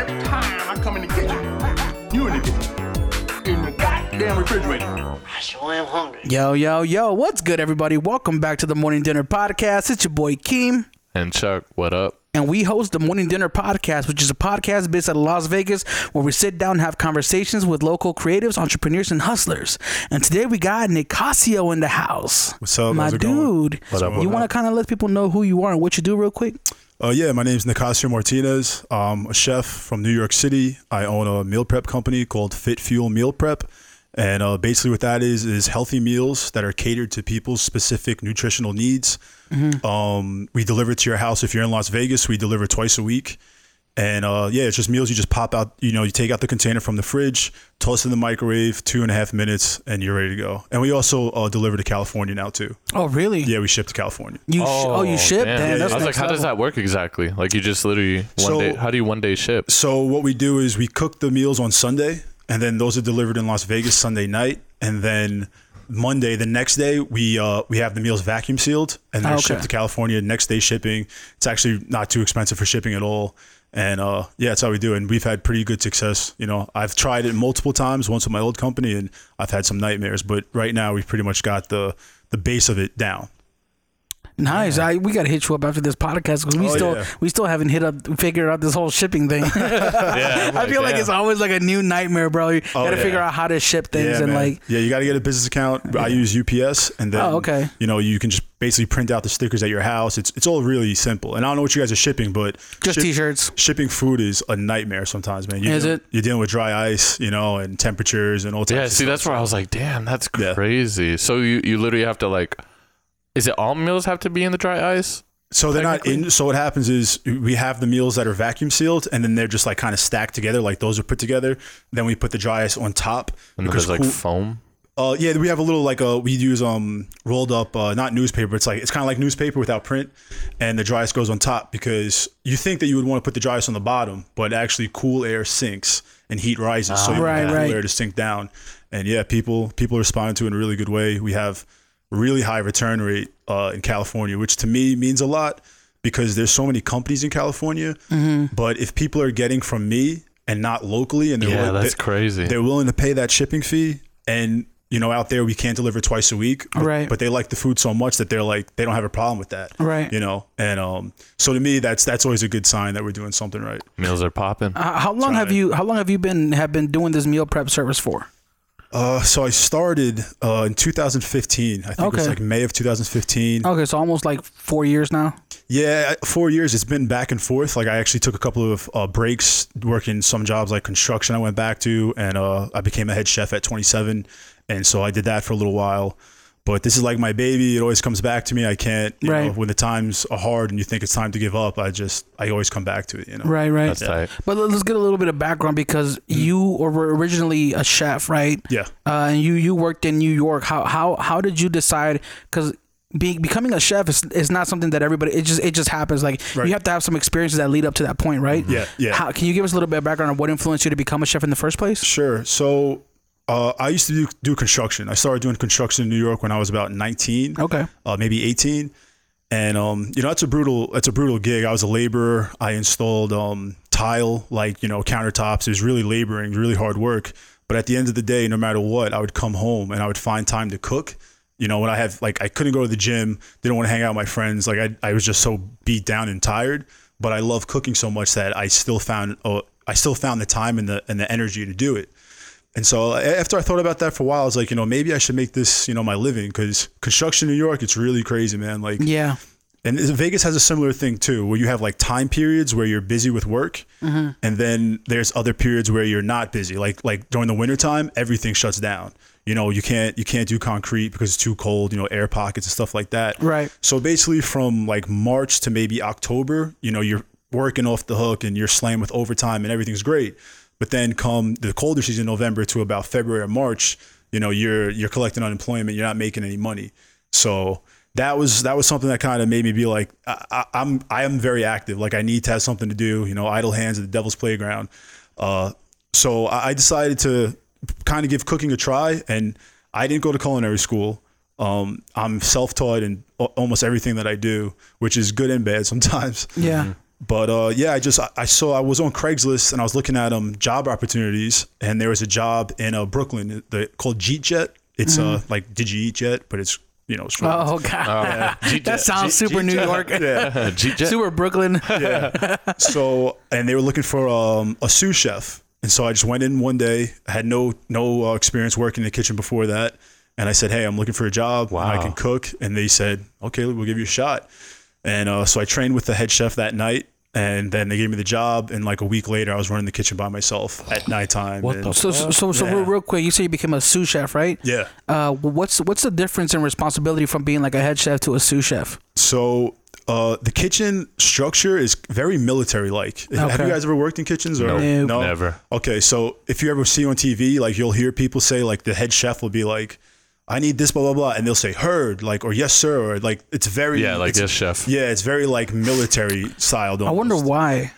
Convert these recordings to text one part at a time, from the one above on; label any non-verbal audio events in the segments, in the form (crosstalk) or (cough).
every time I come in the kitchen, you in the kitchen. In the goddamn refrigerator. I sure am hungry. Yo, yo, yo, what's good, everybody? Welcome back to the Morning Dinner Podcast. It's your boy Keem, And Chuck, what up? and we host the Morning Dinner Podcast, which is a podcast based out of Las Vegas where we sit down and have conversations with local creatives, entrepreneurs, and hustlers. And today we got Nicasio in the house. What's up? My How's it going? dude. What up, what you want to kind of let people know who you are and what you do, real quick? Uh, yeah, my name is Nicasio Martinez. I'm a chef from New York City. I own a meal prep company called Fit Fuel Meal Prep. And uh, basically, what that is is healthy meals that are catered to people's specific nutritional needs. Um, we deliver to your house. If you're in Las Vegas, we deliver twice a week. And uh, yeah, it's just meals you just pop out. You know, you take out the container from the fridge, toss it in the microwave, two and a half minutes, and you're ready to go. And we also uh, deliver to California now too. Oh, really? Yeah, we ship to California. You sh- oh, you ship? damn. Damn, that's I was like, next how does that work exactly? Like, you just literally one So- day. How do you one day ship? So what we do is we cook the meals on Sunday, and then those are delivered in Las Vegas Sunday night, and then Monday, the next day, we uh, we have the meals vacuum sealed and they're Okay. shipped to California. Next day shipping. It's actually not too expensive for shipping at all. And uh, yeah, that's how we do. And we've had pretty good success. You know, I've tried it multiple times, once with my old company, and I've had some nightmares. But right now, we've pretty much got the the base of it down. Nice. I, we got to hit you up after this podcast because we Oh, still yeah. we still haven't hit up figured out this whole shipping thing. (laughs) Yeah, (laughs) I feel like it's always like a new nightmare, bro. You Oh, got to yeah. figure out how to ship things yeah, and man. like yeah, you got to get a business account. I use UPS, and then Oh, okay. you know you can just basically print out the stickers at your house. It's it's all really simple. And I don't know what you guys are shipping, but just ship- t-shirts. Shipping food is a nightmare sometimes, man. You're Is dealing, it? You're dealing with dry ice, you know, and temperatures and all types. Yeah, of see, stuff. that's where I was like, damn, that's Yeah. crazy. So you, you literally have to, like, is it all meals have to be in the dry ice? So they're not in. So what happens is we have the meals that are vacuum sealed, and then they're just like kind of stacked together, like those are put together. Then we put the dry ice on top. And because there's like cool- foam? Uh, yeah, we have a little like a we use um rolled up uh, not newspaper. It's like it's kind of like newspaper without print, and the dry ice goes on top because you think that you would want to put the dry ice on the bottom, but actually cool air sinks and heat rises, so you Right, want cool right. air to sink down. And yeah, people people respond to it in a really good way. We have really high return rate uh, in California, which to me means a lot because there's so many companies in California. Mm-hmm. But if people are getting from me and not locally, and they're Yeah, willing- that's they- crazy. they're willing to pay that shipping fee and you know out there we can't deliver twice a week but, Right. but they like the food so much that they're like they don't have a problem with that Right. you know and um so to me that's that's always a good sign that we're doing something right Meals are popping. Uh, how long have you How long have you been have been doing this meal prep service for? Uh so i started uh in 2015 i think it was like may of 2015 Okay, so almost like four years now. Yeah, four years. It's been back and forth. Like I actually took a couple of uh, breaks working some jobs like construction. I went back to, and uh, I became a head chef at 27, and so I did that for a little while. But this is like my baby. It always comes back to me. I can't, you know, Right. when the times are hard and you think it's time to give up. I just, I always come back to it. You know. Right, right. That's tight. But let- let's get a little bit of background because you were originally a chef, right? Yeah. Uh, and you you worked in New York. How how how did you decide? Because be, becoming a chef is, is not something that everybody. It just it just happens. Like Right. you have to have some experiences that lead up to that point, right? Yeah, yeah. How, can you give us a little bit of background on what influenced you to become a chef in the first place? Sure. So. Uh, I used to do, do construction. I started doing construction in New York when I was about 19. Okay. uh, maybe 18 and um, you know it's a brutal it's a brutal gig. I was a laborer. I installed um, tile like you know countertops. It was really laboring really hard work. But at the end of the day no matter what i would come home and i would find time to cook. You know when i have like i couldn't go to the gym didn't want to hang out with my friends. Like i, I was just so beat down and tired. But i love cooking so much that i still found uh, i still found the time and the and the energy to do it and so after I thought about that for a while, I was like, you know, maybe I should make this, you know, my living because construction in New York, it's really crazy, man. Like, Yeah. and Vegas has a similar thing too, where you have like time periods where you're busy with work, mm-hmm. and then there's other periods where you're not busy. Like like during the wintertime, everything shuts down. You know, you can't you can't do concrete because it's too cold. You know, air pockets and stuff like that. Right. So basically, from like March to maybe October, you know, you're working off the hook and you're slammed with overtime and everything's great. But then come the colder season, November to about February or March, you know, you're you're collecting unemployment, you're not making any money. So that was that was something that kind of made me be like, I, I, I'm I am very active. Like I need to have something to do. You know, idle hands at the devil's playground. Uh, so I I decided to kind of give cooking a try, and I didn't go to culinary school. Um, I'm self-taught in a- almost everything that I do, which is good and bad sometimes. Yeah. But uh, yeah, I just I, I saw I was on Craigslist and I was looking at um job opportunities, and there was a job in uh, Brooklyn the, called Jeet Jet. It's uh like did you eat jet, but it's you know short. Oh god, (laughs) that sounds super New York, (laughs) yeah. Super Brooklyn. (laughs) Yeah. So and they were looking for um, a sous chef. And so i just went in one day. I had no no uh, experience working in the kitchen before that. And i said hey i'm looking for a job. I can cook. And they said okay we'll give you a shot and uh, so i trained with the head chef that night and then they gave me the job and like a week later i was running the kitchen by myself at nighttime What and- the So so so, so Yeah. real, real quick, you say you became a sous chef, right? yeah Uh, what's what's the difference in responsibility from being like a head chef to a sous chef? so uh, the kitchen structure is very military like have you guys ever worked in kitchens or Nope. no Never. Okay, so if you ever see on TV, like you'll hear people say, like the head chef will be like, "I need this, blah blah blah," and they'll say "heard," like or "yes sir," or like it's very Yeah, like it's, yes, chef. Yeah, it's very like military styled. I wonder why.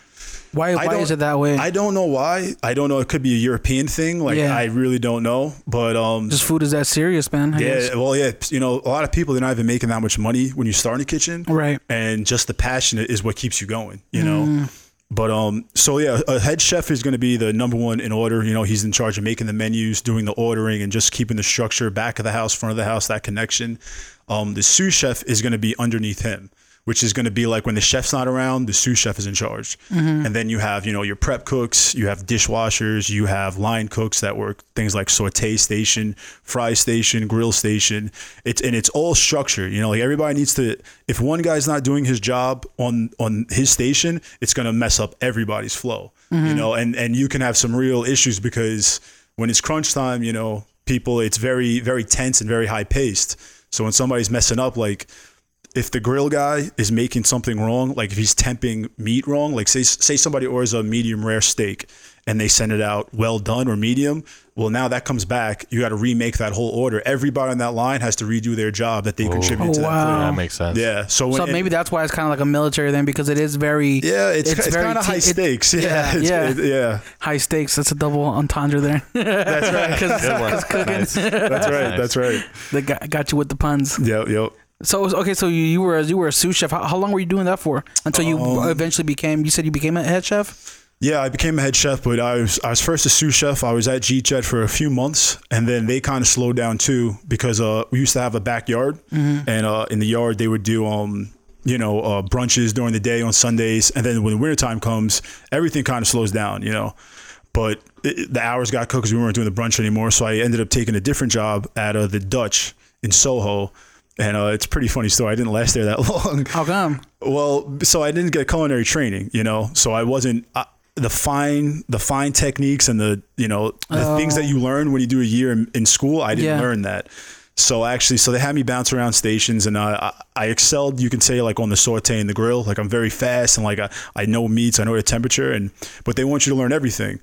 Why why don't- is it that way? I don't know why. I don't know. It could be a European thing. Like Yeah. I really don't know. But um, Just food is that serious, man. I guess. yeah, well, yeah. You know, a lot of people they're not even making that much money when you start in the kitchen, Right. And just the passion is what keeps you going. You know. Mm. But um, so yeah, a head chef is going to be the number one in order. You know, he's in charge of making the menus, doing the ordering, and just keeping the structure back of the house, front of the house, that connection. Um, the sous chef is going to be underneath him, which is going to be like when the chef's not around, the sous chef is in charge. Mm-hmm. And then you have, you know, your prep cooks, you have dishwashers, you have line cooks that work things like saute station, fry station, grill station. It's and it's all structured. You know, like everybody needs to. If one guy's not doing his job on on his station, it's going to mess up everybody's flow. You mm-hmm. know, and and you can have some real issues because when it's crunch time, you know, people it's very very tense and very high paced. So when somebody's messing up, like if the grill guy is making something wrong, like if he's temping meat wrong, like say say somebody orders a medium rare steak and they send it out well done or medium, well now that comes back, you got to remake that whole order. Everybody on that line has to redo their job that they contribute Oh, to wow. that That makes sense. Yeah, so when So maybe that's why it's kind of like a military then because it is very yeah, it's it's, very kind of t- high it- stakes. (laughs) Yeah, yeah, it's- yeah. it- yeah. high stakes. That's a double entendre there. (laughs) That's right. (laughs) Because cooking, That's right. That's right. they got, got you with the puns. Yep, yep. So okay, so you, you were you were a sous chef. How, how long were you doing that for? Until you Um, eventually became. You said you became a head chef. Yeah, I became a head chef, but I was I was first a sous chef. I was at G Jet for a few months, and then they kind of slowed down too because uh, we used to have a backyard, and uh, in the yard they would do um you know uh, brunches during the day on Sundays, and then when the wintertime comes, everything kind of slows down, you know. But it, the hours got cut because we weren't doing the brunch anymore, so I ended up taking a different job at uh, the Dutch in Soho. And uh, it's a pretty funny story. I didn't last there that (laughs) long. How come? Well, so I didn't get culinary training, you know, so I wasn't uh, the fine the fine techniques and the you know the things that you learn when you do a year in, in school. I didn't Yeah. learn that. So actually, so they had me bounce around stations, and uh, I, I excelled. You can say like on the saute and the grill. Like I'm very fast, and like I, I know meats, I know the temperature, and but they want you to learn everything.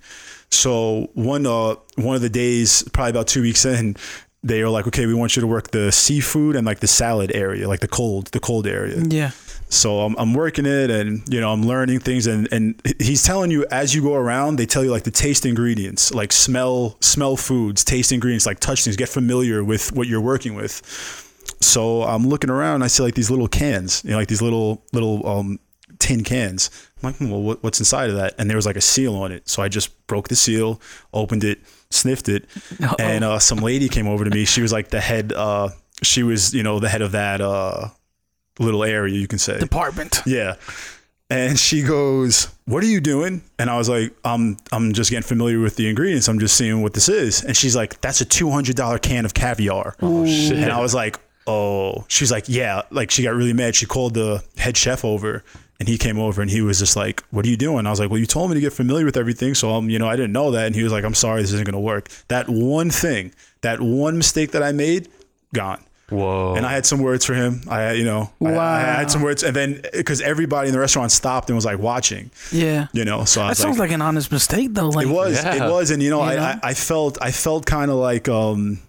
So one uh one of the days, probably about two weeks in, they were like, okay, we want you to work the seafood and like the salad area, like the cold the cold area. Yeah. So I'm, I'm working it and, you know, I'm learning things and, and he's telling you as you go around, they tell you like the taste ingredients, like smell, smell foods, taste ingredients, like touch things, get familiar with what you're working with. So I'm looking around, I see like these little cans, you know, like these little, little, um, tin cans. I'm like, hmm, well, what, what's inside of that? And there was like a seal on it. So I just broke the seal, opened it, sniffed it. And, uh, some lady came over to me. She was like the head, uh, she was, you know, the head of that, uh, little area you can say. Department. Yeah. And she goes, "What are you doing?" And I was like, "I'm I'm just getting familiar with the ingredients. I'm just seeing what this is." And she's like, "That's a two hundred dollar can of caviar." Oh shit. And I was like, "Oh." She's like, "Yeah." Like she got really mad. She called the head chef over, and he came over, and he was just like, "What are you doing?" I was like, "Well, you told me to get familiar with everything, so um, you know, I didn't know that." And he was like, "I'm sorry, this isn't gonna work." That one thing, that one mistake that I made, gone. Whoa. And I had some words for him. I, you know, I- I, had some words, and then because everybody in the restaurant stopped and was like watching, Yeah. you know, so I That was sounds like, like an honest mistake though. Like it was, Yeah. it was, and you know, You I, know? I, I felt, I felt kind of like, um,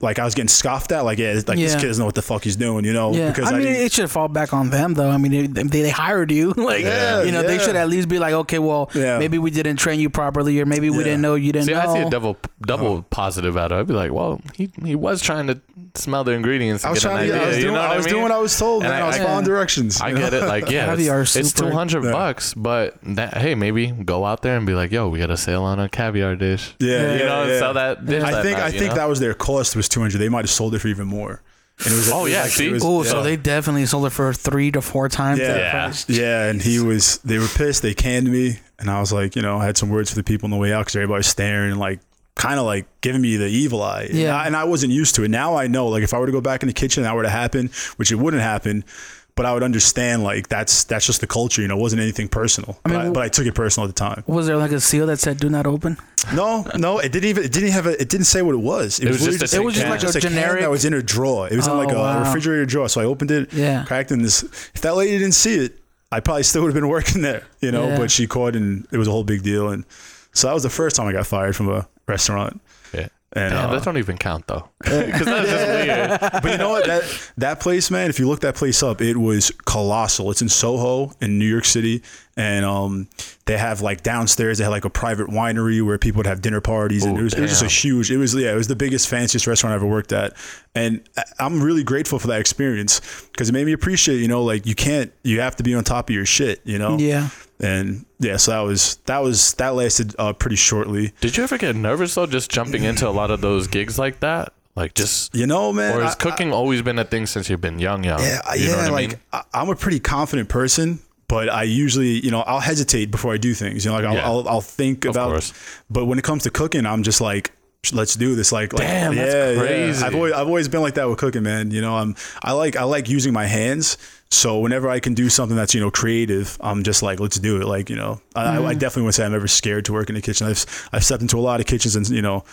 like I was getting scoffed at, like, yeah, like this Yeah. kid doesn't know what the fuck he's doing, you know, Yeah, because I mean, didn't- it should fall back on them, though. I mean, they, they hired you, (laughs) like Yeah, you know, they should at least be like, okay, well, Yeah. maybe we didn't train you properly, or maybe we didn't know you didn't See, know. I see a double double oh. positive out of it. I'd be like, well, he he was trying to smell the ingredients. I was get trying to. idea, I was you doing. know I what was mean? doing what I was told, And man. I- I, was following directions. I get it. Like, yeah, (laughs) Caviar it's, it's 200 Yeah. bucks, but that, hey, maybe go out there and be like, yo, we got a sale on a caviar dish. Yeah, Yeah. yeah, You know, yeah. sell that. I think I think that was their cost was two hundred. They might have sold it for even more. And it was. Oh, it was yeah, like- see? was- Oh, yeah. so they definitely sold it for three to four times Yeah. that Yeah. price. Yeah, and he was. They were pissed. They canned me, and I was like, you know, I had some words for the people on the way out because everybody was staring, and like, kind of like giving me the evil eye. And Yeah. I, and I wasn't used to it. Now I know, like, if I were to go back in the kitchen, that were to happen, which it wouldn't happen. But I would understand, like that's that's just the culture, you know. It wasn't anything personal, mean, but, I, but I took it personal at the time. Was there like a seal that said "Do not open"? No, no, it didn't even. It didn't have a. It didn't say what it was. It, was literally just a It was just can. like a can generic. that was in a drawer. It was in Oh, like a wow. refrigerator drawer. So I opened it, Yeah. cracked in this. If that lady didn't see it, I probably still would have been working there, you know. Yeah. But she caught, and it was a whole big deal. And so that was the first time I got fired from a restaurant. Yeah. And Damn, uh, that don't even count though, (laughs) because that's just weird. but you know what? That that place, man. If you look that place up, it was colossal. It's in Soho in New York City, and um, they have like downstairs. They had like a private winery where people would have dinner parties, and it was, it was just a huge. It was yeah, it was the biggest, fanciest restaurant I ever worked at, and I- I'm really grateful for that experience because it made me appreciate. You know, like you can't, you have to be on top of your shit. You know. Yeah. And yeah, so that was that was that lasted uh, pretty shortly. Did you ever get nervous though, just jumping into a lot of those gigs like that? Like just, You know, man. or I- has cooking always been a thing since you've been young, young? Yeah, You know yeah. I like mean? I, I'm a pretty confident person, but I usually, you know, I'll hesitate before I do things. You know, like I'll Yeah. I'll, I'll think Of about. course. But when it comes to cooking, I'm just like, let's do this. Like, like Damn, yeah, that's yeah. I've always I've always been like that with cooking, man. You know, I'm I like I like using my hands. So whenever I can do something that's you know creative, I'm just like, let's do it. Like you know, I, Mm-hmm. I definitely wouldn't say I'm ever scared to work in the kitchen. I've I've stepped into a lot of kitchens, and you know,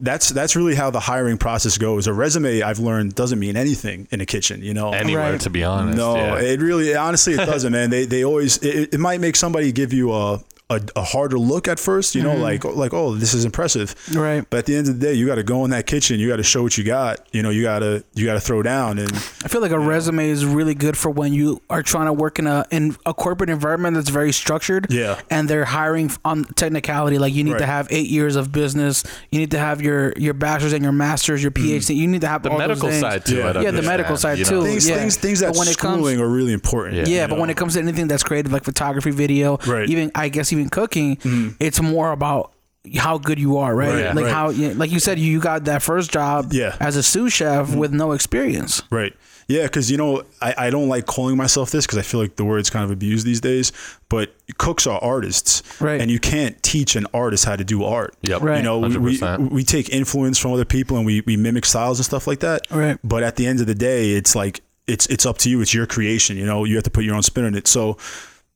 that's that's really how the hiring process goes. A resume I've learned doesn't mean anything in a kitchen. You know, Anywhere, Right. to be honest. no, yeah. it really, honestly, it (laughs) doesn't, man. They they always it, it might make somebody give you a, a a harder look at first, you know, mm-hmm. like like oh, this is impressive, Right. But at the end of the day, you got to go in that kitchen, you got to show what you got, you know, you got to you got to throw down, and I feel like a resume is really good for when you are trying to work in a in a corporate environment that's very structured. Yeah. And they're hiring on technicality. Like you need to have eight years of business. You need to have your your bachelor's and your master's, your mm. PhD. You need to have the all medical those side too. Yeah. Yeah, the medical side you too. know? things yeah. things things But that when it comes- are really important. Yeah. Yeah, you but when it comes to anything that's creative, like photography, video, Right. even I guess even cooking, mm-hmm. it's more about how good you are, right? Right, like right. how, yeah, like you said, you got that first job Yeah. as a sous chef mm-hmm. with no experience. Right. Yeah, because you know I, I don't like calling myself this because I feel like the word's kind of abused these days. But cooks are artists, Right. And you can't teach an artist how to do art. Yep. Right. You know, we, we we take influence from other people and we, we mimic styles and stuff like that. Right. But at the end of the day, it's like it's it's up to you. It's your creation. You know, you have to put your own spin on it. So.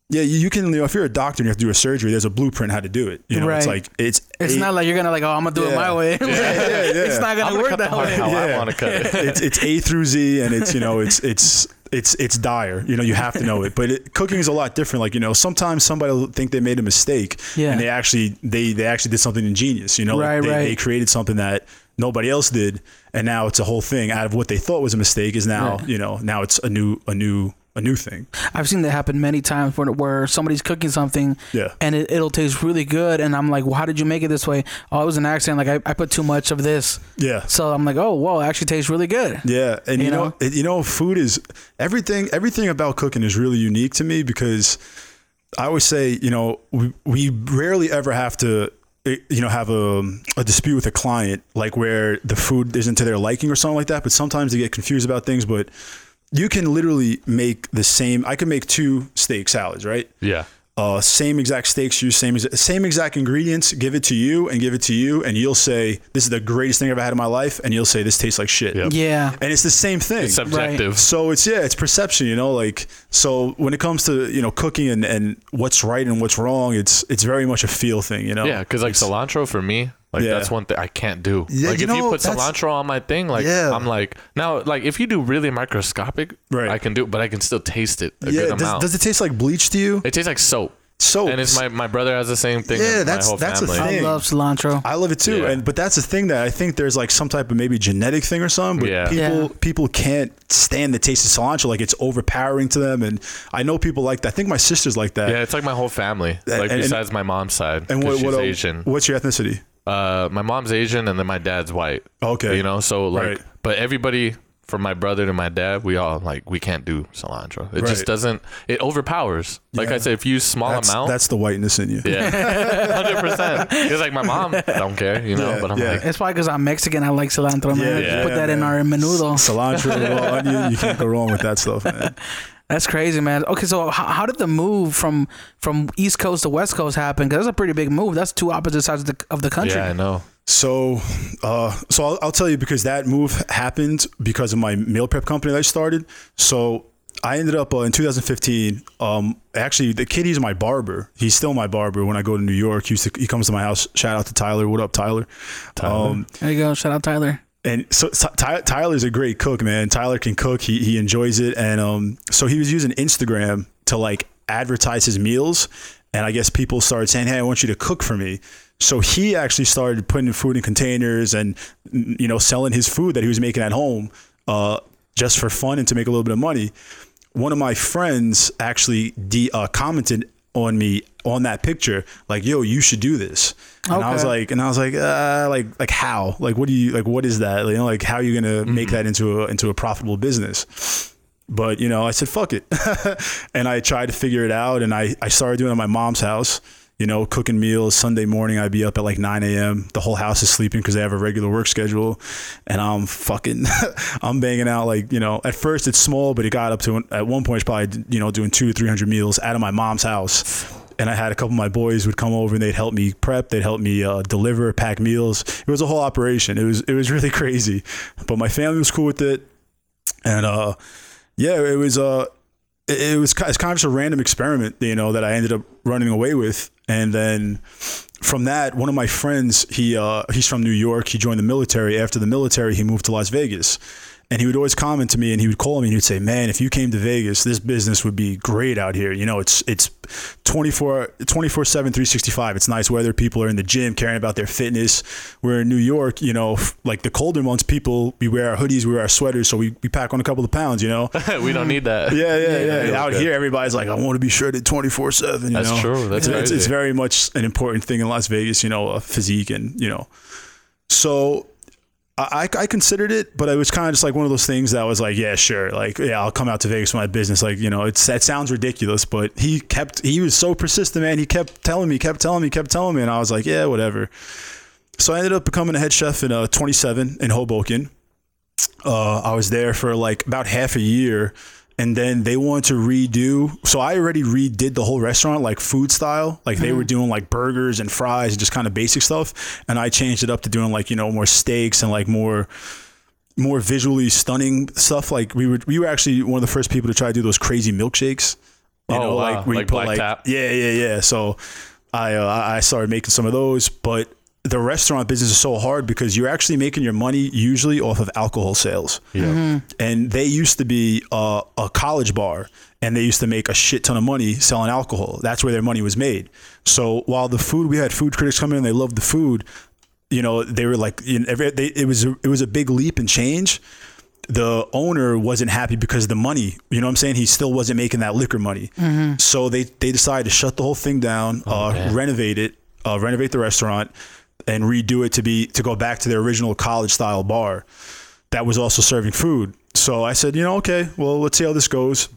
Yeah, you you can. You know, if you're a doctor and you have to do a surgery, there's a blueprint how to do it. You know, it's Right. like it's. It's eight- not like you're gonna like, oh, I'm gonna do it my way. yeah, yeah. (laughs) it's not I'm gonna gonna work cut that part way. how I want to cut it. (laughs) it's it's A through Z, and it's you know it's it's it's it's dire. You know you have to know it. But it, cooking is a lot different. Like you know sometimes somebody will think they made a mistake, Yeah. and they actually they they actually did something ingenious. You know, Like, Right, they, right. they created something that nobody else did, and now it's a whole thing out of what they thought was a mistake is now Right. you know now it's a new a new a new thing. I've seen that happen many times where, where somebody's cooking something Yeah. and it, it'll taste really good. And I'm like, well, how did you make it this way? Oh, it was an accident. Like, I, I put too much of this. Yeah. So I'm like, oh, whoa, it actually tastes really good. Yeah, and you, You know, know? you know, food is everything. Everything about cooking is really unique to me because I always say, you know, we, we rarely ever have to, eh, you know, have a, a dispute with a client like where the food isn't to their liking or something like that. But sometimes they get confused about things. But you can literally make the same. I can make two steak salads, right? Yeah. uh, same exact steaks use same same exact ingredients give it to you and give it to you and you'll say this is the greatest thing i've ever had in my life and you'll say this tastes like shit Yep. Yeah. and it's the same thing It's subjective. so it's yeah it's perception you know like so when it comes to you know cooking and, and what's right and what's wrong it's it's very much a feel thing you know Yeah, because like cilantro for me, like Yeah. that's one thing I can't do. Yeah, like you if you put cilantro on my thing, like Yeah. I'm like now, like if you do really microscopic, Right. I can do, it, but I can still taste it a yeah good does, amount. does it taste like bleach to you it tastes like soap. Soap. and it's my my brother has the same thing. Yeah, that's- my whole that's a family. I love cilantro. I love it too, Yeah. and but that's the thing that I think there's like some type of maybe genetic thing or something. But Yeah. people Yeah. people can't stand the taste of cilantro, like it's overpowering to them. And I know people like that. I think my sister's like that. Yeah, it's like my whole family. And- Like and- besides my mom's side, And what, she's what uh, Asian. what's your ethnicity? Uh, my mom's Asian, and then my dad's white. Okay. You know, so like, Right. but everybody from my brother to my dad, we all like we can't do cilantro. It Right. just doesn't. It overpowers. Like Yeah. I said, if you use small That's, amount, that's the whiteness in you. yeah, (laughs) hundred percent. It's like my mom don't care, you know. Yeah, but I'm yeah. like, It's probably because I'm Mexican. I like cilantro, man. Yeah, Put yeah, that in our menudo. Cilantro, raw onion, you can't go wrong with that stuff, man. (laughs) That's crazy, man. Okay, so how, how did the move from from East Coast to West Coast happen? Because that's a pretty big move. That's two opposite sides of the, of the country. yeah, I know. So, uh, so I'll, I'll tell you because that move happened because of my meal prep company that I started. So I ended up uh, in 2015. Um, actually, the kid he's my barber. He's still my barber when I go to New York. He, used to, he comes to my house. Shout out to Tyler. What up, Tyler? Um, There you go. Shout out Tyler. And so, Ty, Tyler's a great cook, man. Tyler can cook. He he enjoys it, and um, so he was using Instagram to like advertise his meals, and I guess people started saying, "Hey, I want you to cook for me." So he actually started putting food in containers and mm, you know selling his food that he was making at home, uh, just for fun and to make a little bit of money. One of my friends actually de- uh, commented on me on that picture, like, "Yo, you should do this." And I was like, and I was like, uh, like, like how? Like, what do you like? What is that? You know, like, how are you gonna make that into a into a profitable business? But you know, I said, fuck it, (laughs) and I tried to figure it out, and I I started doing it at my mom's house. You know, cooking meals. Sunday morning, I'd be up at like 9 a.m. The whole house is sleeping because they have a regular work schedule, and I'm fucking, (laughs) I'm banging out like you know. At first, it's small, but it got up to at one point, it's probably you know doing two three hundred meals out of my mom's house and I had a couple of my boys would come over and they'd help me prep, they'd help me uh, deliver, pack meals. It was a whole operation. It was it was really (laughs) crazy, but my family was cool with it, and uh, yeah, it was uh, it, was it's kind of just a random experiment, you know, that I ended up running away with, and then from that, one of my friends, he uh, he's from New York. He joined the military. After the military, he moved to Las Vegas. And he would always comment to me and he would call me and he'd say, Man, if you came to Vegas, this business would be great out here. You know, it's it's 24 24 7 365 it's nice weather people are in the gym caring about their fitness we're in new york you know like the colder months people we wear our hoodies we wear our sweaters so we, we pack on a couple of pounds you know (laughs) we don't need that. yeah yeah yeah, yeah, out okay. here everybody's like i want to be shirted 24 7 That's know? true. That's it's, it's, it's very much an important thing in las vegas you know physique and you know so I, I considered it, but it was kind of just like one of those things that was like, yeah, sure, like yeah, I'll come out to Vegas for my business. Like you know, it's that sounds ridiculous, but he kept he was so persistent, man. He kept telling me, kept telling me, kept telling me, and I was like, yeah, whatever. So I ended up becoming a head chef in uh, 27 in Hoboken. Uh, I was there for like about half a year, and then they wanted to redo. So I already redid the whole restaurant like food style. Like they were doing like burgers and fries and just kind of basic stuff, and I changed it up to doing like you know more steaks and like more more visually stunning stuff. Like we were we were actually one of the first people to try to do those crazy milkshakes. You Oh, know, wow. like Like put Black like Tap? yeah, yeah, yeah. So I uh, I I started making some of those, but the restaurant business is so hard because you're actually making your money usually off of alcohol sales. Yeah. And they used to be uh, a college bar, and they used to make a shit ton of money selling alcohol. That's where their money was made. So while the food, we had food critics come in, and they loved the food. You know, they were like, you know, every, they, it was a, it was a big leap and change. The owner wasn't happy because of the money. You know what I'm saying? He still wasn't making that liquor money. So they they decided to shut the whole thing down, uh, renovate it, uh, renovate the restaurant, and redo it to be to go back to their original college style bar that was also serving food. So I said, you know, okay, well, let's see how this goes.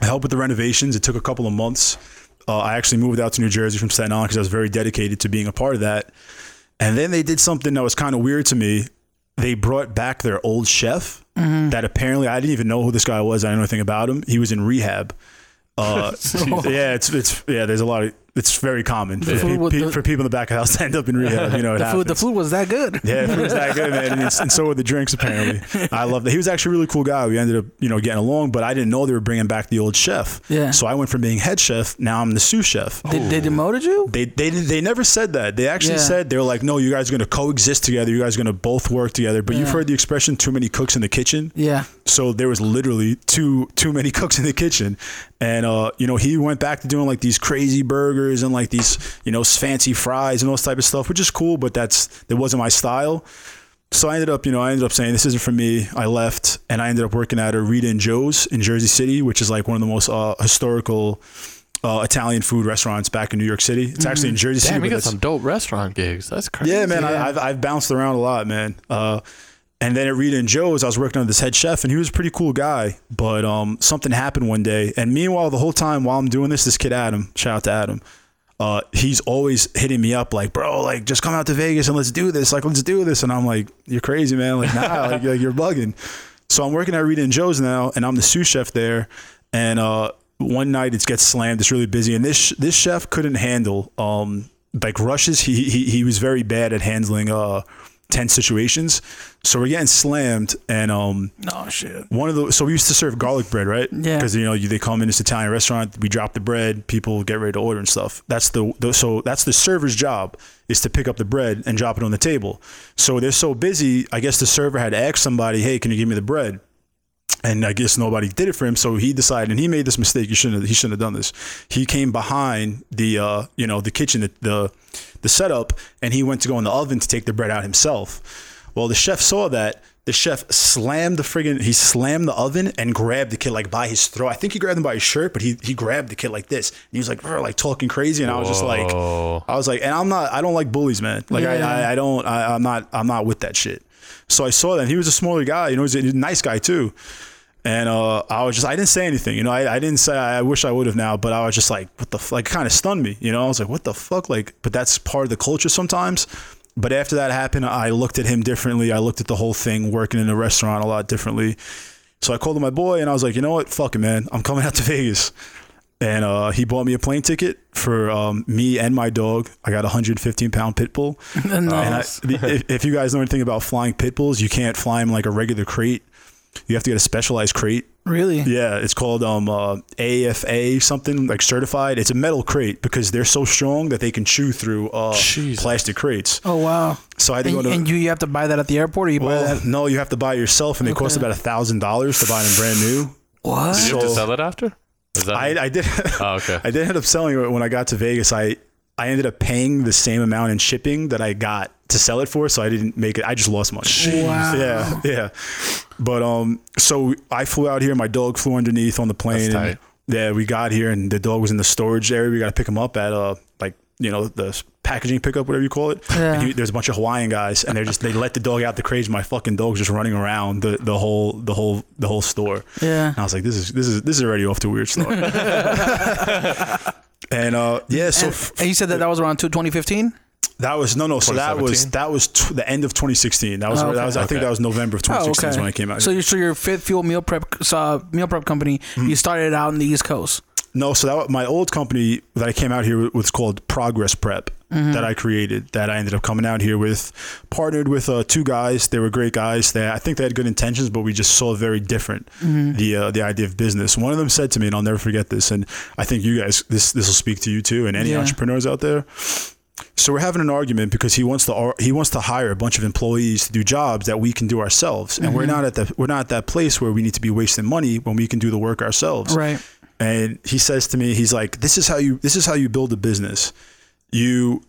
I helped with the renovations. It took a couple of months. Uh, I actually moved out to New Jersey from Staten Island because I was very dedicated to being a part of that. And then they did something that was kind of weird to me. They brought back their old chef that apparently I didn't even know who this guy was. I didn't know anything about him. He was in rehab. Uh, (laughs) yeah, it's it's yeah. There's a lot of it's very common for, food pe- with pe- the- for people in the back of the house to end up in rehab. You know, it The food, the food was that good. Yeah, the food was that good, man. And, and so were the drinks, apparently. I love that. He was actually a really cool guy. We ended up, you know, getting along, but I didn't know they were bringing back the old chef. Yeah. So I went from being head chef, now I'm the sous chef. They, they demoted you? They, they they never said that. They actually Yeah. said they were like, no, you guys are going to coexist together. You guys are going to both work together. But you've heard the expression "too many cooks in the kitchen." Yeah. So there was literally too too many (laughs) cooks in the kitchen, and uh, you know he went back to doing like these crazy burgers and like these you know fancy fries and all this type of stuff, which is cool, but that's that wasn't my style. So I ended up, you know, I ended up saying this isn't for me. I left, and I ended up working at a Rita and Joe's in Jersey City, which is like one of the most uh, historical uh, Italian food restaurants back in New York City. It's actually in Jersey City. Damn, you got some dope restaurant gigs. That's crazy. yeah, man, Yeah. I, I've I've bounced around a lot, man. Uh, And then at Rita and Joe's, I was working under this head chef, and he was a pretty cool guy. But um, something happened one day, and meanwhile, the whole time while I'm doing this, this kid Adam, shout out to Adam, uh, he's always hitting me up like, bro, like just come out to Vegas and let's do this. Like, let's do this. And I'm like, you're crazy, man. Like, nah, (laughs) like, like, you're bugging. So I'm working at Rita and Joe's now, and I'm the sous chef there. And uh, one night it gets slammed. It's really busy, and this this chef couldn't handle um, like rushes. He, he he was very bad at handling uh tense situations. So we're getting slammed, and um, Oh shit. one of the so we used to serve garlic bread, right? Yeah. Because you know you, they come in this Italian restaurant, we drop the bread, people get ready to order and stuff. That's the, the so that's the server's job is to pick up the bread and drop it on the table. So they're so busy, I guess the server had to ask somebody, "Hey, can you give me the bread?" And I guess nobody did it for him, so he decided, and he made this mistake. He shouldn't. Have, he shouldn't have done this. He came behind the, uh, you know, the kitchen, the, the, the setup, and he went to go in the oven to take the bread out himself. Well, the chef saw that. The chef slammed the friggin' he slammed the oven and grabbed the kid like by his throat. I think he grabbed him by his shirt, but he he grabbed the kid like this. And he was like, like talking crazy, and I was just like, Whoa. I was like, and I'm not, I don't like bullies, man. Like Yeah. I, I, I don't, I, I'm not, I'm not with that shit. So I saw that and he was a smaller guy, you know, he's a nice guy too. And uh, I was just, I didn't say anything, you know, I, I didn't say, I wish I would have now, but I was just like, what the, f-? like, kind of stunned me, you know, I was like, what the fuck, like, but that's part of the culture sometimes. But after that happened, I looked at him differently. I looked at the whole thing, working in a restaurant a lot differently. So I called my boy, and I was like, you know what, fuck it, man, I'm coming out to (laughs) Vegas and uh, he bought me a plane ticket for um, me and my dog. I got a 115 pound pit bull. (laughs) And I, Nice. if, if you guys know anything about flying pit bulls, you can't fly them like a regular crate. You have to get a specialized crate. really? Yeah, it's called um, uh, AFA something like certified. It's a metal crate because they're so strong that they can chew through uh, plastic crates. Oh wow. So I had to And, go to. and you, you have to buy that at the airport, or you buy that? no, you have to buy it yourself, and they cost Okay. about a thousand dollars to buy them brand new. What? Did you have to So- sell it after? Is that? I, I did. oh, okay. (laughs) I did end up selling it when I got to Vegas. I I ended up paying the same amount in shipping that I got to sell it for, so I didn't make it. I just lost money. Wow. Yeah, yeah. But um, so I flew out here. My dog flew underneath on the plane. That's and, yeah, we got here, and the dog was in the storage area. We got to pick him up at uh, like you know the packaging pickup, whatever you call it. Yeah. And he, there's a bunch of Hawaiian guys, and they're just they let the dog out the cage. My fucking dog's just running around the, the whole the whole the whole store. Yeah. And I was like, this is this is this is already off to a weird start. (laughs) (laughs) and uh, yeah, so And, f- and you said that that was around two- 2015? that was no no. So that was that was t- the end of 2016. That was Oh, that was I okay. think that was November of 2016 is when I came out. So here. you so your Fit Fuel meal prep uh, meal prep company, Hmm. you started out in the East Coast. No, so that my old company that I came out here with was called Progress Prep that I created. That I ended up coming out here with, partnered with uh, two guys. They were great guys. They I think they had good intentions, but we just saw very different the uh, the idea of business. One of them said to me, and I'll never forget this, and I think you guys this this will speak to you too, and any Yeah. entrepreneurs out there. So we're having an argument because he wants to he wants to hire a bunch of employees to do jobs that we can do ourselves, and we're not at the we're not at that place where we need to be wasting money when we can do the work ourselves Right. And he says to me he's like this is how you this is how you build a business. You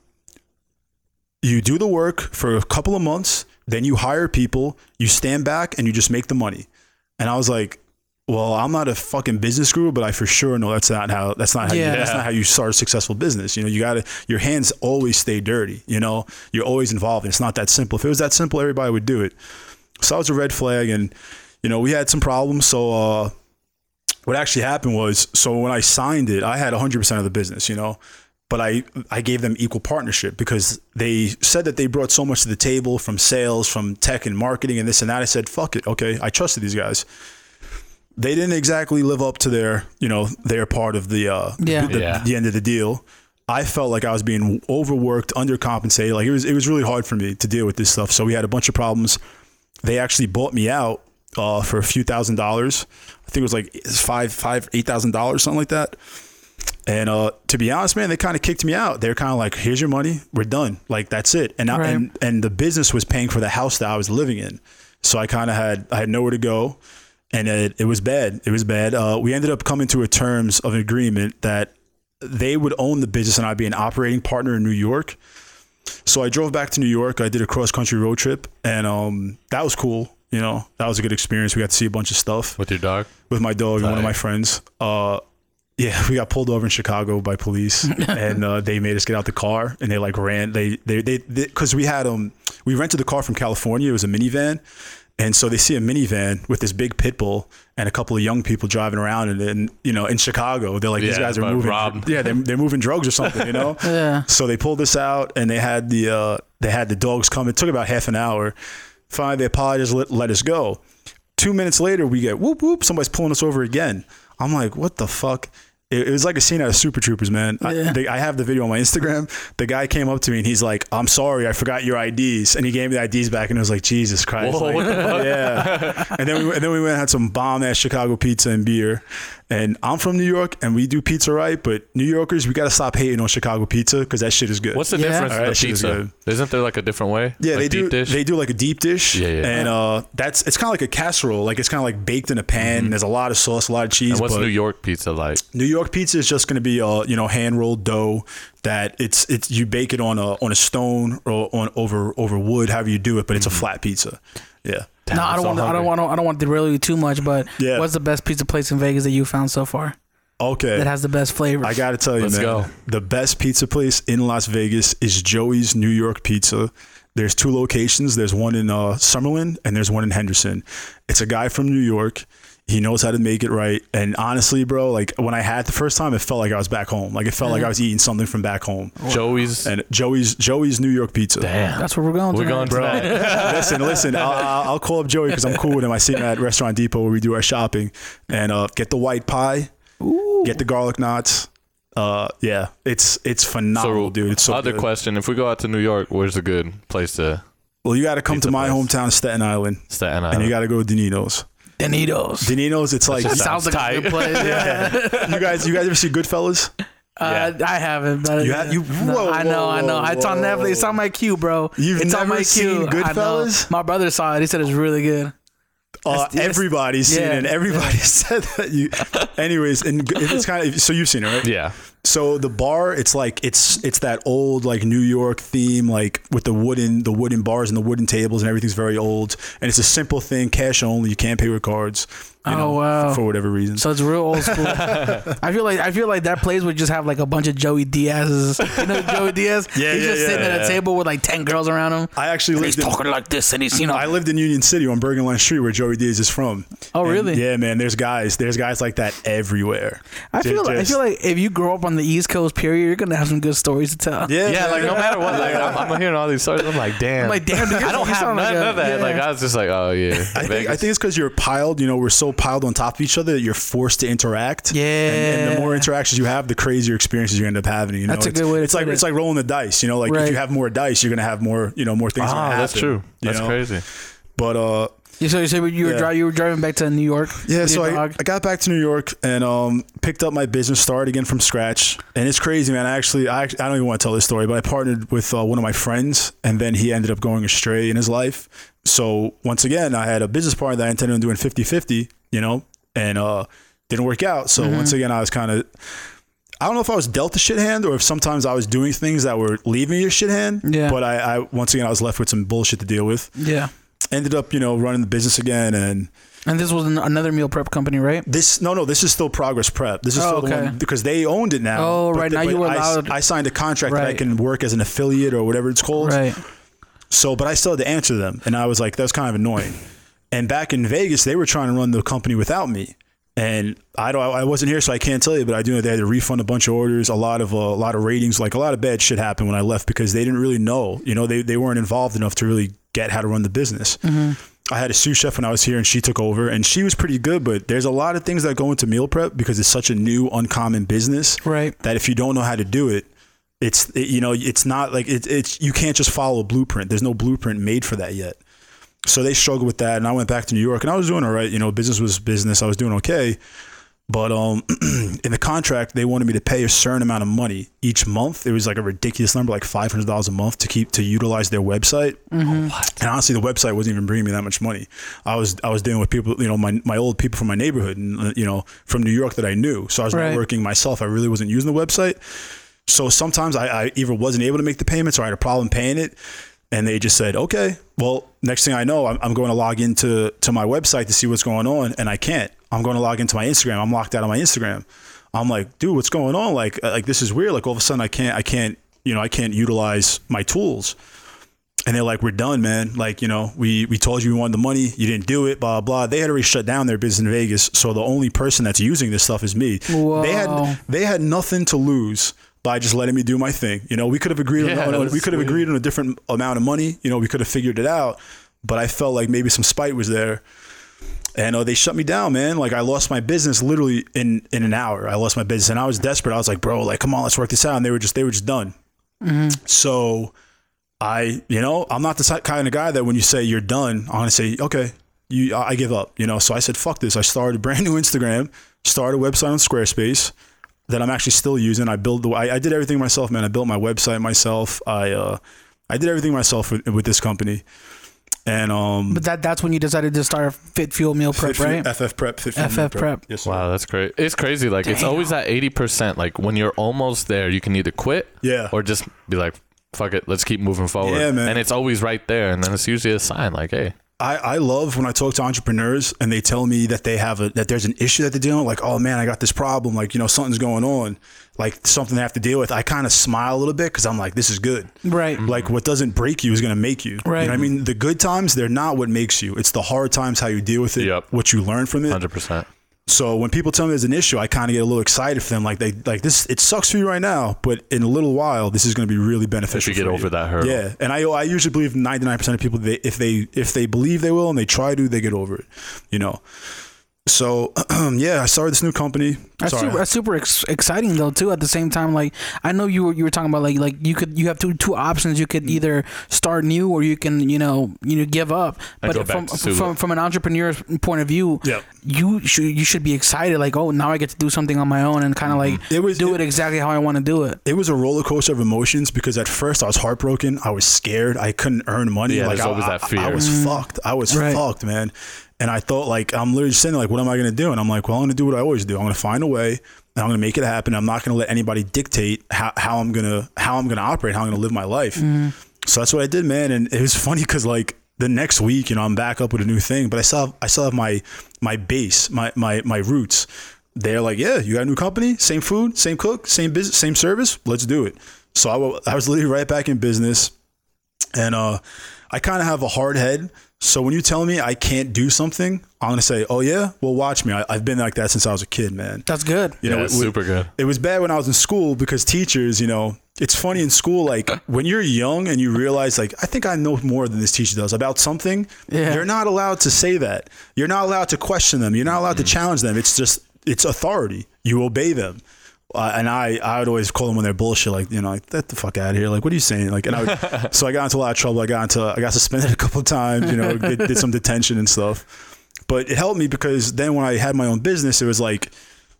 you do the work for a couple of months then you hire people you stand back and you just make the money. And i was like well i'm not a fucking business guru but i for sure know that's not how that's not how Yeah. you, that's not how you start a successful business. You know you gotta your hands always stay dirty you know? You're always involved. And it's not that simple. If it was that simple everybody would do it. So that was a red flag and you know we had some problems. So uh what actually happened was so when I signed it, I had 100% of the business, you know, but I I gave them equal partnership because they said that they brought so much to the table from sales, from tech and marketing and this and that. I said, "Fuck it. Okay, I trusted these guys." They didn't exactly live up to their, you know, their part of the uh Yeah. the, Yeah. the end of the deal. I felt like I was being overworked, undercompensated. Like it was it was really hard for me to deal with this stuff. So we had a bunch of problems. They actually bought me out uh, for a few thousand dollars. I think it was like five, five, eight thousand dollars, something like that. And uh, to be honest, man, they kind of kicked me out. They're kind of like, "Here's your money. We're done. Like that's it." And I, Right. and and the business was paying for the house that I was living in, so I kind of had I had nowhere to go, and it, it was bad. It was bad. Uh, we ended up coming to a terms of an agreement that they would own the business and I'd be an operating partner in New York. So I drove back to New York. I did a cross country road trip, and um, that was cool. You know, that was a good experience. We got to see a bunch of stuff With your dog? with my dog and one of my friends. Uh, yeah, we got pulled over in Chicago by police, (laughs) and uh, they made us get out the car, and they like ran. They they they because we had um we rented the car from California. It was a minivan, And so they see a minivan with this big pit bull and a couple of young people driving around, and then you know in Chicago, they're like these Yeah, guys are moving, robbed. (laughs) yeah, they're, they're moving drugs or something, you know. (laughs) Yeah. So they pulled this out, and they had the uh, they had the dogs come. It took about half an hour. Finally, they apologized, let, let us go. Two minutes later, we get whoop whoop. Somebody's pulling us over again. I'm like, what the fuck? It, it was like a scene out of Super Troopers, man. I, they, I have the video on my Instagram. The guy came up to me and he's like, "I'm sorry, I forgot your IDs," and he gave me the IDs back, and it was like, Jesus Christ, Whoa, like, what the fuck? yeah. And then we and then we went and had some bomb ass Chicago pizza and beer. And I'm from New York, and we do pizza right, but New Yorkers, we gotta stop hating on Chicago pizza because that shit is good. What's the Yeah. difference Alright, in the that shit is pizza? Isn't there like a different way? yeah, like they do. dish. They do like a deep dish. Yeah, yeah. And uh, that's it's kind of like a casserole. Like it's kind of like baked in a pan. There's a lot of sauce, a lot of cheese. Mm-hmm. and what's but New York pizza like? New York pizza is just going to be uh you know hand rolled dough that it's it's you bake it on a on a stone or on over over wood, however you do it, but it's a flat pizza. Yeah. No, I I'm don't so want. To, I don't want. I don't want to derail you too much. But Yeah. what's the best pizza place in Vegas that you found so far Okay. that has the best flavor. I got to tell you, Let's man, go. the best pizza place in Las Vegas is Joey's New York Pizza. There's two locations. There's one in uh, Summerlin and there's one in Henderson. It's a guy from New York. He knows how to make it right. And honestly, bro, like when I had it the first time, it felt like I was back home. Like it felt like I was eating something from back home. Joey's. And Joey's Joey's New York Pizza. Damn. That's where we're going. We're tonight. going Bro, (laughs) listen, listen. I'll, I'll I'll call up Joey because I'm cool with him. I see him at Restaurant Depot where we do our shopping, and uh, get the white pie, get the garlic knots. Uh, yeah, it's it's phenomenal, dude. It's so other good. question: If we go out to New York, where's a good place to Well, you got to come to my place. hometown, Staten Island, Staten and Island? you got to go to Denino's. Denino's. Denino's, it's like That you sounds like tight. a good place. (laughs) Yeah. guys. You guys ever see Goodfellas? Uh, I haven't. But You ha- you- No, whoa, I know. whoa, I know. whoa, It's on whoa. Netflix. It's on my queue, bro. You've it's on never my seen queue. I know. Goodfellas? My brother saw it. He said it's really good. Uh, Yes, yes. everybody's seen Yeah, it. and Everybody (laughs) said that. You, anyways, and it's kind of so you've seen it, right? yeah. So the bar, it's like it's it's that old like New York theme, like with the wooden the wooden bars and the wooden tables and everything's very old. And it's a simple thing, cash only. You can't pay with cards. You Oh, know, wow. For whatever reason. So it's real old school. (laughs) I feel like I feel like that place would just have like a bunch of Joey Diaz's. You know Joey Diaz? (laughs) Yeah, He's yeah, just yeah, sitting at yeah. a table with like ten girls around him. I actually lived he's in, talking like this, and he's you know. I lived in Union City on Bergenline Street, where Joey Diaz is from. Oh, And, really? yeah, man. There's guys. There's guys like that everywhere. I Ju- feel I just- feel like if you grow up on the East Coast, period, you're gonna have some good stories to tell. Yeah, Yeah, like no matter what, like I'm, I'm hearing all these stories. I'm like, damn. I'm like, damn, (laughs) dude, I don't have none like of that. yeah. Like I was just like, oh yeah, I think, I think it's because you're piled. You know, we're so piled on top of each other that you're forced to interact. Yeah. and, and the more interactions you have, the crazier experiences you end up having. You know, That's a it's, good way to It's like it. it's like rolling the dice. You know, like if you have more dice, you're gonna have more. You know, more things. gonna Oh, that's happen, true. you That's know? crazy. But uh, You so you said you were Yeah. driving you were driving back to New York. yeah. So I. I got back to New York and um picked up my business, started again from scratch, and it's crazy, man. I actually I, I don't even want to tell this story, but I partnered with uh, one of my friends, and then he ended up going astray in his life. So once again, I had a business partner that I intended on doing 50-50, you know, and uh didn't work out. So Mm-hmm. once again, I was kind of I don't know if I was dealt a shit hand or if sometimes I was doing things that were leaving a shit hand. Yeah. But I, I once again I was left with some bullshit to deal with. yeah. Ended up, you know, running the business again and And this was an, another meal prep company, right? this no no this is still progress prep. This is Oh, still the one because they owned it now. Oh, But right, the- now you were allowed- I, signed a contract that I can work as an affiliate or whatever it's called. Right. So, but I still had to answer them, and I was like, that was kind of annoying. And back in Vegas, they were trying to run the company without me, and I don't, I wasn't here, so I can't tell you. But I do know they had to refund a bunch of orders, a lot of uh, a lot of ratings, like a lot of bad shit happened when I left because they didn't really know, you know, they they weren't involved enough to really get how to run the business. Mm-hmm. I had a sous chef when I was here, and she took over, and she was pretty good. But there's a lot of things that go into meal prep because it's such a new, uncommon business Right. that if you don't know how to do it, it's it- you know it's not like it, it's you can't just follow a blueprint. There's no blueprint made for that yet. So they struggled with that, and I went back to New York, and I was doing all right. You know, business was business. I was doing okay, but um, (clears throat) in the contract they wanted me to pay a certain amount of money each month. It was like a ridiculous number, like five hundred dollars a month to keep to utilize their website. And honestly, the website wasn't even bringing me that much money. I was I was dealing with people, you know, my my old people from my neighborhood, and uh, you know, from New York that I knew. So I was Right. networking myself. I really wasn't using the website. So sometimes I, I either wasn't able to make the payments or I had a problem paying it. And they just said, okay, well, next thing I know, I'm, I'm going to log into to my website to see what's going on. And I can't. I'm going to log into my Instagram. I'm locked out of my Instagram. I'm like, dude, what's going on? Like, uh, like this is weird. Like all of a sudden I can't, I can't, you know, I can't utilize my tools. and they're like, "We're done, man. Like, you know, we we told you we wanted the money, you didn't do it, blah blah." They had already shut down their business in Vegas, so the only person that's using this stuff is me. Whoa. They had they had nothing to lose by just letting me do my thing. You know, we could have agreed Yeah, on, on we could have agreed on a different amount of money. You know, we could have figured it out, but I felt like maybe some spite was there. And uh, they shut me down, man. Like I lost my business literally in in an hour. I lost my business, and I was desperate. I was like, "Bro, like, come on, let's work this out." And they were just they were just done. So I, you know, I'm not the kind of guy that when you say you're done, I'm gonna say, okay, you, I I give up. You know, so I said, fuck this. I started a brand new Instagram, started a website on Squarespace that I'm actually still using. I built the, I, I did everything myself, man. I built my website myself. I, uh, I did everything myself with, with this company, and um, But that that's when you decided to start Fit Fuel Meal Prep, Fit Fuel- right? FF Prep, Fit Fuel FF Meal Prep. Yes, sir. Wow, that's great. It's crazy. Like it's always at eighty percent. Like when you're almost there, you can either quit, Yeah. or just be like, "Fuck it, let's keep moving forward." Yeah, man. And it's always right there, and then it's usually a sign like, "Hey, I, I love when I talk to entrepreneurs and they tell me that they have a that there's an issue that they're dealing with, like, oh man, I got this problem, like, you know, something's going on, like something they have to deal with. I kind of smile a little bit because I'm like, this is good. Right. Mm-hmm. Like what doesn't break you is gonna make you. Right. You know what I mean? The good times, they're not what makes you. It's the hard times, how you deal with it, Yep. what you learn from it. hundred percent." So when people tell me there's an issue, I kind of get a little excited for them. Like they like this, it sucks for you right now, but in a little while, this is going to be really beneficial. If you get over that hurdle. yeah. And I I usually believe 99 percent of people, they, if they if they believe they will and they try to, they get over it. You know. So (clears throat) yeah, I started this new company. That's Sorry. super, that's super ex- exciting though too. At the same time, like I know you were you were talking about like like you could you have two two options. You Mm. could either start new or you can you know you know give up. And But go back from to from from an entrepreneur's point of view, Yep. you should you should be excited. Like oh now I get to do something on my own and kind of like Mm-hmm. It was- do it- it, exactly how I want to do it. it was a roller coaster of emotions because at first I was heartbroken. I was scared. I couldn't earn money. Yeah, like there's I, always that I- fear. I, was fucked. I was Right. fucked, man. And I thought like I'm literally sitting there like, what am I gonna do? And I'm like, well, I'm gonna do what I always do. I'm gonna find a way and I'm gonna make it happen. I'm not gonna let anybody dictate how, how I'm gonna how I'm gonna operate, how I'm gonna live my life. So that's what I did, man. And it was funny because like the next week, you know, I'm back up with a new thing, but I still have, I still have my my base, my my my roots. They're like, yeah, you got a new company, same food, same cook, same business, same service. Let's do it. So I, I was literally right back in business, and uh, I kind of have a hard head. So when you tell me I can't do something, I'm gonna say, oh yeah, well watch me. I, I've been like that since I was a kid, man. That's good. You Yeah, know, it's it- super good. it was bad when I was in school because teachers, you know, it's funny in school, like when you're young and you realize, like, I think I know more than this teacher does about something. Yeah. You're not allowed to say that. You're not allowed to question them. You're not allowed to mm-hmm. challenge them. It's just, it's authority. You obey them. Uh, and I, I would always call them when they're bullshit, like you know, like get the fuck out of here. Like, what are you saying? Like, and I, would, (laughs) so I got into a lot of trouble. I got into, I got suspended a couple of times. You know, (laughs) did, did some detention and stuff. But it helped me because then when I had my own business, it was like,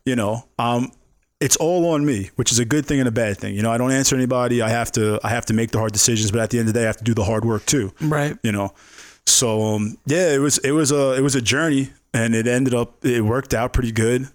you know, um, it's all on me, which is a good thing and a bad thing. You know, I don't answer anybody. I have to, I have to make the hard decisions, but at the end of the day, I have to do the hard work too. Right. You know, so um, yeah, it was, it was a, it was a journey, and it ended up, it worked out pretty good.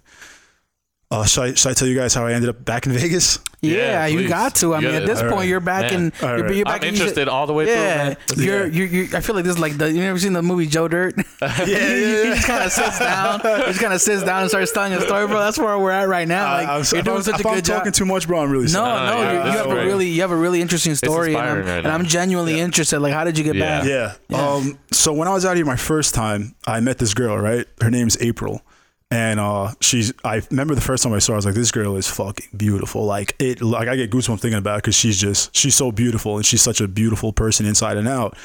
Uh, should, I, should I tell you guys how I ended up back in (laughs) Vegas? Yeah, Yeah, you got to. I You mean, at this all point, right. you're back Man. in. All You're, right. you're back I'm in- interested all the way through. Yeah, man. you're, you're, you're. I feel like this is like the. You ever seen the movie Joe Dirt? Yeah, (laughs) (laughs) he, he just kind of sits down. He just kind of sits down and starts telling a story, bro. That's where we're at right now. Like I, I'm, you're doing I'm, such a if I'm job. talking too much, bro, I'm really No, sorry. no, yeah, you, you that's have a really, you have a really interesting story, and I'm, right and. I'm genuinely interested. Like, how did you get back? Yeah. Um. So when I was out here my first time, I met this girl. Right. Her name's April, and uh, she's. I remember the first time I saw. her, I was like, this girl is fucking beautiful. Like it. Like I get goosebumps thinking about it because she's just. She's so beautiful, and she's such a beautiful person inside and out.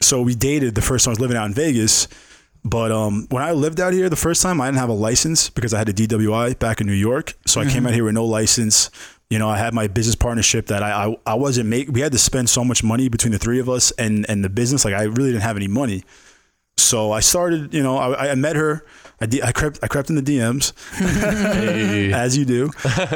So we dated the first time I was living out in Vegas. But um, when I lived out here the first time, I didn't have a license because I had a DWI back in New York. So I came out here with no license. You know, I had my business partnership that I I, I wasn't make. We had to spend so much money between the three of us and and the business. Like I really didn't have any money. So I started. You know, I, I met her. I, D, I crept I crept in the DMs Hey. (laughs) as you do,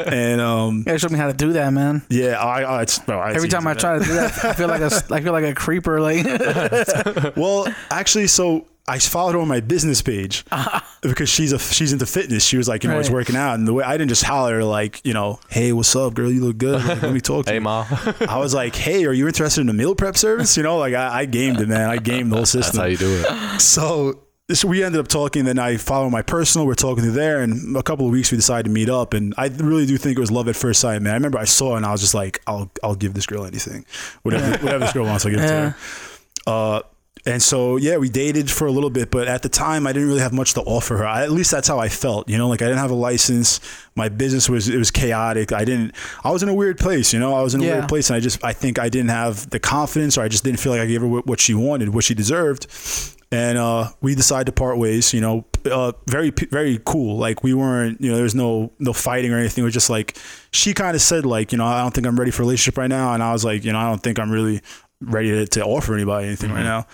and um, You gotta show me how to do that, man. yeah, I, I it's, bro, it's Every time I try to do that, I feel like a, I feel like a creeper. Like, (laughs) Well, actually, so I followed her on my business page (laughs) because she's a she's into fitness. She was like, you know, I was Right. working out, and the way I didn't just holler like, you know, hey, what's up, girl? You look good. Like, let me talk to Hey, you. ma. I was like, hey, are you interested in a meal prep service? You know, like I, I gamed it, man. I gamed the whole system. That's system. how you do it. So so we ended up talking. Then I followed my personal. We're talking through there, and a couple of weeks we decided to meet up. And I really do think it was love at first sight, man. I remember I saw her and I was just like, I'll I'll give this girl anything, whatever (laughs) whatever this girl wants, I'll give it to her. Uh, and so yeah, we dated for a little bit, but at the time I didn't really have much to offer her. I, at least that's how I felt, you know. Like I didn't have a license. My business was it was chaotic. I didn't. I was in a weird place, you know. I was in a Yeah. weird place, and I just I think I didn't have the confidence, or I just didn't feel like I gave her what she wanted, what she deserved. And uh, we decided to part ways. You know, uh, very very cool. Like we weren't, you know, there was no no fighting or anything. It was just like she kind of said, like, you know, I don't think I'm ready for a relationship right now, and I was like, you know, I don't think I'm really ready to, to offer anybody anything right now.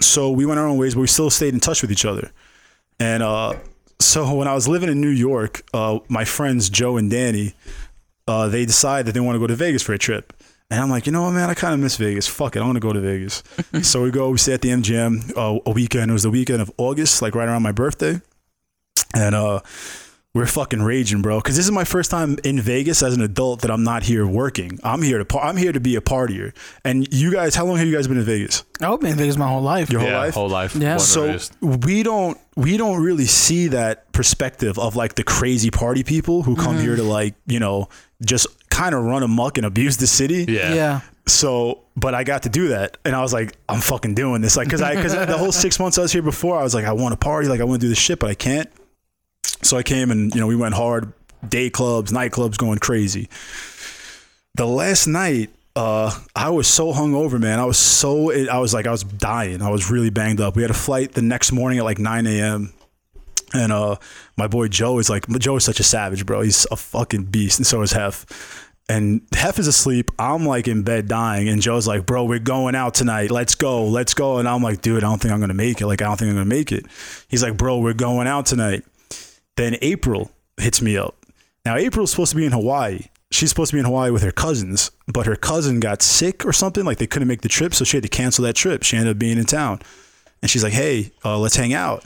So we went our own ways, but we still stayed in touch with each other. And uh, so when I was living in New York, uh, my friends Joe and Danny, uh, they decided that they want to go to Vegas for a trip. And I'm like, you know what, man, I kind of miss Vegas. Fuck it, I'm gonna go to Vegas. (laughs) so we go, we stay at the MGM uh, a weekend. It was the weekend of August, like right around my birthday. And uh, we're fucking raging, bro. Because this is my first time in Vegas as an adult that I'm not here working. I'm here to par- I'm here to be a partier. And you guys, how long have you guys been in Vegas? I've been in Vegas my whole life. Your whole yeah, life? whole life. Yeah. Born so raised. we don't we don't really see that perspective of like the crazy party people who come here to like you know just kind of run amok and abuse the city yeah. yeah. so but i got to do that and i was like i'm fucking doing this like because i because the whole six months i was here before i was like i want to party like i want to do this shit but i can't so i came and you know we went hard day clubs nightclubs going crazy the last night uh, I was so hungover, man. I was so, I was like, I was dying. I was really banged up. We had a flight the next morning at like 9 a.m. And uh, my boy Joe is like, Joe is such a savage, bro. He's a fucking beast, and so is Hef. And Hef is asleep. I'm like in bed dying, and Joe's like, "Bro, we're going out tonight. Let's go, let's go." And I'm like, "Dude, I don't think I'm gonna make it. Like, I don't think I'm gonna make it." He's like, "Bro, we're going out tonight." Then April hits me up. Now April's supposed to be in Hawaii. She's supposed to be in Hawaii with her cousins, but her cousin got sick or something. Like they couldn't make the trip, so she had to cancel that trip. She ended up being in town, and she's like, "Hey, uh, let's hang out."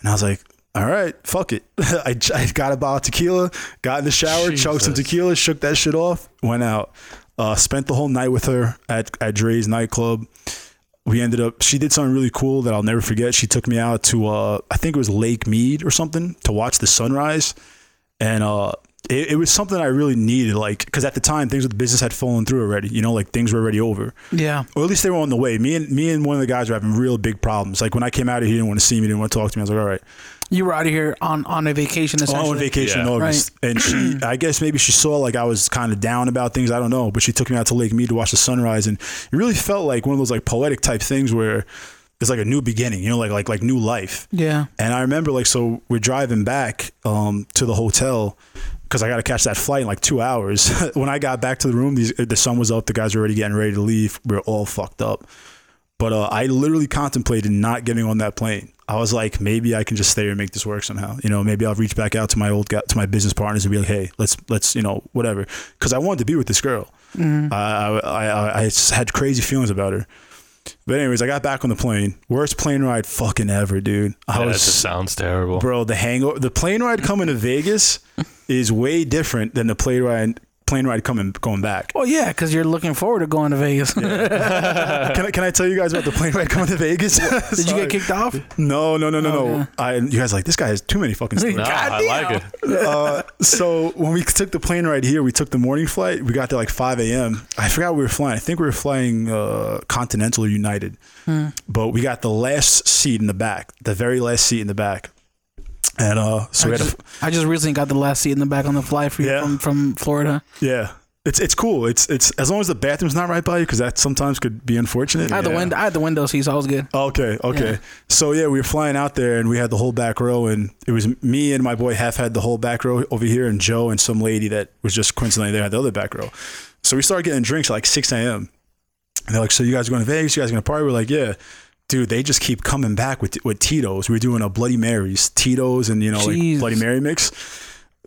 And I was like, "All right, fuck it." (laughs) I, I got a bottle of tequila, got in the shower, chugged some tequila, shook that shit off, went out. Uh, spent the whole night with her at at Drai's nightclub. We ended up. She did something really cool that I'll never forget. She took me out to uh, I think it was Lake Mead or something to watch the sunrise, and uh, it, it was something I really needed. Like because at the time things with the business had fallen through already. You know, like things were already over Yeah. or at least they were on the way. Me and me and one of the guys were having real big problems. Like when I came out of here, he didn't want to see me, didn't want to talk to me. I was like, all right, You were out of here on, on a vacation I'm essentially. on vacation in Yeah. August, and she, (clears throat) I guess maybe she saw like I was kind of down about things. I don't know, but she took me out to Lake Mead to watch the sunrise, and it really felt like one of those like poetic type things where it's like a new beginning, you know, like like like new life. Yeah. And I remember like so we're driving back um, to the hotel because I got to catch that flight in like two hours. (laughs) when I got back to the room, these, the sun was up. The guys were already getting ready to leave. We were all fucked up. But uh, I literally contemplated not getting on that plane. I was like, maybe I can just stay here and make this work somehow. You know, maybe I'll reach back out to my old guy, to my business partners and be like, hey, let's let's you know whatever. Because I wanted to be with this girl. Mm-hmm. I, I, I I had crazy feelings about her. But anyways, I got back on the plane. Worst plane ride fucking ever, dude. I Yeah, that just sounds terrible. bro. The hangover, the plane ride coming to Vegas (laughs) is way different than the plane ride plane ride coming going back. Well, yeah, because you're looking forward to going to Vegas. (laughs) Can I can I tell you guys about the plane ride coming to Vegas? (laughs) Did you get kicked off? No, no, no, no, no. Okay. I you guys are like this guy has too many fucking stories. (laughs) no, I like it. uh, so when we took the plane ride here, we took the morning flight. We got there like 5 a.m. I forgot we were flying. I think we were flying uh, Continental or United, but we got the last seat in the back, the very last seat in the back. And uh, so I we had just, I just recently got the last seat in the back on the flight for Yeah. from, from Florida. yeah, it's it's cool. It's it's as long as the bathroom's not right by you, because that sometimes could be unfortunate. I had the Yeah. window. I had the window seat, so I was good. Okay, okay. Yeah. So yeah, we were flying out there, and we had the whole back row, and it was me and my boy Hef had the whole back row over here, and Joe and some lady that was just coincidentally there had the other back row. So we started getting drinks at like 6 a.m. And they're like, "So you guys are going to Vegas? You guys are going to party?" We're like, "Yeah." Dude, they just keep coming back with with Tito's. We are doing a Bloody Marys, Tito's, and you know like Bloody Mary mix.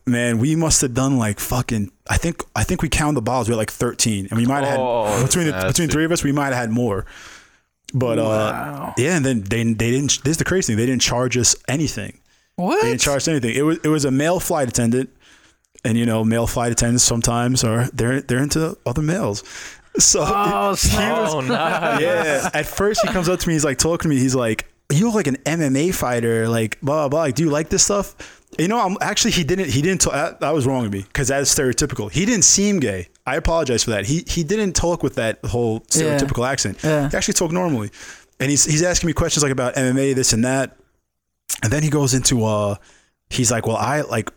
Man, we must have done like fucking. I think I think we counted the bottles. We had like 13, and we might have Oh, had between the, between three of us, we might have had more. But uh, yeah, and then they they didn't. This is the crazy thing. They didn't charge us anything. What? They didn't charge us anything. It was it was a male flight attendant, and you know, male flight attendants sometimes are they're they're into other males. So Oh, snap. Oh, nice. yeah. At first, he comes up to me. He's like talking to me. He's like, you look like an MMA fighter, like blah blah. blah. Like, do you like this stuff? You know, I'm actually he didn't he didn't. talk, that, that was wrong of me because that is stereotypical. He didn't seem gay. I apologize for that. He he didn't talk with that whole stereotypical accent. Yeah. He actually talked normally, and he's he's asking me questions like about MMA, this and that, and then he goes into uh, he's like, well, I like.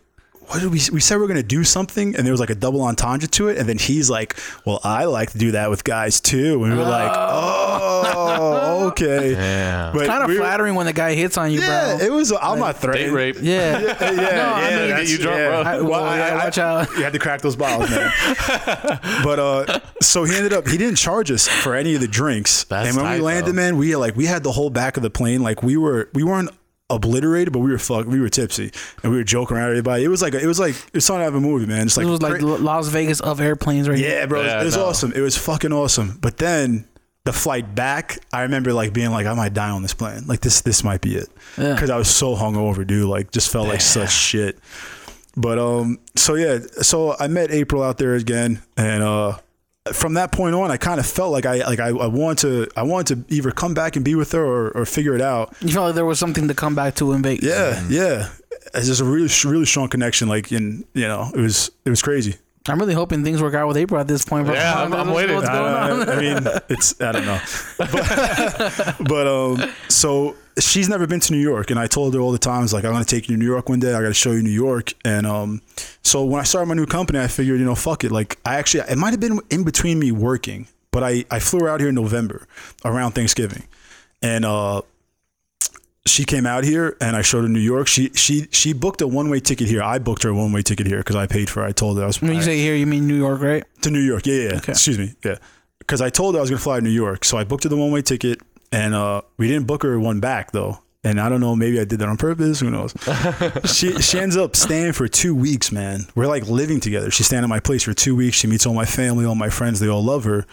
What did we we said we are gonna do something and there was like a double entendre to it and then he's like, well, I like to do that with guys too and we were like, oh, okay. Yeah. But Kind of we were- flattering when the guy hits on you, yeah, bro. it was. I'm not Date threatening. rape. Yeah. (laughs) Yeah, yeah, I yeah. mean, that's- you drunk, yeah. bro. I- well, yeah, watch out. You had to crack those bottles, man. (laughs) but uh, so he ended up. He didn't charge us for any of the drinks. That's and when tight, we landed, though. man, we like we had the whole back of the plane. Like we were we weren't obliterated, but we were fuck. We were tipsy and we were joking around everybody. It was like it was like it's was something out of a movie, man. It's like It was like cra- Las Vegas of airplanes, right? yeah, bro. Yeah, it was no. awesome. It was fucking awesome. But then the flight back, I remember like being like, I might die on this plane. Like this, this might be it. Yeah. Because I was so hungover, dude. Like just felt like such shit. But um, so yeah, so I met April out there again, and uh, from that point on, I kind of felt like I like I, I wanted to I wanted to either come back and be with her or, or figure it out. You felt like there was something to come back to in Vegas. Yeah, yeah. It's just a really really strong connection. Like in you know, it was it was crazy. I'm really hoping things work out with April at this point. Bro. Yeah, I'm- I'm What's- waiting. What's going I, on? I- I mean, it's I don't know, (laughs) but, but um, so she's never been to New York, and I told her all the times like I'm gonna take you to New York one day. I got to show you New York, and um, so when I started my new company, I figured you know fuck it. Like I actually it might have been in between me working, but I I flew her out here in November around Thanksgiving, and uh. She came out here and I showed her New York. She she she booked a one way ticket here. I booked her a one way ticket here because I paid for. it. I told her I was. When you say here, you mean New York, right? To New York, yeah, yeah. Excuse me, yeah. Because I told her I was gonna fly to New York, so I booked her the one way ticket, and uh, we didn't book her one back though. And I don't know, maybe I did that on purpose. Who knows? (laughs) she she ends up staying for two weeks, man. We're like living together. She's staying at my place for two weeks. She meets all my family, all my friends. They all love her.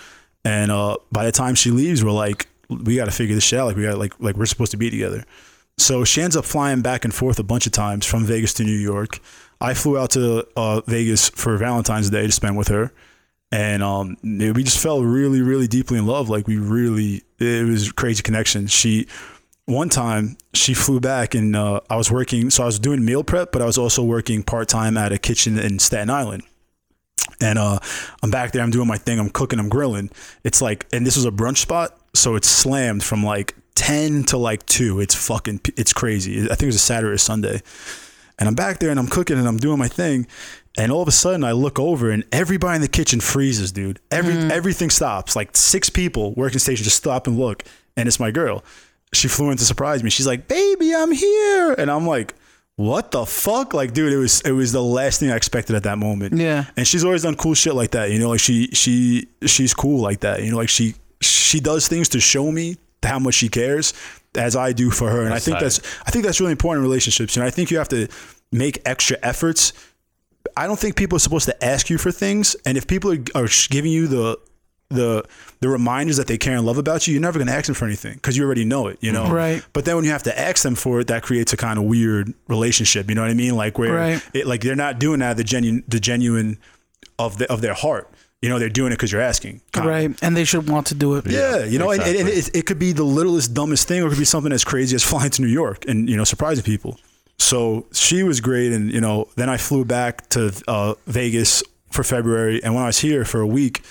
And uh, by the time she leaves, we're like, we got to figure this shit out. Like we got like like we're supposed to be together. So she ends up flying back and forth a bunch of times from Vegas to New York. I flew out to uh, Vegas for Valentine's Day to spend with her, and um, we just fell really, really deeply in love. Like we really, it was crazy connection. She, one time, she flew back, and uh, I was working. So I was doing meal prep, but I was also working part time at a kitchen in Staten Island. And uh, I'm back there. I'm doing my thing. I'm cooking. I'm grilling. It's like, and this was a brunch spot, so it's slammed from like ten to like two. It's fucking. It's crazy. I think it was a Saturday or Sunday. And I'm back there and I'm cooking and I'm doing my thing. And all of a sudden I look over and everybody in the kitchen freezes, dude. Every mm. everything stops. Like six people working station just stop and look. And it's my girl. She flew in to surprise me. She's like, baby, I'm here. And I'm like, what the fuck? Like, dude, it was it was the last thing I expected at that moment. Yeah. And she's always done cool shit like that. You know, like she she she's cool like that. You know, like she she does things to show me how much she cares as I do for her. And I think tight. that's I think that's really important in relationships. And I think you have to make extra efforts. I don't think people are supposed to ask you for things. And if people are, are giving you the the the reminders that they care and love about you, you're never going to ask them for anything because you already know it, you know. Right. But then when you have to ask them for it, that creates a kind of weird relationship. You know what I mean? Like where Right. it like they're not doing that the genuine the genuine of the of their heart. You know, they're doing it because you're asking. kinda. Right. And they should want to do it. Yeah, you know, and, and exactly. it, it could be the littlest, dumbest thing, or it could be something as crazy as flying to New York and you know surprising people. So she was great, and you know, then I flew back to uh, Vegas for February, and when I was here for a week,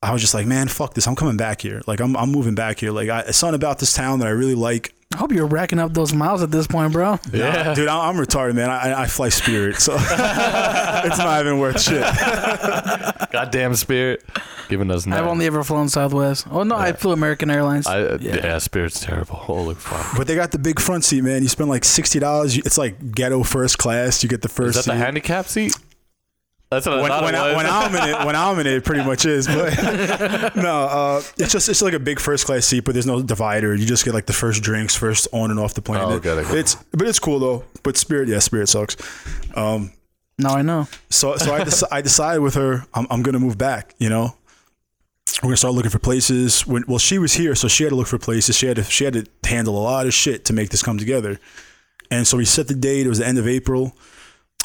I was just like, man, fuck this, I'm coming back here. Like I'm, I'm moving back here. Like I, it's something about this town that I really like. I hope you're racking up those miles at this point, bro. Yeah. Dude, I- I'm retarded, man. I, I fly Spirit, so (laughs) it's not even worth shit. (laughs) Goddamn spirit. Giving us I've only ever flown Southwest. Oh no, I flew American Airlines. I, uh, Yeah. yeah. spirit's terrible. Holy fuck. But they got the big front seat, man. You spend like sixty dollars. It's like ghetto first class. You get the first. Is that the handicap seat? That's what I when, thought when, it was. I, when I'm in it, when I'm in it, it pretty much is. But (laughs) no, uh, it's just it's like a big first class seat, but there's no divider. You just get like the first drinks first on and off the plane. Oh, It- got it, got. It's but it's cool though. But Spirit, yeah, Spirit sucks. Um, now I know. so so I dec- I decided with her, I'm I'm gonna move back. You know, we're gonna start looking for places. When well, she was here, so she had to look for places. She had to she had to handle a lot of shit to make this come together. And so we set the date. It was the end of April.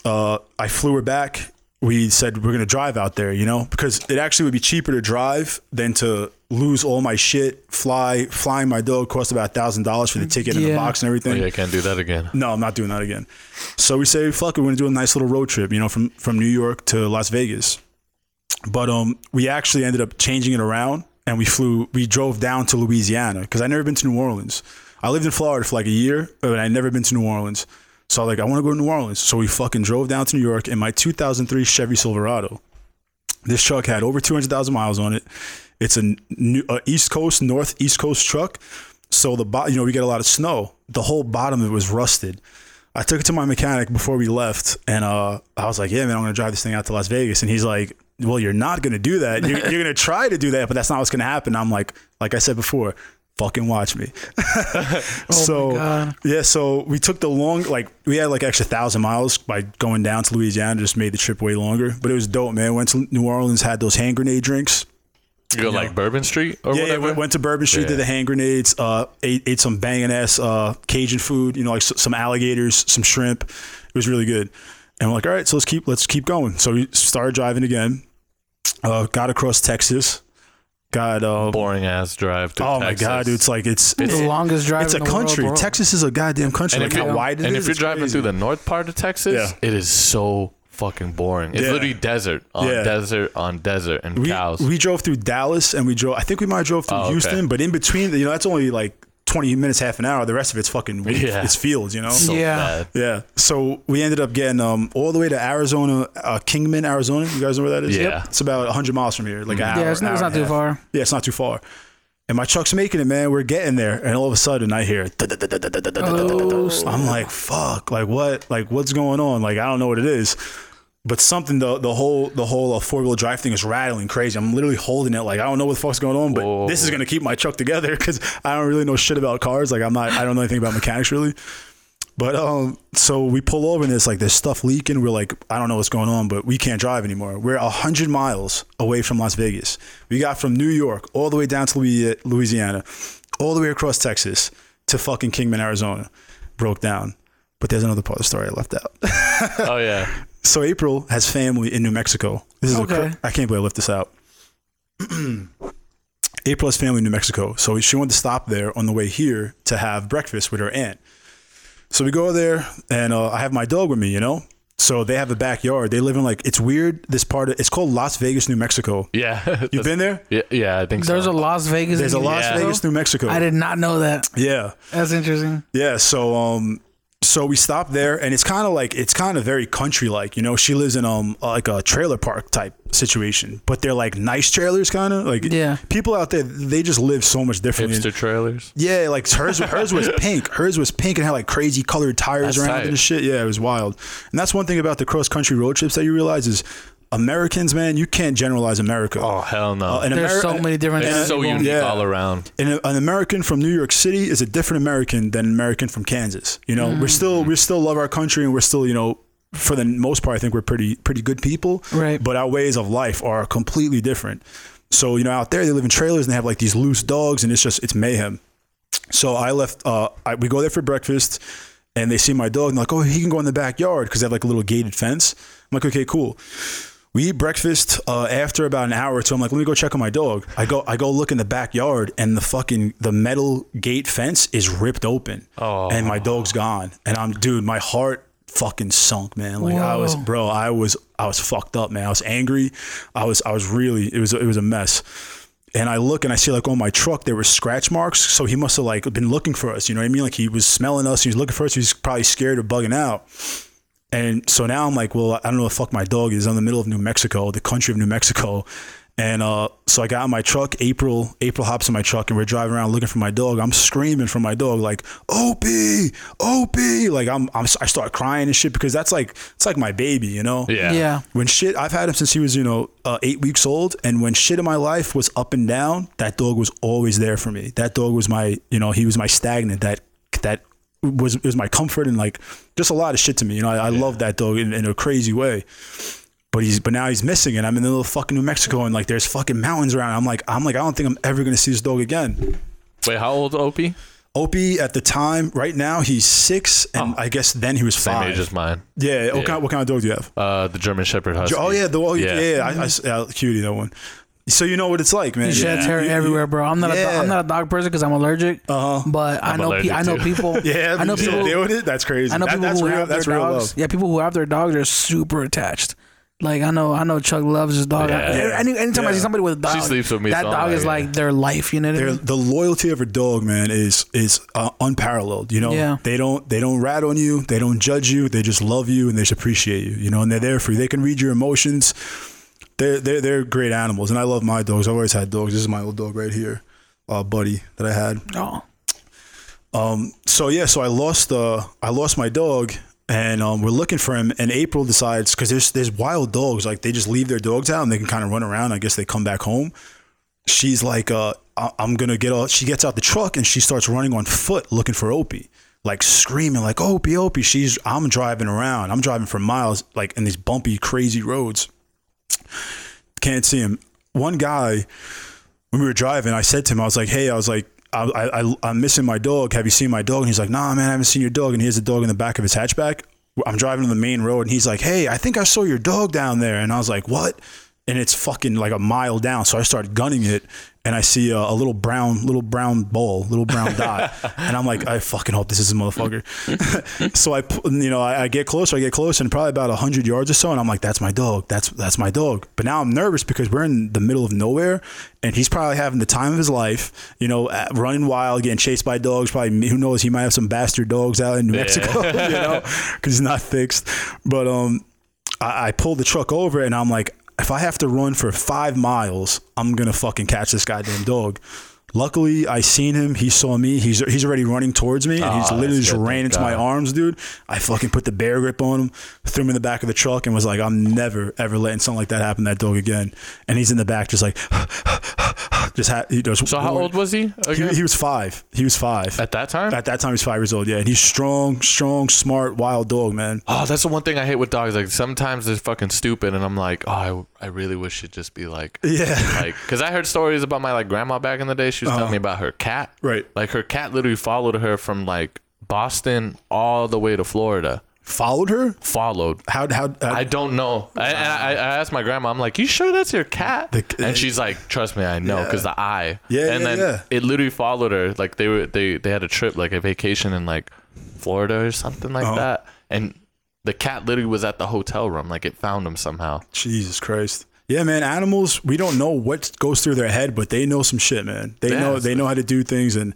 Uh, I flew her back. We said we're gonna drive out there, you know, because it actually would be cheaper to drive than to lose all my shit, fly, flying my dog cost about a thousand dollars for the ticket and the box and Oh, everything. yeah, I can't do that again. No, I'm not doing that again. So we say, fuck it, we're gonna do a nice little road trip, you know, from from New York to Las Vegas. But um, we actually ended up changing it around, and we flew. We drove down to Louisiana because I'd never been to New Orleans. I lived in Florida for like a year, but I'd never been to New Orleans. So I was like, I want to go to New Orleans. So we fucking drove down to New York in my 2003 Chevy Silverado. This truck had over 200,000 miles on it. It's a new, a East Coast, North East Coast truck. So the bottom, you know, we get a lot of snow. The whole bottom of it was rusted. I took it to my mechanic before we left, and uh, I was like, "Yeah, man, I'm gonna drive this thing out to Las Vegas." And he's like, "Well, you're not gonna do that. You're, you're gonna try to do that, but that's not what's gonna happen." I'm like, like I said before, fucking watch me. (laughs) (laughs) so God. yeah, so we took the long, like we had like extra thousand miles by going down to Louisiana. Just made the trip way longer, but it was dope, man. Went to New Orleans, had those hand grenade drinks. You go like Bourbon Street or Yeah, yeah, whatever. we went to Bourbon Street, Yeah. did the hand grenades, uh, ate, ate some banging ass uh, Cajun food, you know, like s- some alligators, some shrimp. It was really good. And we're like, all right, so let's keep let's keep going. So we started driving again. Uh, got across Texas. Got uh, Boring ass drive. To oh my god, dude, it's like it's the longest drive it's a in the world, country. bro. Texas is a goddamn country. And like how you're, wide it and is, if you're driving crazy. through the north part of Texas, Yeah. it is so fucking boring. It's Yeah. literally desert on Yeah. desert on desert and we, cows. we drove through Dallas and we drove. I think we might have drove through Oh, okay. Houston, but in between, you know, that's only like twenty minutes, half an hour. The rest of it's fucking Yeah. it's fields, you know. so Yeah. bad. Yeah. So we ended up getting um all the way to Arizona, uh, Kingman, Arizona. You guys know where that is? Yeah. Mm-hmm. It's about 100 miles from here, like an hour. Yeah, it's, an not- it's not too half. far. Yeah, it's not too far. And my truck's making it, man. We're getting there, and all of a sudden I hear. Oh, I'm like, fuck, like what, like what's going on? Like I don't know what it is, but something the the whole the whole uh, four wheel drive thing is rattling crazy. I'm literally holding it, like I don't know what the fuck's going on, but Whoa. this is gonna keep my truck together because I don't really know shit about cars. Like I'm not, I don't know anything about mechanics really. But um, so we pull over and there's like there's stuff leaking. We're like, I don't know what's going on, but we can't drive anymore. We're a hundred miles away from Las Vegas. We got from New York all the way down to Louisiana, all the way across Texas to fucking Kingman, Arizona. Broke down. But there's another part of the story I left out. Oh yeah. (laughs) so April has family in New Mexico. This is Okay. cr- I can't believe I left this out. (clears throat) April has family in New Mexico, so she wanted to stop there on the way here to have breakfast with her aunt. So we go there, and uh, I have my dog with me, you know. So they have a backyard. They live in like it's weird. This part of it's called Las Vegas, New Mexico. Yeah. (laughs) You've been there? Yeah, yeah, I think There's so. a Las Vegas. There's a New Las Yeah. Vegas, New Mexico. I did not know that. Yeah. That's interesting. Yeah, so um so we stopped there and it's kind of like it's kind of very country like, you know, she lives in um like a trailer park type situation, but they're like nice trailers kind of like Yeah. people out there they just live so much differently. hipster trailers. Yeah, like hers hers was (laughs) pink. Hers was pink and had like crazy colored tires That's around tight. and shit. Yeah, it was wild. And that's one thing about the cross country road trips that you realize is Americans, man, you can't generalize America. Oh hell no. Uh, an There's Ameri- so many different. it's so people. unique Yeah. all around. an, an American from New York City is a different American than an American from Kansas. You know, we're still we still love our country and we're still you know for the most part I think we're pretty pretty good people. Right. But our ways of life are completely different. So you know out there they live in trailers and they have like these loose dogs and it's just it's mayhem. So I left. Uh, I, we go there for breakfast, and they see my dog and they're like, "Oh, he can go in the backyard because they have like a little gated fence." I'm like, "Okay, cool." We eat breakfast. Uh, after about an hour or two, I'm like, "Let me go check on my dog." I go, I go look in the backyard, and the fucking the metal gate fence is ripped open, Oh. and my dog's gone. And I'm, dude, my heart fucking sunk, man. Like I was, bro, I was, I was fucked up, man. I was angry. I was, I was really, it was, it was a mess. And I look and I see like on my truck there were scratch marks. So he must have like been looking for us. You know what I mean? Like he was smelling us. He was looking for us. He was probably scared or bugging out. And so now I'm like, well, I don't know what the fuck my dog is. I'm in the middle of New Mexico, the country of New Mexico. And uh, so I got in my truck. April, April hops in my truck, and we're driving around looking for my dog. I'm screaming for my dog, like Opie, Opie. Like I'm, I'm, I start crying and shit because that's like, it's like my baby, you know? Yeah. Yeah. When shit, I've had him since he was, you know, uh, eight weeks old. And when shit in my life was up and down, that dog was always there for me. That dog was my, you know, he was my stagnant. That that was was my comfort and like just a lot of shit to me. You know, I, I love that dog in, in a crazy way. But he's but now he's missing, and I'm in the little fucking New Mexico, and like there's fucking mountains around. I'm like I'm like I don't think I'm ever gonna see this dog again. Wait, how old Opie? Opie at the time, right now he's six, and I guess then he was Same five. age as mine. yeah. What, Yeah. kind, what kind of dog do you have? Uh, the German Shepherd Husky. Oh yeah, the oh, yeah, Yeah. yeah, I, I, yeah, cutie that one. So you know what it's like, man. It sheds You- hair you- you- everywhere, bro. I'm not a Yeah. I'm not a dog person because I'm allergic. Uh-huh. But I I'm know pe- I know people. (laughs) Yeah, I know people. deal with it. That's crazy. I know That- people that's who real. have That's their real dogs. love. Yeah, people who have their dogs are super attached. Like I know, I know Chuck loves his dog. Yeah. Any, anytime I see somebody with a dog, She sleeps with me, That dog like, is yeah. like their life. You know what I mean? the loyalty of a dog, man, is is uh, unparalleled. You know, Yeah. they don't they don't rat on you, they don't judge you, they just love you and they just appreciate you. You know, and they're there for you. They can read your emotions. They're they're they're great animals, and I love my dogs. I've always had dogs. This is my old dog right here, uh, Buddy, that I had. Oh, so yeah, so I lost uh I lost my dog and um, we're looking for him and April decides because there's there's wild dogs like they just leave their dogs out and they can kind of run around I guess they come back home she's like uh I- I'm gonna get out she gets out the truck and she starts running on foot looking for Opie like screaming like Opie Opie she's I'm driving around I'm driving for miles like in these bumpy crazy roads can't see him one guy when we were driving, I said to him, I was like, "Hey, I was like, I, I, I'm missing my dog. Have you seen my dog?" And he's like, "Nah, man, I haven't seen your dog." And here's a dog in the back of his hatchback. I'm driving on the main road, and he's like, "Hey, I think I saw your dog down there." And I was like, "What?" And it's fucking like a mile down. So I started gunning it, and I see a, a little brown, little brown ball, little brown (laughs) dot, and I'm like, "I fucking hope this is a motherfucker." (laughs) so I, you know, I, I get closer, I get closer, and probably about hundred yards or so, and I'm like, "That's my dog. That's that's my dog." But now I'm nervous because we're in the middle of nowhere, and he's probably having the time of his life. You know, running wild, getting chased by dogs. Probably who knows? He might have some bastard dogs out in New Mexico. (laughs) you know, because he's not fixed. But um, I, I pulled the truck over, and I'm like, if I have to run for five miles, I'm gonna fucking catch this goddamn dog. Luckily, I seen him. He saw me. He's he's already running towards me, and he's Oh, literally just ran into my arms, dude. I fucking put the bear grip on him, threw him in the back of the truck, and was like, "I'm never ever letting something like that happen to that dog again." And he's in the back, just like, just ha- he just. So how old was he he? He was five. He was five. At that time? At that time, he was five years old. Yeah, and he's strong, strong, smart, wild dog, man. Oh, that's the one thing I hate with dogs. Like sometimes they're fucking stupid, and I'm like, oh, I, I really wish it'd just be like, Yeah. like, because I heard stories about my like grandma back in the day. She was telling uh-huh. me about her cat. Right. Like her cat literally followed her from like Boston all the way to Florida. Followed her. Followed. How? How? how I don't know. I, I, I asked my grandma, I'm like, you sure that's your cat? The- and she's like, trust me, I know, because the eye. Yeah, And yeah, then yeah. it literally followed her. Like they were, they they had a trip, like a vacation in like Florida or something like Uh-huh. that, and the cat literally was at the hotel room. Like it found him somehow. Jesus Christ. Yeah, man. Animals, we don't know what goes through their head, but they know some shit, man. They know they know how to do things, and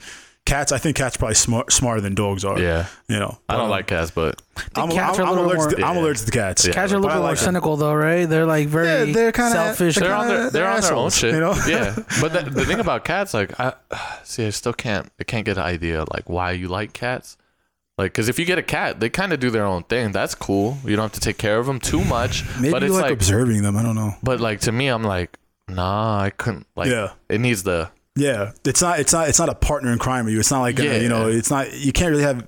cats. I think cats probably smart, smarter than dogs are. Yeah. you know. I don't um, like cats, but I'm, cats I'm, are a I'm little allergic. To, more- I'm Yeah. allergic to cats. Yeah. cats are a But I little more like 'em. cynical though, right? They're like very Yeah, they're kinda- selfish. they're they're on their they're, they're on their own shit. you know? Yeah, (laughs) but the, the thing about cats, like, I see, I still can't, I can't get an idea like why you like cats. Like, because if you get a cat, they kind of do their own thing. That's cool. You don't have to take care of them too much. (laughs) Maybe but you it's like, like, observing them. I don't know. but like to me, I'm like, nah, I couldn't. Like, Yeah. it needs the Yeah, it's not. It's not. It's not a partner in crime with you. It's not like Yeah. you know. It's not. You can't really have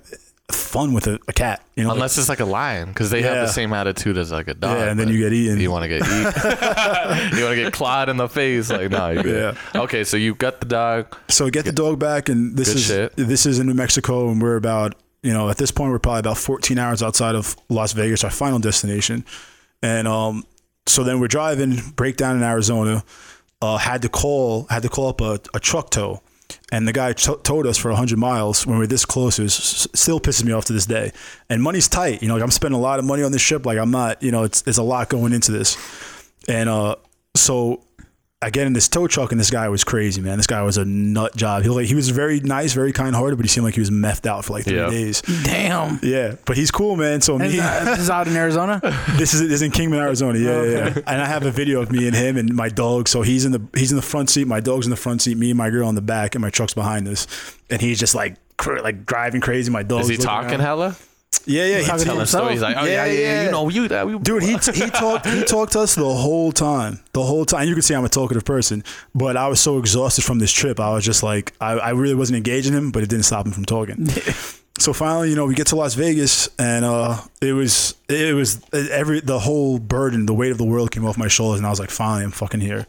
fun with a, a cat. You know, unless it's like a lion, because they have the same attitude as like a dog. Yeah, and then you get eaten. You want to get eaten. (laughs) you want to get clawed in the face. Like, no, you're good. Okay, so you got the dog. So get the dog back, and this is shit. this is in New Mexico, and we're about you know at this point we're probably about 14 hours outside of Las Vegas, our final destination, and um, so then we're driving, breakdown in Arizona, uh, had to call had to call up a, a truck tow, and the guy t- towed us for 100 miles when we are this close. Is s- still pisses me off to this day, and money's tight. You know, like I'm spending a lot of money on this ship. Like I'm not, you know, it's it's a lot going into this, and uh, so I get in this tow truck, and this guy was crazy, man. This guy was a nut job. He, like, he was very nice, very kind hearted, but he seemed like he was methed out for like three Yeah. days. Damn. Yeah, but he's cool, man. So me, uh, this is out in Arizona. (laughs) this is this is in Kingman, Arizona. Yeah, yeah, yeah. And I have a video of me and him and my dog. So he's in the he's in the front seat. My dog's in the front seat. Me and my girl in the back, and my truck's behind us. And he's just like cr- like driving crazy. My dog. Is he talking around. hella? Yeah, yeah. He, Talking to Telling stories like, oh yeah, Yeah, yeah, you know, you that, we, Dude, he he (laughs) talked he talked to us the whole time, the whole time. You can see I'm a talkative person, but I was so exhausted from this trip. I was just like, I, I really wasn't engaging him, but it didn't stop him from talking. (laughs) so finally, you know, we get to Las Vegas, and uh, it was it was every the whole burden, the weight of the world came off my shoulders, and I was like, finally, I'm fucking here.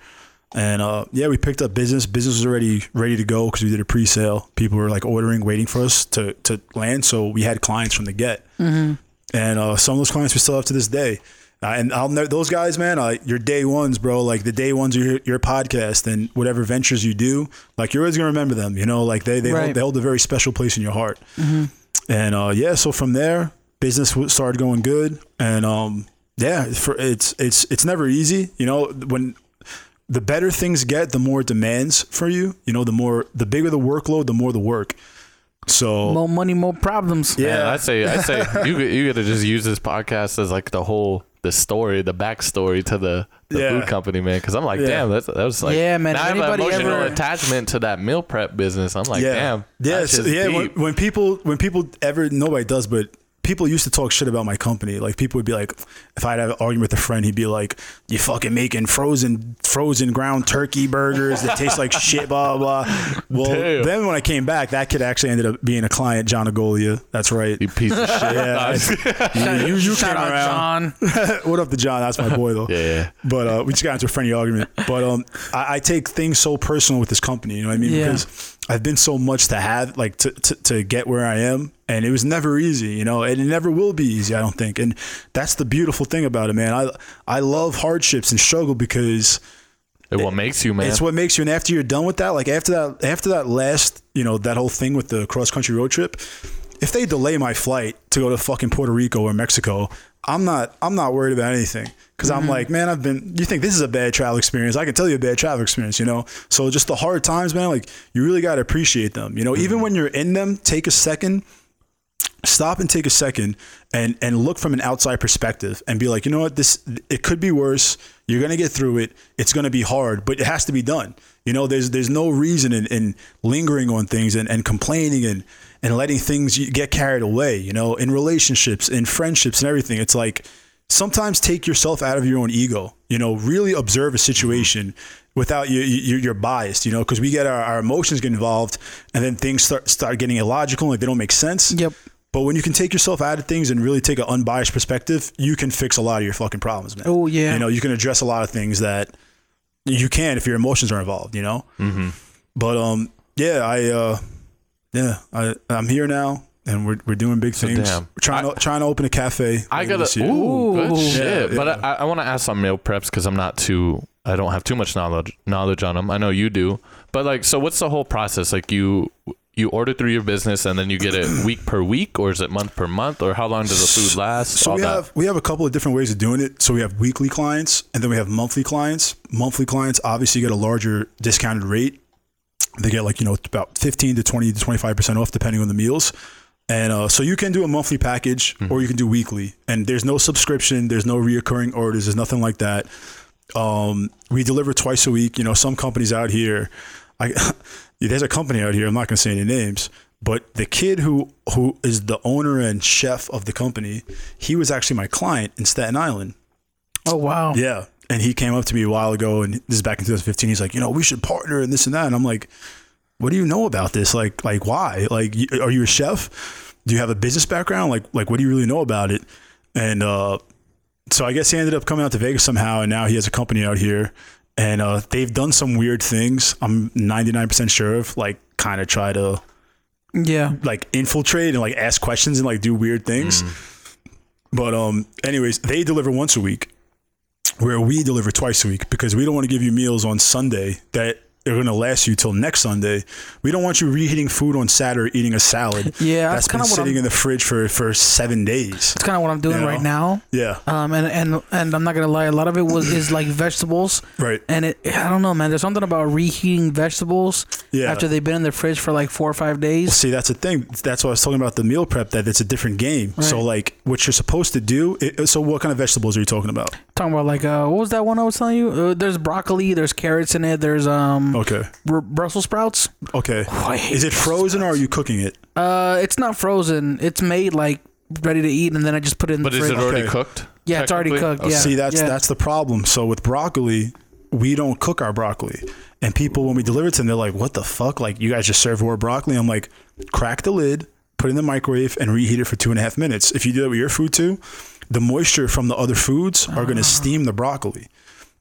And uh, yeah, we picked up business. Business was already ready to go because we did a pre-sale. People were like ordering, waiting for us to to land. So we had clients from the get and uh, some of those clients we still have to this day. Uh, and I'll know those guys, man. Uh, your day ones, bro. Like the day ones of your, your podcast and whatever ventures you do, like you're always gonna remember them. You know, like they they, Right. hold, they hold a very special place in your heart. And uh, yeah, so from there, business started going good, and um, yeah, for it's it's it's never easy. You know, when the better things get, the more it demands for you. You know, the more the bigger the workload, the more the work. So More money, more problems. yeah, Man, I say, I say, (laughs) you you gotta just use this podcast as like the whole the story, the backstory to the, the Yeah. food company, man. Because I'm like, Yeah. damn, that's that was like, Yeah, man, Now if I have an emotional ever- attachment to that meal prep business. I'm like, yeah, damn, yeah, that's so- just yeah. When, when people when people ever nobody does, but people used to talk shit about my company. Like people would be like, if I'd have an argument with a friend, he'd be like, "You fucking making frozen frozen ground turkey burgers that taste like (laughs) shit." Blah blah. blah. Well, Damn. then when I came back, that kid actually ended up being a client, John Agolia. That's right. you piece of shit. Yeah, (laughs) you, you, you Shout came out around. John. (laughs) what up to John? That's my boy though. Yeah. But uh, we just got into a friendly argument. But um, I, I take things so personal with this company. You know what I mean? Yeah. Because I've been so much to have, like to, to to get where I am, and it was never easy. You know, and it never will be easy. I don't think. And that's the beautiful thing about it, man. I I love hardships and struggle because It what makes you, man. it's what makes you. And after you're done with that, like after that, after that last, you know, that whole thing with the cross country road trip, if they delay my flight to go to fucking Puerto Rico or Mexico, I'm not, I'm not worried about anything because I'm mm-hmm. like, man, I've been. You think this is a bad travel experience? I can tell you a bad travel experience, you know. So just the hard times, man. Like you really got to appreciate them. You know, even mm-hmm. when you're in them, take a second stop and take a second and and look from an outside perspective and be like you know what this it could be worse you're going to get through it it's going to be hard but it has to be done you know there's there's no reason in, in lingering on things and, and complaining and and letting things get carried away you know in relationships in friendships and everything it's like sometimes take yourself out of your own ego you know really observe a situation without you, you you're biased you know because we get our, our emotions get involved and then things start start getting illogical like they don't make sense Yep. but when you can take yourself out of things and really take an unbiased perspective, you can fix a lot of your fucking problems, man. Oh, yeah. You know, you can address a lot of things that you can if your emotions are involved. You know. Mm-hmm. But um, yeah, I uh, yeah, I I'm here now, and we're we're doing big things. damn. We're trying to trying to open a cafe. I gotta. this year. Ooh, good shit. Yeah, but yeah. I, I want to ask on meal preps because I'm not too. I don't have too much knowledge knowledge on them. I know you do, but like, so what's the whole process? Like, you you order through your business and then you get it (clears throat) week per week, or is it month per month, or how long does the food last? So All we that. have we have a couple of different ways of doing it. So we have weekly clients, and then we have monthly clients. Monthly clients obviously get a larger discounted rate. They get like you know about fifteen to twenty to twenty five percent off depending on the meals. And uh, so you can do a monthly package or you can do weekly. And there's no subscription, there's no reoccurring orders, there's nothing like that. Um, we deliver twice a week. You know, some companies out here, I, (laughs) there's a company out here. I'm not going to say any names, but the kid who who is the owner and chef of the company, he was actually my client in Staten Island. Oh wow. Yeah, and he came up to me a while ago, and this is back in 2015. He's like, you know, we should partner and this and that. And I'm like, what do you know about this? Like, like why? Like, are you a chef? Do you have a business background? Like, like what do you really know about it? And uh, so I guess he ended up coming out to Vegas somehow, and now he has a company out here, and uh, they've done some weird things. I'm 99% sure of, like, kind of try to Yeah. like infiltrate and like ask questions and like do weird things. But um, anyways, they deliver once a week, where we deliver twice a week because we don't want to give you meals on Sunday that are going to last you till next Sunday. We don't want you reheating food on Saturday, eating a salad. (laughs) Yeah, that's that's been sitting in the fridge for for seven days. That's kind of what I'm doing You know? right now. Yeah, Um, and, and and I'm not gonna lie, a lot of it was is like vegetables. right. And it, I don't know, man. There's something about reheating vegetables Yeah. after they've been in the fridge for like four or five days. See, that's the thing. That's what I was talking about the meal prep. That it's a different game. So, like, what you're supposed to do. It, so, what kind of vegetables are you talking about? Talking about like, uh, what was that one I was telling you? Uh, there's broccoli, there's carrots in it, there's um Okay. Br- Brussels sprouts. Okay. I hate Is it Brussels frozen or are you cooking it? Uh, it's not frozen. It's made like ready to eat, and then I just put it in But the is fridge. it already Okay. cooked? Yeah, it's already cooked, Oh, yeah. See, that's yeah. that's the problem. So with broccoli, we don't cook our broccoli, and people when we deliver it to them, they're like, "What the fuck? Like you guys just serve raw broccoli?" I'm like, crack the lid, put it in the microwave, and reheat it for two and a half minutes. If you do that with your food too, the moisture from the other foods are Ah. going to steam the broccoli.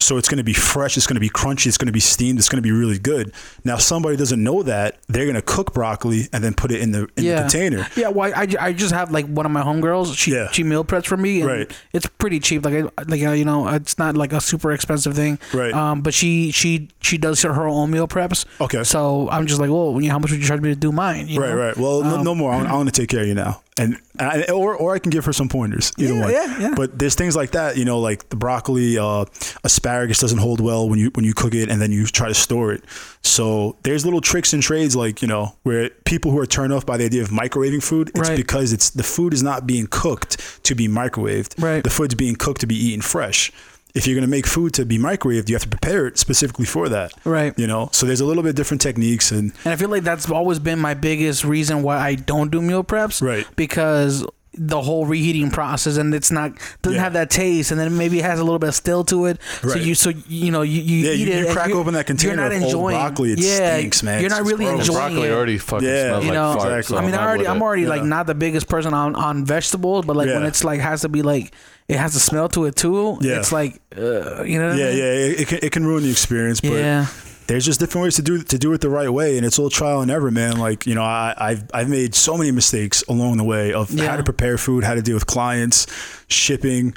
So it's going to be fresh, it's going to be crunchy, it's going to be steamed, it's going to be really good. Now, somebody doesn't know that, they're going to cook broccoli and then put it in the in yeah. the container. Yeah, well, I, I just have like one of my homegirls. She Yeah. she meal preps for me, and Right. it's pretty cheap. Like I- like uh, you know, it's not like a super expensive thing. Right. Um, but she she she does her own meal preps. Okay. So I'm just like, well, you know, how much would you charge me to do mine? You Right, know? right. Well, no, Um, no more. I I want to take care of you now, and, and I, or or I can give her some pointers. Either Yeah, one. yeah, yeah. But there's things like that, you know, like the broccoli, uh, asparagus doesn't hold well when you when you cook it and then you try to store it. So there's little tricks and trades, like you know, where people who are turned off by the idea of microwaving food, it's Right. because it's the food is not being cooked to be microwaved. Right. The food's being cooked to be eaten fresh. If you're going to make food to be microwaved, you have to prepare it specifically for that. Right. You know, so there's a little bit different techniques and And I feel like that's always been my biggest reason why I don't do meal preps. Right. Because the whole reheating process and it's not doesn't Yeah. have that taste and then maybe it has a little bit of still to it. So you so you know you, you Yeah, eat you- you and crack open that container you're not of old enjoying broccoli, it yeah, stinks, man. You're not It's really gross. enjoying broccoli it. already fucking Yeah. smells you like know, farts. exactly. so I mean, I'm I not already, I'm it. already like Yeah. not the biggest person on, on vegetables, but like when it's like has to be like it has a smell to it too. Yeah. It's like uh, you know. What I yeah, mean? yeah, it, it can it can ruin the experience. But yeah. there's just different ways to do to do it the right way, and it's all trial and error, man. Like you know, I, I've I've made so many mistakes along the way of Yeah. how to prepare food, how to deal with clients, shipping.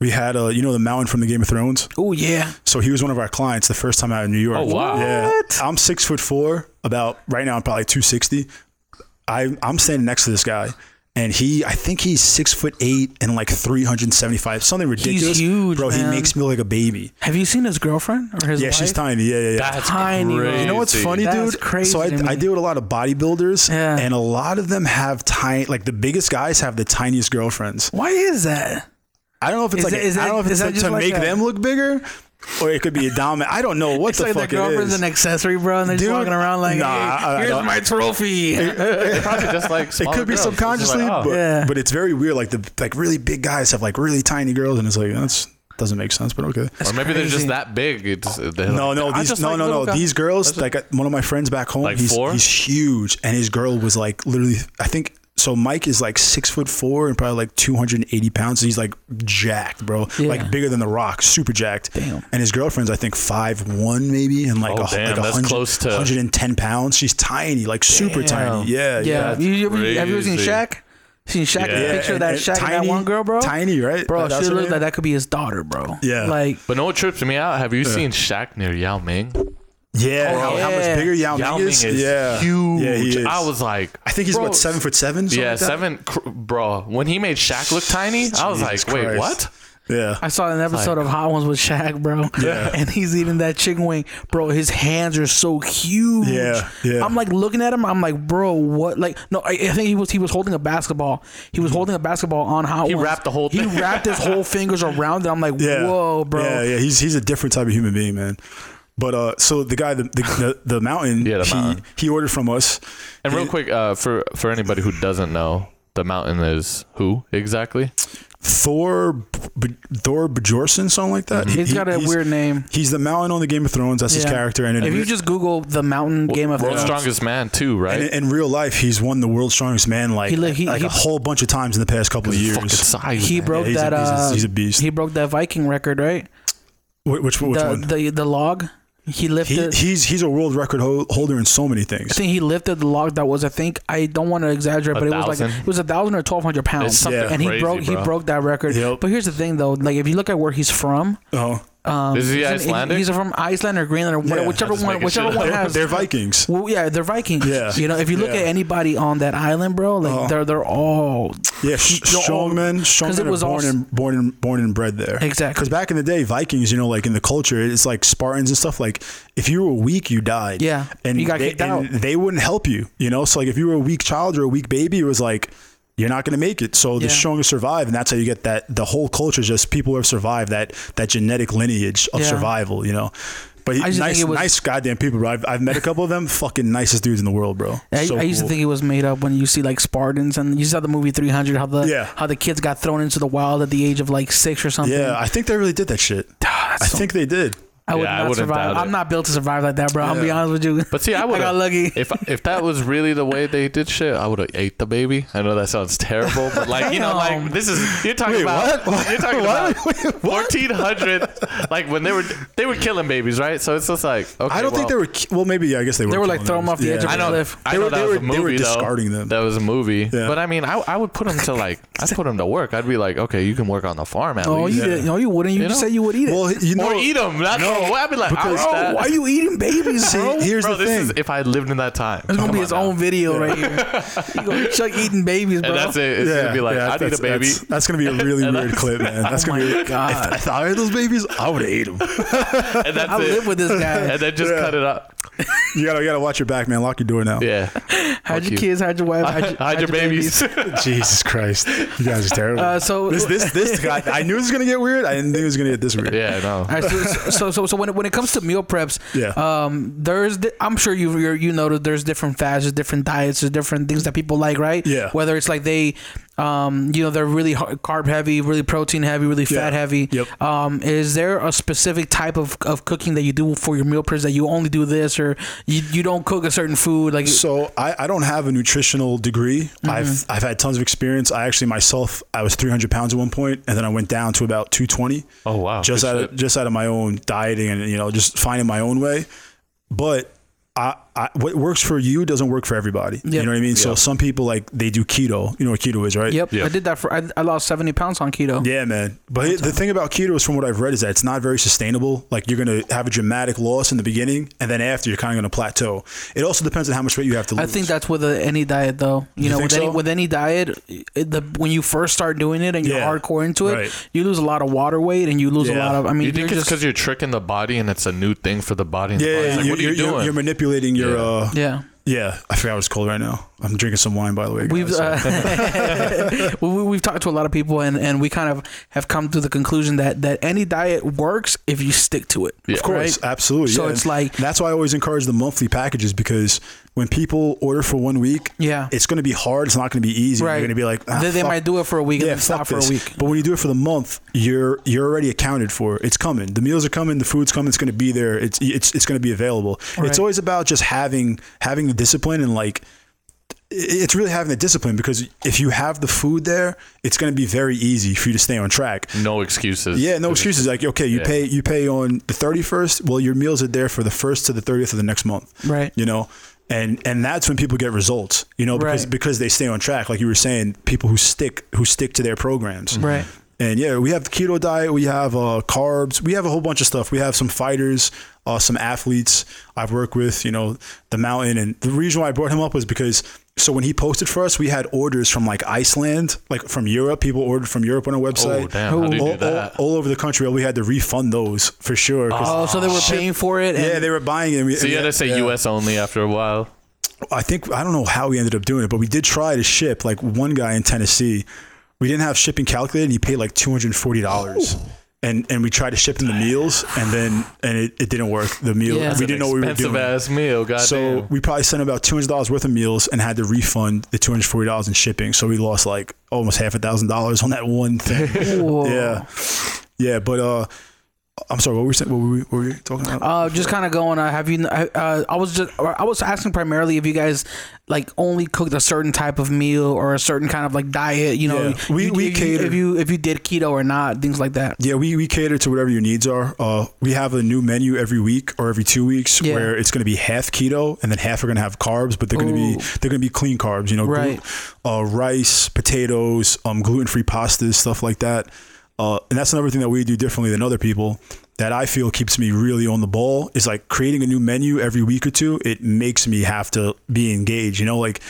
We had a you know the mountain from the Game of Thrones. Oh yeah. So he was one of our clients the first time out in New York. Oh, wow. Yeah, What? I'm six foot four. About right now, I'm probably two sixty. I I'm standing next to this guy, and he I think he's six foot eight and like three hundred and seventy five, something ridiculous. He's huge, bro. man. He makes me look like a baby. Have you seen his girlfriend or his Yeah, wife? she's tiny. Yeah, yeah, yeah. That's Tiny, crazy. You know what's funny, That's dude? crazy so I, to me. I deal with a lot of bodybuilders, Yeah. and a lot of them have tiny, like the biggest guys have the tiniest girlfriends. Why is that? I don't know if it's Is like that- is I don't know if it's like just to like make a- them look bigger, or it could be a dominant. I don't know what It's the like fuck the girlfriend's an accessory, bro, and they're just walking around like, nah, hey, I- I here's don't- my trophy. It's probably just like it could be girls. Subconsciously, like, oh. but Yeah. but it's very weird. Like the like really big guys have like really tiny girls, and it's like that's doesn't make sense. But okay. or maybe they're just that big. It's, No, like, no, these no, like no, no. guys. These girls, like uh, one of my friends back home, Like he's he's huge, and his girl was like literally, I think. So Mike is like six foot four and probably like two hundred and eighty pounds. He's like jacked, bro. Yeah. Like bigger than the Rock, super jacked. Damn. And his girlfriend's I think five one maybe, and like Oh, a, damn, like that's hundred, close to- 110 pounds. She's tiny, like super Damn. tiny. Yeah, yeah. yeah. You, you ever, have you ever seen crazy. Shaq? Seen Shaq? Yeah. The picture of and- that and Shaq and that one girl, bro. Tiny, right? Bro, That's she her looks like that could be his daughter, bro. Yeah. Like, But no, what trips me out? Have you seen Shaq near Yao Ming? Yeah, Oh, how, how much bigger Yao, Yao Ming Ming is? is yeah, huge. Yeah, he is. I was like, I think he's bro, what seven foot seven. Yeah, like seven, cr- bro. When he made Shaq look tiny, I was Jesus like, wait, what? Yeah, I saw an episode of Hot Ones with Shaq, bro. Yeah. And he's eating that chicken wing. Bro, his hands are so huge. Yeah, yeah. I'm like looking at him. I'm like, bro, what? Like, no, I, I think he was he was holding a basketball. He was holding a basketball on Hot He Ones. He wrapped the whole thing. He wrapped his whole fingers around it. I'm like, (laughs) yeah. whoa, bro. Yeah, yeah. He's he's a different type of human being, man. But uh, so the guy, the the, the, the mountain, (laughs) Yeah, the he mountain. he ordered from us. And real He- quick, uh, for for anybody who doesn't know, the mountain is who exactly? Thor, B- Thor Bjornsson, something like that. He- He's he- got a he's- weird name. He's the mountain on the Game of Thrones. That's his character. And if you just Google the Mountain Game of Thrones. World's Thrones, strongest man too, right? in, in real life, he's won the world's strongest man like He he- like he- a whole bunch of times in the past couple of years. size. he man. broke he's a- that. he's a- uh, he's a beast. He broke that Viking record, right? Wh- which which the, one? the the log. He He, lifted. he's he's a world record holder in so many things. I think he lifted the log that was. I think I don't want to exaggerate, A but it was like thousand? it was a thousand or twelve hundred pounds. It's something and he crazy, broke he broke that record. Yep. But here's the thing, though. Like if you look at where he's from, Oh, um, Is he Icelandic? He's from Iceland or Greenland or whatever, Yeah. whichever one. Whichever one has. (laughs) they're Vikings. well, yeah, they're Vikings. Yeah. You know, if you look Yeah. at anybody on that island, bro, like Uh-huh. they're they're all Yeah, sh- They're all- strong men. Strong 'cause it men was born all- and born and born and bred there. Exactly. Because back in the day, Vikings, you know, like in the culture, it's like Spartans and stuff. Like if you were weak, you died. Yeah. and You got they, kicked and out. They wouldn't help you. You know, so like if you were a weak child or a weak baby, it was like you're not going to make it. So the Yeah. strongest survive, and that's how you get that. The whole culture is just people who have survived that that genetic lineage of Yeah. survival. You know. But he- I just think nice, was- nice goddamn people, bro. I've, I've met a couple of them. Fucking nicest dudes in the world, bro. I, So I used cool. to think it was made up when you see like Spartans and you saw the movie 300 how the Yeah. how the kids got thrown into the wild at the age of like six or something. Yeah, I think they really did that shit. I so- think they did. I would Yeah, I not wouldn't survive. doubt I'm it. not built to survive like that, bro. I'm gonna be honest with you. But see, I (laughs) would got lucky. If if that was really the way they did shit, I would have ate the baby. I know that sounds terrible, but like you know, like this is you're talking Wait, about what? you're talking (laughs) What? about 1400 like when they were they were killing babies, right? So it's just like okay, I don't think they were. ki- Well, maybe yeah, I guess they were. They were, like, killing throwing them them. off the edge of I a know. cliff. I They know were- that they was were- a they were movie, though. discarding them. That was a movie. Yeah. But I mean, I, I would put them to like (laughs) I'd put them to work. I'd be like, okay, you can work on the farm at Oh, least. you. No, you wouldn't. You, You just know? said you would eat it. Well, you know, Or eat them. That's no, I'd be like, because- bro, why are you eating babies, bro? here's Bro, the this thing. is if I lived in that time. It's gonna be his now. own video right here. You go Chuck eating babies, bro. And that's it. It's gonna be like, I need a baby. That's, that's gonna be a (laughs) really weird clip, man. That's (laughs) Oh gonna my (laughs) be. God. If, if I had those babies, I would have ate them. And that's I it. live with this guy. and then just Yeah. cut it up. You gotta, you gotta watch your back, man. Lock your door now. Yeah. Hide your you. kids, hide your wife, hide your, Hide your babies. Jesus Christ, you guys are terrible. Uh, so- this, this, this guy. I knew it was gonna get weird. I didn't think it was gonna get this weird. yeah, no. All right, so, so, so, so when it, when it comes to meal preps, Yeah. um, there's di- I'm sure you you know that there's different fads, there's different diets, there's different things that people like, right? Yeah. Whether it's like they, um, you know, they're really carb heavy, really protein heavy, really fat Yeah. heavy. Yep. Um, is there a specific type of, of cooking that you do for your meal preps that you only do this, or you, you don't cook a certain food like? So I, I don't have a nutritional degree. Mm-hmm. I've I've had tons of experience. I actually myself I was 300 pounds at one point, and then I went down to about 220. Oh wow. just Good out shit. of just out of my own dieting and you know just finding my own way. But I, I what works for you doesn't work for everybody. Yep. You know what I mean? So some people like they do keto. You know what keto is, right? Yep, Yeah. I did that for I, I lost seventy pounds on keto. Yeah, man. But the thing about keto is, from what I've read, is that it's not very sustainable. Like you're gonna have a dramatic loss in the beginning, and then after you're kind of gonna plateau. It also depends on how much weight you have to lose. I think that's with a, any diet, though. You, You know, think with any with any diet, it, the when you first start doing it and you're Yeah. hardcore into it, Right. you lose a lot of water weight and you lose a lot of. I mean, you think it's because you're tricking the body and it's a new thing for the body? And the yeah, body's yeah, like, you're, what are you you're- you're- doing? you're manipulating your. Yeah. uh yeah. Yeah, I forgot what it's called right now. I'm drinking some wine, by the way. We've guys. uh, (laughs) (laughs) we, we've talked to a lot of people and, and we kind of have come to the conclusion that that any diet works if you stick to it. Yeah. Of course, right? absolutely. So yeah. it's like- that's why I always encourage the monthly packages because when people order for one week, Yeah. it's going to be hard. It's not going to be easy. Right. You're going to be like, ah, they, they might do it for a week and yeah, then stop for a week. But when you do it for the month, you're you're already accounted for. It's coming. The meals are coming. The food's coming. It's going to be there. It's it's it's going to be available. Right. It's always about just having having the discipline and like it's really having the discipline because if you have the food there, it's going to be very easy for you to stay on track. no excuses. Yeah, no excuses. Like, okay, you Yeah. pay you pay on the thirty first. Well, your meals are there for the first to the thirtieth of the next month. Right. You know, and and that's when people get results. You know, because Right. because they stay on track. Like you were saying, people who stick who stick to their programs. Right. And yeah, we have the keto diet. We have uh, carbs. We have a whole bunch of stuff. We have some fighters, uh, some athletes I've worked with. You know, the mountain. And the reason why I brought him up was because so when he posted for us, we had orders from like Iceland, like from Europe. People ordered from Europe on our website Oh damn! How do you all, do that? all, all over the country. We had to refund those for sure. Oh, so they were paying for it. And yeah, they were buying it. We- so you had to say yeah. U.S. only after a while. I think I don't know how we ended up doing it, but we did try to ship. Like one guy in Tennessee, we didn't have shipping calculated. and He paid like two hundred and. And, and we tried to ship him the meals and then and it, it didn't work the meal Yeah. we didn't know what we were Expensive doing ass meal. Goddamn. so we probably sent about two hundred dollars worth of meals and had to refund the two hundred forty dollars in shipping. So we lost like almost half a thousand dollars on that one thing. (laughs) Yeah, yeah. But uh, I'm sorry. What were we saying? What were we, what were we talking about? Uh, just kind of going. Uh, have you? Uh, I was just. I was asking primarily if you guys like only cooked a certain type of meal or a certain kind of like diet. You know, Yeah. We- you- we if, you, cater. if you if you did keto or not, things like that. Yeah, we, we cater to whatever your needs are. Uh, we have a new menu every week or every two weeks Yeah. where it's going to be half keto and then half are going to have carbs, but they're going to be they're going to be clean carbs. You know, Right. uh, rice, potatoes, um, gluten free pastas, stuff like that. Uh, and that's another thing that we do differently than other people that I feel keeps me really on the ball is like creating a new menu every week or two. It makes me have to be engaged. You know, like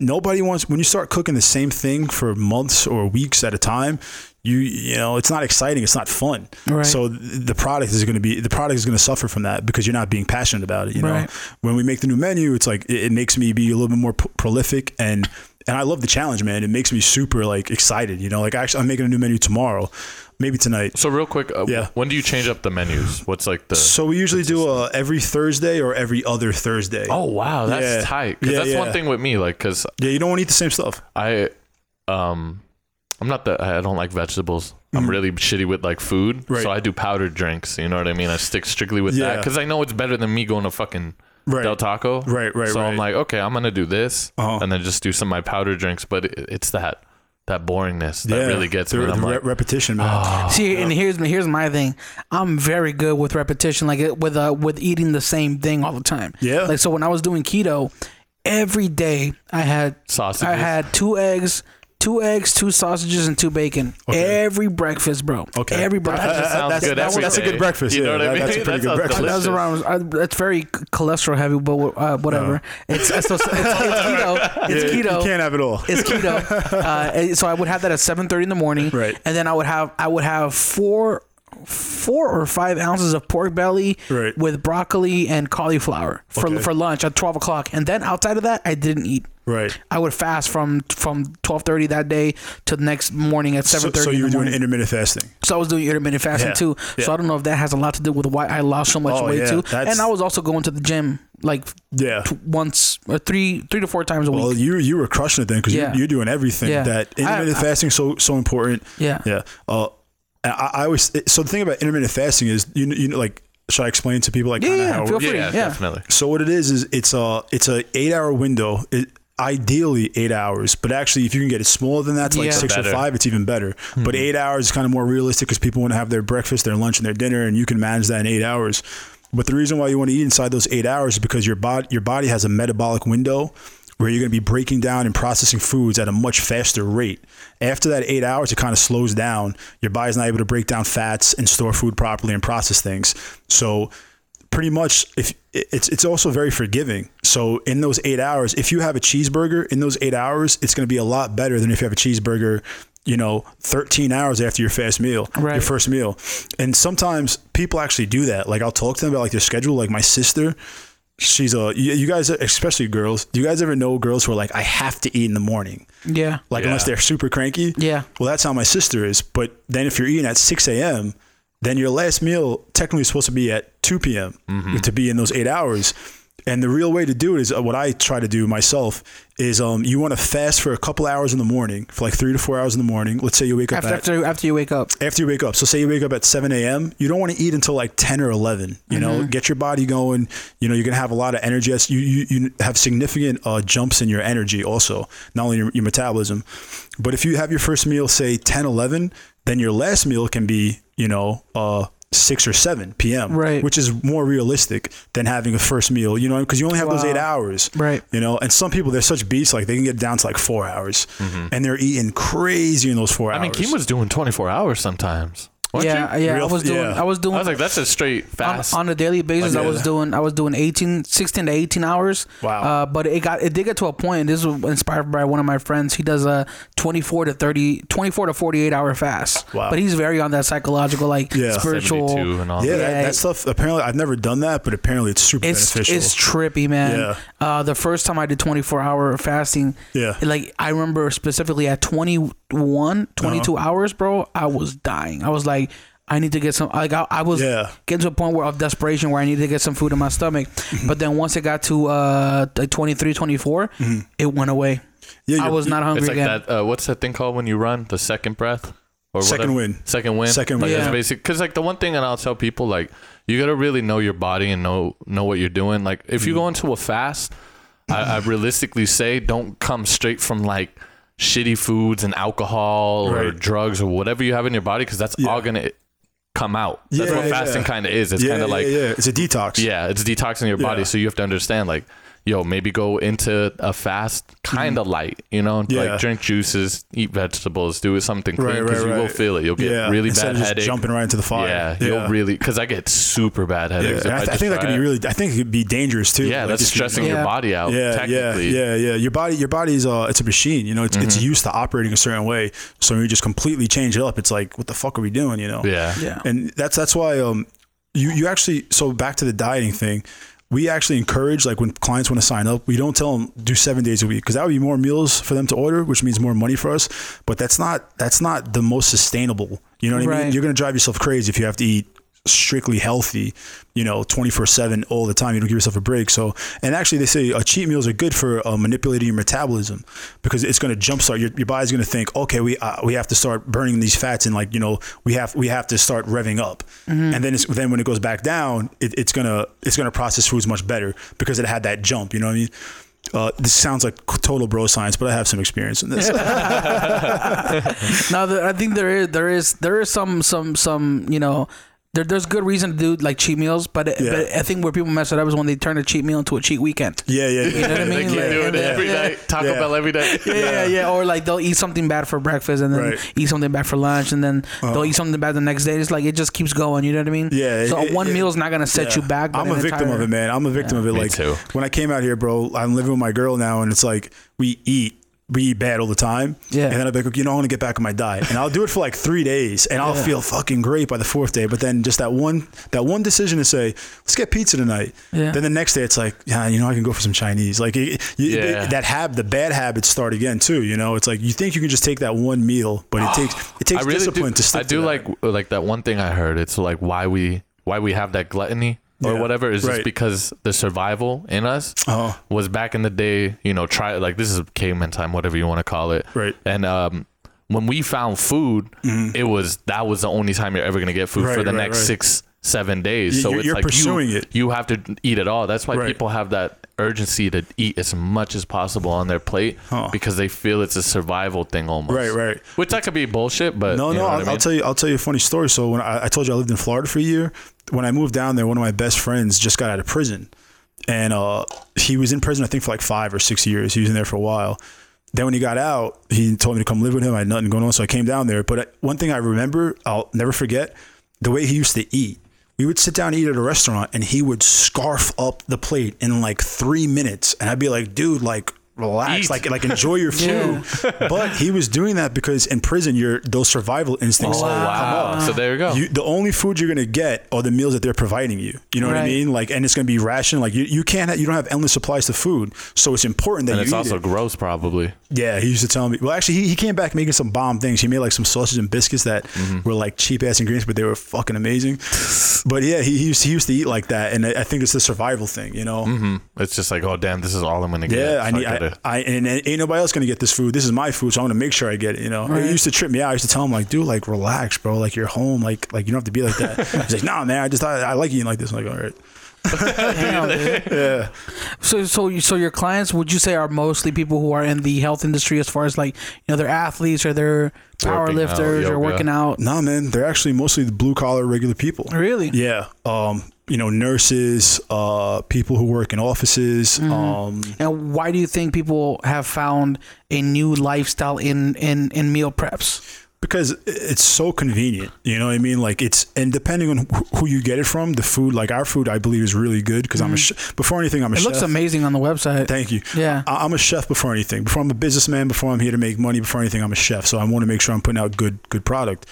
nobody wants when you start cooking the same thing for months or weeks at a time you you know it's not exciting it's not fun Right. so the product is going to be the product is going to suffer from that because you're not being passionate about it you know Right. when we make the new menu it's like it, it makes me be a little bit more p- prolific and and I love the challenge man it makes me super like excited you know like actually I'm making a new menu tomorrow maybe tonight So real quick, uh, Yeah. when do you change up the menus? What's like the? so we usually do uh, every Thursday or every other Thursday oh wow, that's Yeah. tight. 'Cause Yeah, that's one thing with me, like, cause yeah you don't want to eat the same stuff I, um, I'm not that I don't like vegetables. I'm really shitty with like food, Mm-hmm. Right. so I do powdered drinks. You know what I mean? I stick strictly with that because I know it's better than me going to fucking Right. Del Taco. Right, right, So I'm like, okay, I'm gonna do this, Uh-huh. and then just do some of my powder drinks. But it, it's that that boringness that yeah, really gets the, me. the re- like, repetition, man. See, and here's here's my thing. I'm very good with repetition, like with uh with eating the same thing all the time. Yeah. Like so, when I was doing keto, every day I had sausage. I had two eggs, two eggs, two sausages, and two bacon. Every breakfast, bro. Okay. Every breakfast. just sounds that's- good that's- every that's a good breakfast, You know yeah. what I mean? that's a pretty That good breakfast. That was delicious. around. Uh, it's very cholesterol heavy, but uh, whatever. It's, it's, it's, it's keto. It's (laughs) Yeah, keto. You can't have it all. It's keto. (laughs) Uh, so I would have that at seven thirty in the morning, Right. And then I would have I would have four four or five ounces of pork belly Right. with broccoli and cauliflower for Okay. for lunch at twelve o'clock. And then outside of that, I didn't eat. right. I would fast from from twelve thirty that day to the next morning at seven thirty. so you were doing intermittent fasting. So I was doing intermittent fasting Yeah. too. Yeah. So I don't know if that has a lot to do with why I lost so much Oh, weight yeah. too. That's- And I was also going to the gym like Yeah. t- once or three three to four times a Well, week. Well, you you were crushing it then because Yeah. you're, doing everything. Yeah. That intermittent I- I- fasting is so so important. Yeah. Yeah. Uh, I, I always so the thing about intermittent fasting is you you know like should I explain to people like Yeah, yeah, how feel free. yeah, Yeah. definitely. So what it is is it's a it's a eight hour window. It, ideally eight hours, but actually if you can get it smaller than that to like Yeah. six Better. or five, it's even better. Hmm. But eight hours is kind of more realistic because people want to have their breakfast, their lunch, and their dinner, and you can manage that in eight hours. But the reason why you want to eat inside those eight hours is because your body your body has a metabolic window where you're going to be breaking down and processing foods at a much faster rate. After that eight hours, it kind of slows down. Your body's not able to break down fats and store food properly and process things. So pretty much if it's it's also very forgiving. So in those eight hours, if you have a cheeseburger in those eight hours, it's going to be a lot better than if you have a cheeseburger, you know, 13 hours after your fast meal, Right. your first meal. And sometimes people actually do that. Like I'll talk to them about like their schedule. Like my sister, she's a you you guys, especially girls. Do you guys ever know girls who are like, I have to eat in the morning? yeah. Like Yeah. unless they're super cranky. Yeah. Well, that's how my sister is. But then if you're eating at 6 a.m., then your last meal technically is supposed to be at 2 p.m. Mm-hmm. to be in those eight hours. And the real way to do it is uh, what I try to do myself is um, you want to fast for a couple hours in the morning, for like three to four hours in the morning. Let's say you wake up After at, after after you wake up. after you wake up. So say you wake up at 7 a.m. You don't want to eat until like 10 or 11. You know, Mm-hmm. get your body going. You know, you're gonna have a lot of energy. You you, you have significant uh, jumps in your energy also, not only your, your metabolism. But if you have your first meal say 10, 11, then your last meal can be you know uh, 6 or 7 p.m. Right. which is more realistic than having a first meal. You know, because you only have those eight hours. Right. You know, and some people they're such beasts like they can get down to like four hours, and they're eating crazy in those four Mm-hmm. I mean, Keem was doing 24 hours sometimes. Weren't Yeah, you? yeah. I was doing yeah. I was doing I was like, that's a straight fast. on a daily basis Like, I was yeah. doing I was doing 18 16 to 18 hours Wow. uh, but it got it did get to a point and this was inspired by one of my friends he does a 24 to 30 24 to 48 hour fast Wow. but he's very on that psychological like Yeah. spiritual and all Yeah, that. that, that stuff. Apparently, I've never done that, but apparently, it's super it's beneficial. it's trippy man Yeah. uh, the first time I did 24 hour fasting Yeah. like I remember specifically at 21 22 Uh-huh. hours bro I was dying I was like I need to get some like I, I was Yeah. getting to a point where of desperation where I needed to get some food in my stomach Mm-hmm. but then once it got to uh like 23 24 it went away yeah, I was not hungry It's like again that. Uh, what's that thing called when you run? The second breath. Or Second whatever? wind. Second win. Second Like, that's Yeah. basic. Because like the one thing that I'll tell people, like you gotta really know your body and know know what you're doing. Like if you Mm-hmm. go into a fast, I, I realistically say don't come straight from like shitty foods and alcohol or drugs or whatever you have in your body because that's Yeah. all gonna come out. That's Yeah, what fasting yeah. kind of is. It's kind of like yeah, it's a detox. yeah, it's detoxing your body. So you have to understand, like, yo, maybe go into a fast, kind of light, you know, Mm-hmm. Yeah. like drink juices, eat vegetables, do something clean Right, because right, you will feel it. You'll get yeah. really Instead bad of just headache. jumping right into the fire. yeah, you'll really because I get super bad headaches. and if I, th- I just think that could be really. I think it could be dangerous too. yeah, Like, that's if you- stressing your body out. Yeah, yeah, technically. Mm-hmm. yeah, yeah. Your body, your body's uh, it's a machine. You know, it's it's used to operating a certain way. So when you just completely change it up, it's like, what the fuck are we doing? You know? yeah, yeah and that's that's why um you you actually so back to the dieting thing we actually encourage like when clients want to sign up we don't tell them do seven days a week because that would be more meals for them to order which means more money for us but that's not that's not the most sustainable you know what i mean? You're going to drive yourself crazy if you have to eat strictly healthy, you know, 24 seven all the time. You don't give yourself a break. So, and actually they say uh, cheat meals are good for uh, manipulating your metabolism because it's going to jumpstart your, your body's going to think, okay, we, uh, we have to start burning these fats and like, you know, we have, we have to start revving up. And then it's, then when it goes back down, it, it's going to, it's going to process foods much better because it had that jump, you know what I mean? Uh, this sounds like total bro science, but I have some experience in this. (laughs) Now, the, I think there is there is there is some some some you know. There, there's good reason to do like cheat meals, but, Yeah. but I think where people mess it up is when they turn a cheat meal into a cheat weekend. yeah, yeah, yeah. You know what I (laughs) They mean? keep Like, doing it every yeah. night. Taco Yeah. Bell every day. Yeah, yeah, yeah. Or like they'll eat something bad for breakfast and then Right. eat something bad for lunch and then uh-huh. they'll eat something bad the next day. It's like it just keeps going. You know what I mean? Yeah, So it- one it- meal is not gonna set Yeah. you back. I'm a victim entire- of it, man. I'm a victim of it. Me like too. when I came out here, bro, I'm living with my girl now, and it's like we eat. We eat bad all the time. Yeah. And then I'll be like, you know, I want to get back on my diet. And I'll do it for like three days and I'll feel fucking great by the fourth day. But then just that one that one decision to say, let's get pizza tonight. Yeah. Then the next day it's like, yeah, you know, I can go for some Chinese. Like it, you, Yeah. that hab the bad habits start again too. You know, it's like you think you can just take that one meal, but it oh, takes it takes really discipline do. to stick I do to that. like like that one thing I heard. It's like why we why we have that gluttony or Yeah. whatever is Right. just because the survival in us Uh-huh. was back in the day. You know, try like this is caveman time, whatever you want to call it. Right. And um, when we found food, it was that was the only time you're ever gonna get food for Mm-hmm. The right, next right. six seven days. So you're- it's you're like pursuing you, it. You have to eat it all. That's why Right. people have that urgency to eat as much as possible on their plate Huh. because they feel it's a survival thing almost. Right, right. Which that could be bullshit, but No, no. I'll, I mean? I'll tell you. I'll tell you a funny story. So when I, I told you I lived in Florida for a year, when I moved down there, one of my best friends just got out of prison, and uh, he was in prison I think for like five or six years. He was in there for a while. Then when he got out, he told me to come live with him. I had nothing going on, so I came down there. But uh, one thing I remember, I'll never forget, the way he used to eat. We would sit down and eat at a restaurant, and he would scarf up the plate in like three minutes, and I'd be like, "Dude, like." Relax, Eat. like like enjoy your (laughs) food. But he was doing that because in prison, your those survival instincts Oh, come up. So there you go. You, the only food you're gonna get are the meals that they're providing you. You know what I Right. mean? Like, and it's gonna be ration. Like, you, you can't, ha- you don't have endless supplies to food, so it's important that and you it's eat also it. gross, probably. Yeah, he used to tell me. Well, actually, he, he came back making some bomb things. He made like some sausage and biscuits that Mm-hmm. were like cheap ass ingredients, but they were fucking amazing. (laughs) but yeah, he, he used he used to eat like that, and I I think it's the survival thing. You know? mm-hmm. It's just like, oh damn, this is all I'm gonna get. Yeah, I need. gotta- I, I and ain't nobody else gonna get this food. This is my food, so I'm gonna make sure I get it. You know, it used to trip me out. I used to tell him like, dude, like relax, bro. Like you're home. Like like you don't have to be like that. (laughs) He's like, nah, man. I just I, I like eating like this. I'm like, all right. (laughs) Damn. Yeah. So, so, you- so your clients, would you say, are mostly people who are in the health industry, as far as like, you know, they're athletes or they're power Working out, or working out? Nah, man. They're actually mostly the blue collar regular people. Really? Yeah. Um. You know, nurses, uh, people who work in offices. Um. And why do you think people have found a new lifestyle in in in meal preps? because it's so convenient. You know what I mean? Like it's and depending on wh- who you get it from, the food, like our food, I believe is really good because I'm a sh- before anything, I'm a It chef. looks amazing on the website. Thank you. Yeah. I- I'm a chef before anything. Before I'm a businessman, before I'm here to make money, before anything, I'm a chef. So I want to make sure I'm putting out good good product.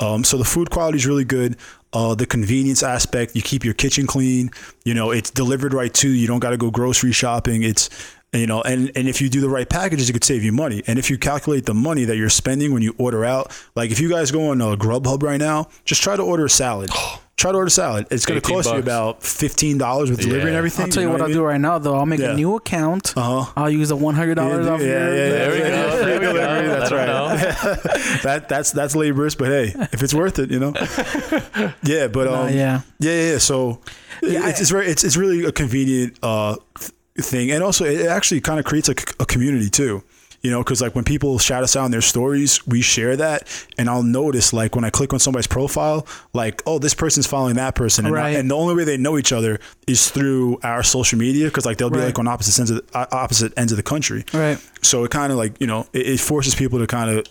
Um, so the food quality is really good. Uh, the convenience aspect, you keep your kitchen clean. You know, it's delivered right to you. You don't got to go grocery shopping. It's you know, and and if you do the right packages, it could save you money. And if you calculate the money that you're spending when you order out, like if you guys go on uh, Grubhub right now, just try to order a salad. (gasps) (laughs) Try to order a salad. It's going to 18 cost you about fifteen dollars with delivery and everything. I'll tell you, what, know I'll I do right now, though. I'll make Yeah. a new account. Uh-huh. I'll use the one hundred dollars Yeah, off yeah, your. yeah, yeah. (laughs) There we go. There we go. delivery, That's Let 'em right. know. (laughs) that that's that's laborious, but hey, if it's worth it, you know. (laughs) Yeah, but Uh, um, yeah. yeah, yeah. yeah. So Yeah, it's, I- it's very it's it's really a convenient uh th- thing, and also it actually kind of creates a, c- a community too. You know, because like when people shout us out in their stories, we share that, and I'll notice like when I click on somebody's profile, like oh this person's following that person, and, I- and the only way they know each other is through our social media, because like they'll be Right. like on opposite ends of the, opposite ends of the country, Right. so it kind of like you know it, it forces people to kind of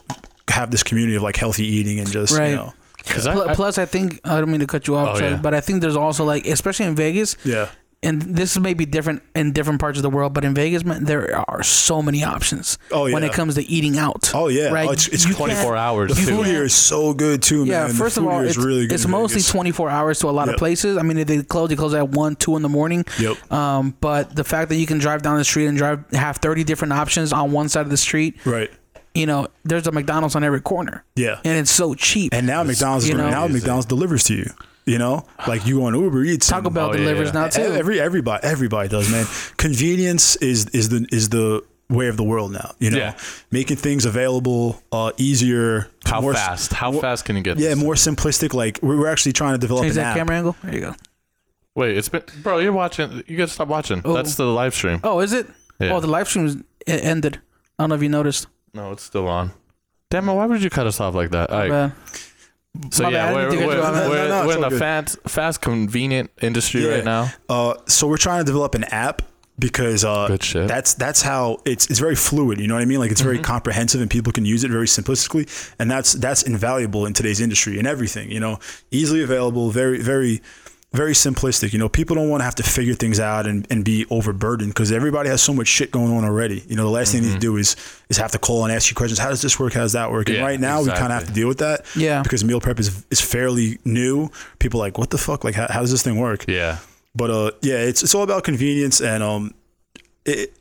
have this community of like healthy eating and just Right. you know 'Cause I- Pl- I- Plus, I think I don't mean to cut you off, Oh, sorry, yeah. but I think there's also like, especially in Vegas, yeah and this may be different in different parts of the world, but in Vegas, man, there are so many options. Oh, yeah. when it comes to eating out. Oh, yeah. right. Oh, it's- it's 24 hours. the too. food here is so good too Yeah, man The first of all, it's, really good it's mostly 24 hours to a lot Yep. of places. I mean, if they close, they close at 1, 2 in the morning. Yep. Um, but the fact that you can drive down the street and drive have 30 different options on one side of the street, right you know, there's a McDonald's on every corner. yeah And it's so cheap. and now McDonald's you know- now McDonald's delivers to you You know, like you go on Uber Eats. Taco and- Bell Oh, delivers yeah. now too. Every everybody everybody does, man. Convenience is is the is the way of the world now. You know, Yeah. making things available, uh, easier. How more- fast? How fast can you get? Yeah, this? more simplistic. Like we're we're actually trying to develop Change an that app. camera angle. There you go. Wait, it's been, bro. You're watching. You gotta stop watching. Oh. That's the live stream. Oh, is it? Yeah. Oh, the live stream is ended. I don't know if you noticed. No, it's still on. Damn it! Why would you cut us off like that? All right. But So My yeah, bad, we're, we're, I we're, No, we're in good. fast, fast, convenient industry Yeah. right now. Uh, so we're trying to develop an app because uh, that's that's how it's it's very fluid. You know what I mean? Like it's very Mm-hmm. comprehensive and people can use it very simplistically, and that's that's invaluable in today's industry and everything. You know, easily available, very very very simplistic. You know, people don't want to have to figure things out and, and be overburdened because everybody has so much shit going on already. You know, the last thing you need to do is is have to call and ask you questions. How does this work? How does that work? And Mm-hmm. Yeah, right now we kind of have to deal with that. Yeah. Because meal prep is is fairly new. People are like, what the fuck? Like, how, how does this thing work? Yeah. But uh, yeah, it's it's all about convenience and um, it,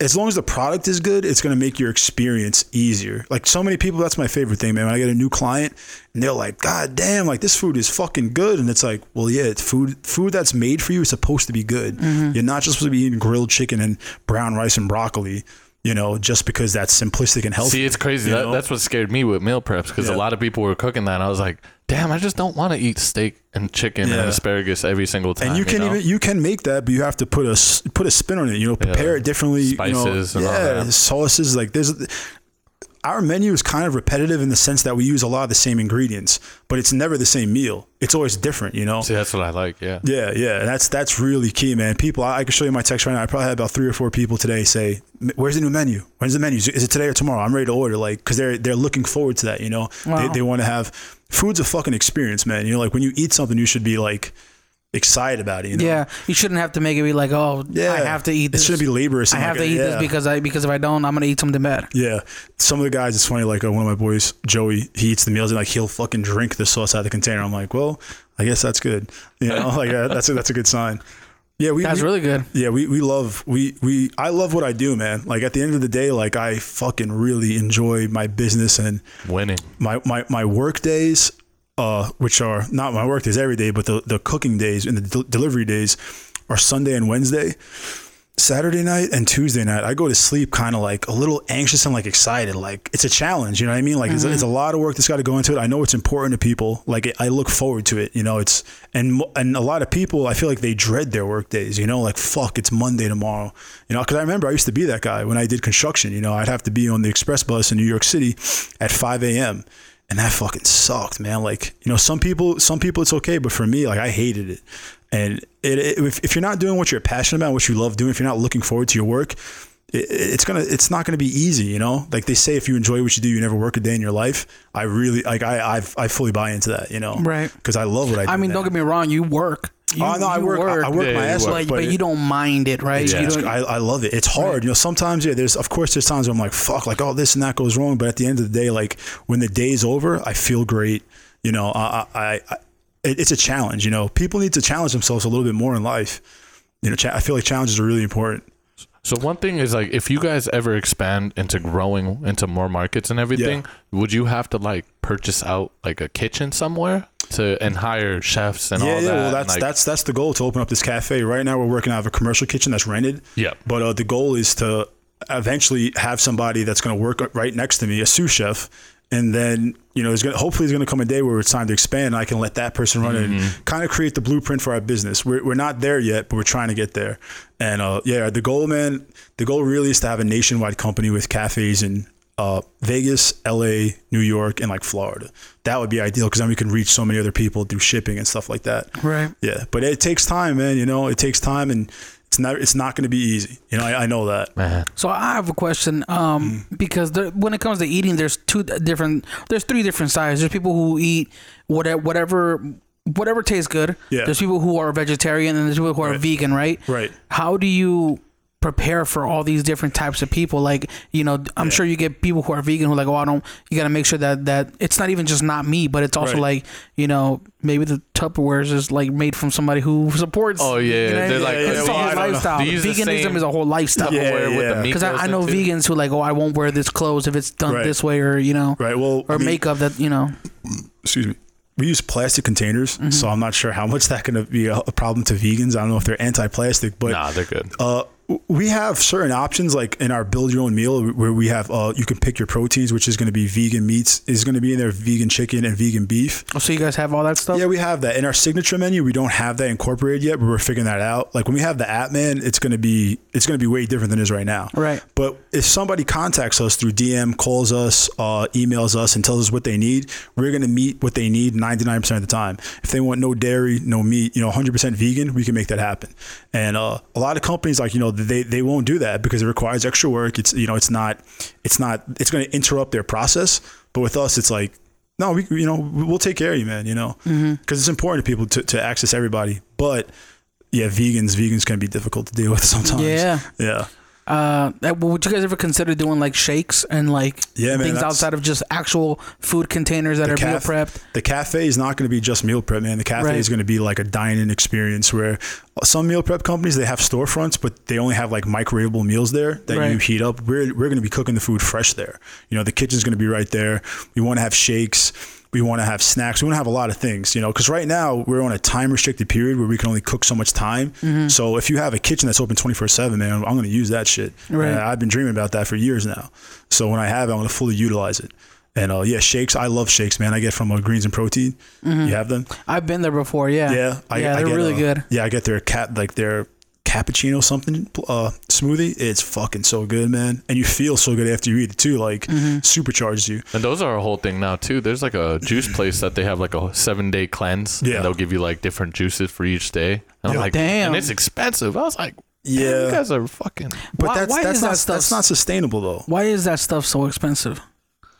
as long as the product is good, it's gonna make your experience easier. Like so many people, that's my favorite thing, man. When I get a new client and they're like, "God damn, like this food is fucking good," and it's like, well, yeah, it's food food that's made for you is supposed to be good. Mm-hmm. You're not just supposed to be eating grilled chicken and brown rice and broccoli. You know, just because that's simplistic and healthy. See, it's crazy. That, that's what scared me with meal preps because Yeah. a lot of people were cooking that, and I was like, "Damn, I just don't want to eat steak and chicken Yeah. and asparagus every single time." and you can know? even you can make that, but you have to put a put a spin on it. You know, prepare Yeah. it differently. Spices you and know, all yeah, sauces. Like there's our menu is kind of repetitive in the sense that we use a lot of the same ingredients, but it's never the same meal. It's always different. You know. See, that's what I like. Yeah. Yeah, yeah, and that's that's really key, man. People, I, I can show you my text right now. I probably had about three or four people today say, "Where's the new menu? When's the menu? Is it today or tomorrow?" I'm ready to order, like, because they're they're looking forward to that. You know, Wow. they, they want to have food's a fucking experience, man. You know, like when you eat something, you should be like excited about it. You know? yeah, you shouldn't have to make it be like, oh, Yeah, I have to eat This. It this. shouldn't be laborious. I have like to a- eat yeah. this because I because if I don't, I'm gonna eat something bad. Yeah, some of the guys, it's funny. Like uh, one of my boys, Joey, he eats the meals and like he'll fucking drink the sauce out of the container. I'm like, well, I guess that's good. You know, (laughs) like uh, that's a, that's a good sign. Yeah, we That's we- really good. Yeah, we, we love we we I love what I do, man. Like at the end of the day, like I fucking really enjoy my business and Winning. my my my work days, uh, which are not my work days every day, but the the cooking days and the del- delivery days are Sunday and Wednesday. Saturday night and Tuesday night, I go to sleep kind of like a little anxious and like excited. Like it's a challenge, you know what I mean? Like it's, it's a lot of work that's got to go into it. I know it's important to people. Like I look forward to it. You know, it's and and a lot of people, I feel like they dread their work days. You know, like fuck, it's Monday tomorrow. You know, because I remember I used to be that guy when I did construction. You know, I'd have to be on the express bus in New York City at 5 a.m. and that fucking sucked, man. Like you know, some people, some people it's okay, but for me, like I hated it. And it, it, if, if you're not doing what you're passionate about, what you love doing, if you're not looking forward to your work, it, it's gonna, it's not gonna be easy. You know, like they say, if you enjoy what you do, you never work a day in your life. I really, like, I, I've, I fully buy into that. You know, Right. Because I love what I do. I mean, man. don't get me wrong, you work. You, Oh no, I you work, I, I work Yeah, my ass work. off, but, but but you don't mind it, right? yeah, You don't- I, I love it. It's hard. You know, sometimes, yeah, there's, of course, there's times where I'm like, fuck, like, oh, this and that goes wrong. But at the end of the day, like, when the day's over, I feel great. You know, I, I, I it's a challenge. You know, people need to challenge themselves a little bit more in life. You know, cha- I feel like challenges are really important. So one thing is like, if you guys ever expand into growing into more markets and everything, would you have to like purchase out like a kitchen somewhere to and hire chefs and yeah, all yeah. that? Well, that's like, that's that's the goal to open up this cafe. Right now, we're working out of a commercial kitchen that's rented. Yeah. But uh, the goal is to eventually have somebody that's going to work right next to me, a sous chef, and then you know, there's to hopefully there's going to come a day where it's time to expand. And I can let that person run it and kind of create the blueprint for our business. We're we're not there yet, but we're trying to get there. And uh, yeah, the goal, man, the goal really is to have a nationwide company with cafes in uh, Vegas, LA, New York, and like Florida. That would be ideal because then we can reach so many other people through shipping and stuff like that. right. Yeah, but it takes time, man. You know, it takes time, and it's not it's not going to be easy. You know, I, I know that. man. So I have a question, um, Mm. because there, when it comes to eating, there's two different, there's three different sides. There's people who eat whatever, whatever, whatever tastes good. Yeah. There's people who are vegetarian, and there's people who are Right. vegan, right? Right. How do you prepare for all these different types of people? Like, you know, I'm sure you get people who are vegan who are like, oh, I don't. You got to make sure that that it's not even just not me, but it's also Right. like, you know, maybe the Tupperware is just like made from somebody who supports. Oh, yeah, you know, they're like, it's yeah, a well, whole I don't know. lifestyle. Do you use the Veganism is a whole lifestyle. Yeah, yeah. Because I, I know vegans who like, oh, I won't wear this clothes if it's done Right. this way, or you know, Right. Well, or I mean, makeup that you know. Excuse me. we use plastic containers, Mm-hmm. so I'm not sure how much that can be a, a problem to vegans. I don't know if they're anti-plastic, but Nah, they're good. uh, we have certain options like in our build your own meal where we have uh, you can pick your proteins, which is going to be vegan meats, is going to be in there vegan chicken and vegan beef. Oh, so you guys have all that stuff? Yeah, we have that in our signature menu. We don't have that incorporated yet, but we're figuring that out. Like when we have the app, man, it's gonna be it's gonna be way different than it is right now. Right. But if somebody contacts us through DM, calls us, uh, emails us, and tells us what they need, we're gonna meet what they need 99% of the time. If they want no dairy, no meat, you know, 100% vegan, we can make that happen. And uh, a lot of companies, like you know, they they won't do that because it requires extra work. It's you know, it's not it's not it's gonna interrupt their process. But with us, it's like no, we you know we'll take care of you, man. You know, because Mm-hmm. it's important to people to, to access everybody. But yeah, vegans vegans can be difficult to deal with (laughs) sometimes. Yeah. yeah, Uh, would you guys ever consider doing like shakes and like Yeah, man, things outside of just actual food containers that are meal prepped? The cafe is not going to be just meal prep, man. The cafe Right. is going to be like a dine-in experience where some meal prep companies they have storefronts, but they only have like microwavable meals there that you heat up. We're we're going to be cooking the food fresh there. You know, the kitchen's going to be right there. We want to have shakes. We want to have snacks. We want to have a lot of things, you know, because right now we're on a time restricted period where we can only cook so much time. Mm-hmm. So if you have a kitchen that's open 24 7, man, I'm going to use that shit. Right. And I've been dreaming about that for years now. So when I have it, I'm going to fully utilize it. And uh, yeah, shakes. I love shakes, man. I get from uh, Greens and Protein. You have them? I've been there before. Yeah. Yeah, I, yeah, they're get, really uh, good. Yeah, I get their cat like their cappuccino something uh, smoothie. It's fucking so good, man. And you feel so good after you eat it too. Like Mm-hmm. supercharges you. And those are a whole thing now too. There's like a juice (clears throat) place that they have like a seven day cleanse. Yeah. And they'll give you like different juices for each day. And I'm Yeah. like, Damn. and it's expensive. I was like, Yeah. yeah, you guys are fucking. But Why- that's why that's is not that stuff that's not sustainable though. Why is that stuff so expensive?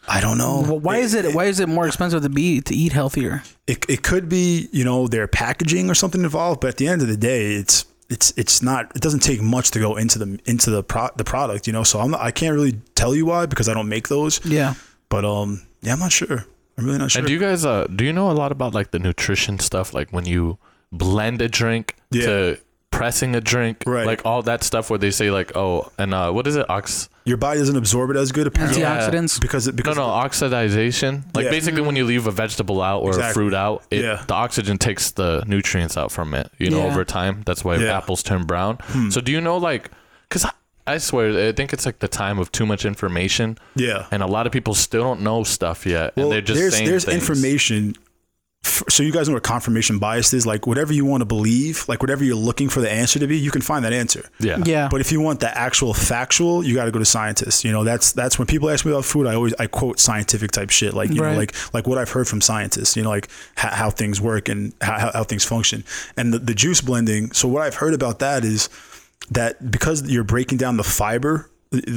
I don't know. Well, why is it? Why is it more expensive to be to eat healthier? It, it could be you know their packaging or something involved, but at the end of the day, it's it's it's not. It doesn't take much to go into the into the pro, the product, you know. So I'm not, I can't really tell you why because I don't make those. Yeah. But um, yeah, I'm not sure. I'm really not sure. And do you guys uh do you know a lot about like the nutrition stuff? Like when you blend a drink Yeah. to pressing a drink, Right. like all that stuff where they say like, oh, and uh, what is it, ox? Your body doesn't absorb it as good apparently Yeah. Antioxidants. because it No, because no, oxidization. Like Yeah. basically when you leave a vegetable out or a fruit out, it, Yeah. the oxygen takes the nutrients out from it. You know, Yeah. over time. That's why Yeah. Hmm. apples turn brown. So do you know like, because I, I swear, I think it's like the time of too much information, yeah. and a lot of people still don't know stuff yet, Well, and they're just there's saying there's things. information. F- So you guys know what confirmation bias is? Like whatever you want to believe, like whatever you're looking for the answer to be, you can find that answer. Yeah. Yeah. But if you want the actual factual, you got to go to scientists. You know, that's that's when people ask me about food, I always I quote scientific type shit, like you Right. know, like like what I've heard from scientists. You know, like how, how things work and how, how, how things function. And the, the juice blending. So what I've heard about that is that because you're breaking down the fiber,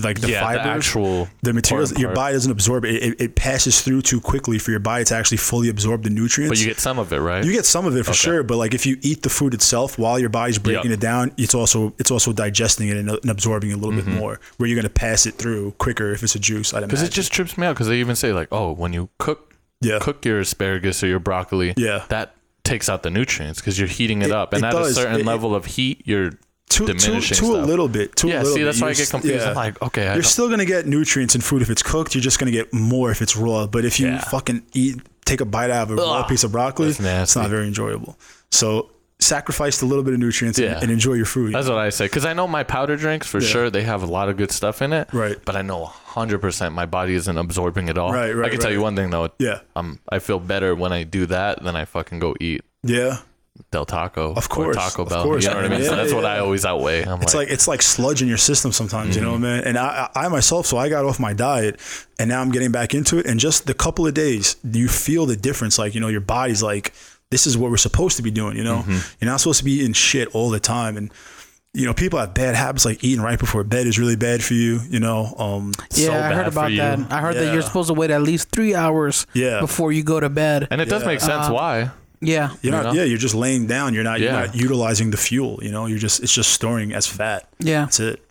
like the Yeah, the actual the materials, your body doesn't absorb it. it. It passes through too quickly for your body to actually fully absorb the nutrients. But you get some of it, right? You get some of it for sure, but like if you eat the food itself while your body's breaking Yep. it down, it's also it's also digesting it and, and absorbing it a little Mm-hmm. bit more. Where you're gonna pass it through quicker if it's a juice. I'd Because it just trips me out. Because they even say like, oh, when you cook yeah, cook your asparagus or your broccoli, Yeah. that takes out the nutrients because you're heating it, It- up, and it at a certain It- level of heat, you're to, to, diminishing to a stuff. little bit. To a yeah. little See, bit. that's why I You're get confused. yeah. I'm like, okay, I You're don't- still gonna get nutrients in food if it's cooked. You're just gonna get more if it's raw. But if you Yeah. fucking eat, take a bite out of a raw piece of broccoli, that's it's not very enjoyable. So sacrifice a little bit of nutrients Yeah. and, and enjoy your food. That's what I say. Because I know my powder drinks for Yeah. sure they have a lot of good stuff in it. Right. But I know 100 percent my body isn't absorbing it all. Right, right, I can tell you one thing though. yeah, Um, I feel better when I do that than I fucking go eat yeah. Del Taco. Of Or course, Taco of Bell. course, you know what I mean? man. so Yeah, that's what yeah. I always outweigh. I'm It's like it's like sludge in your system sometimes, you know, Mm-hmm. man. And I, I I myself, so I got off my diet, and now I'm getting back into it. And just the couple of days, you feel the difference. Like you know, your body's like, this is what we're supposed to be doing. You know, Mm-hmm. you're not supposed to be eating shit all the time. And you know, people have bad habits like eating right before bed is really bad for you. You know, um, Yeah, so I heard about that. I heard that you're supposed to wait at least three hours Yeah. before you go to bed. and it does make sense Uh, why. Yeah. you're You not. know? Yeah, you're just laying down. You're not. Yeah. You're not utilizing the fuel. You know, you're just. It's just storing as fat. Yeah. That's it.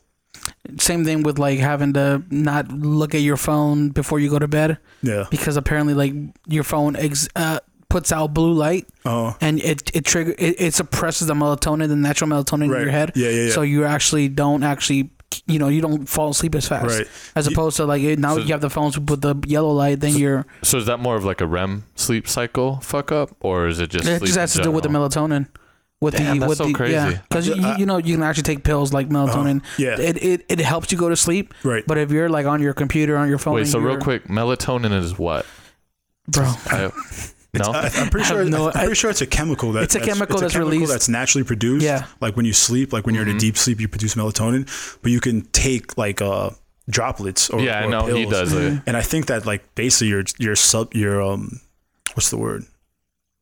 Same thing with like having to not look at your phone before you go to bed Yeah. because apparently like your phone ex- uh, puts out blue light Oh. and it it trigger it, it suppresses the melatonin, the natural melatonin Right. in your head. Yeah, yeah, yeah. So you actually don't actually you know you don't fall asleep as fast. Right. As You- opposed to like now So- you have the phones with the yellow light, then you're So is that more of like a REM sleep cycle fuck up, or is it just? it sleep just has to do with the melatonin. With Damn, the that's with so the crazy. yeah, because you, you know you can actually take pills like uh-huh. melatonin. yeah. It, it it helps you go to sleep. Right. But if you're like on your computer on your phone, Wait, so real quick, melatonin is what? bro. I, (laughs) no, I, I'm (laughs) pretty sure. no- I'm pretty sure it's a chemical that It's a chemical that's released- that's naturally produced. Yeah. Like when you sleep, like when you're in a deep sleep, you produce melatonin, but you can take like uh droplets or yeah, I or know he does it. And I think that like basically your your sub your um what's the word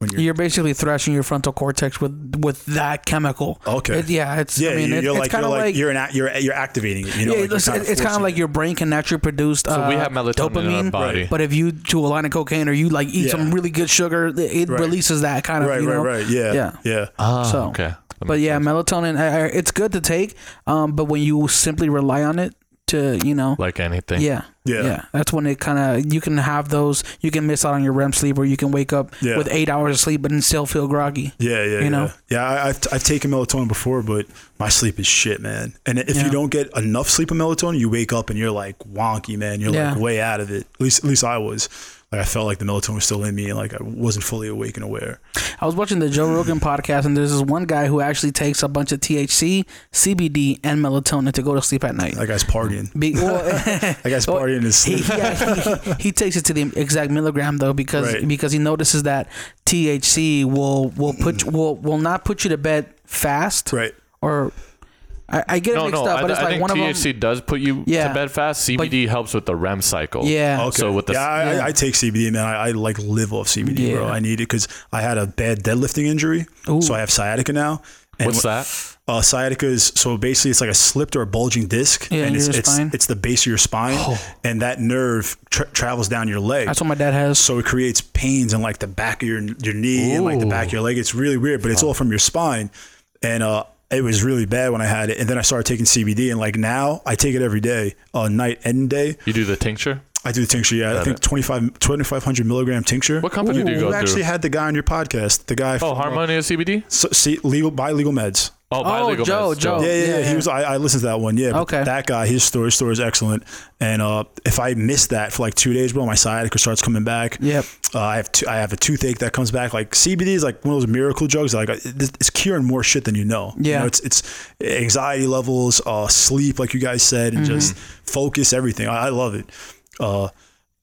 when you're You're basically thrashing your frontal cortex with with that chemical. okay. It- yeah, it's. yeah, I mean, you're it, like it's kind you're of like, like. you're an, you're you're activating it. You know, yeah, like you're it's, kinda it's kind of like it. your brain can naturally produce. So uh, we have melatonin dopamine, in our body. But if you do a line of cocaine or you like eat Yeah. some really good sugar, it it Right. releases that kind of. right, you know? right, right. Yeah, Yeah. yeah. Ah, So, okay. But yeah, sense. melatonin, I, I, it's good to take. Um, but when you simply rely on it to, you know, like anything. yeah, Yeah. yeah, that's when it kind of you can have those. You can miss out on your REM sleep, or you can wake up Yeah. with eight hours of sleep but then still feel groggy. Yeah, yeah, You know? yeah. Yeah, I, I've, I've taken melatonin before, but my sleep is shit, man. And if Yeah. you don't get enough sleep of melatonin, you wake up and you're like wonky, man. You're Yeah. like way out of it. At least, at least I was. Like I felt like the melatonin was still in me, and like I wasn't fully awake and aware. I was watching the Joe Rogan (laughs) podcast, and there's this one guy who actually takes a bunch of THC, CBD, and melatonin to go to sleep at night. That guy's partying. Be- (laughs) well, That guy's partying his he, sleep. yeah, he, he, he takes it to the exact milligram though because Right. because he notices that THC will will put mm. will will not put you to bed fast Right. or I, I get it mixed no. up, I, but it's I like think one of them. THC does put you Yeah. to bed fast. CBD helps with the REM cycle. Yeah. Okay. So with the yeah, I, yeah. I, I take CBD, man. I, I like live off CBD, bro. Yeah. I need it because I had a bad deadlifting injury, Ooh. so I have sciatica now. And What's that? Uh, sciatica is so basically it's like a slipped or a bulging disc, Yeah, and in it's your it's, spine. it's the base of your spine, and that nerve tra- travels down your leg. That's what my dad has. so it creates pains in like the back of your your knee and like the back of your leg. It's really weird, but it's all from your spine. And uh, it was really bad when I had it. And then I started taking CBD, and like now I take it every day, uh, night and day. You do the tincture. I do the tincture. Yeah, I think it. 25 2500 milligram tincture. What company do you Ooh, go You through? actually had the guy on your podcast. The guy. oh, from, uh, Harmonia CBD. so, see, legal buy legal meds. Oh, Oh, bilegal Joe, meds, Joe. Yeah, yeah, yeah. yeah. He was. I, I listened to that one. Yeah. Okay. That guy, his story, his story is excellent. And uh, if I miss that for like two days, bro, my sciatica starts coming back. Yep. Uh, I have t- I have a toothache that comes back. Like CBD is like one of those miracle drugs. Like uh, it's it's curing more shit than you know. You Yeah. know, it's it's anxiety levels, uh, sleep, like you guys said, and just focus, everything. I, I love it. Uh,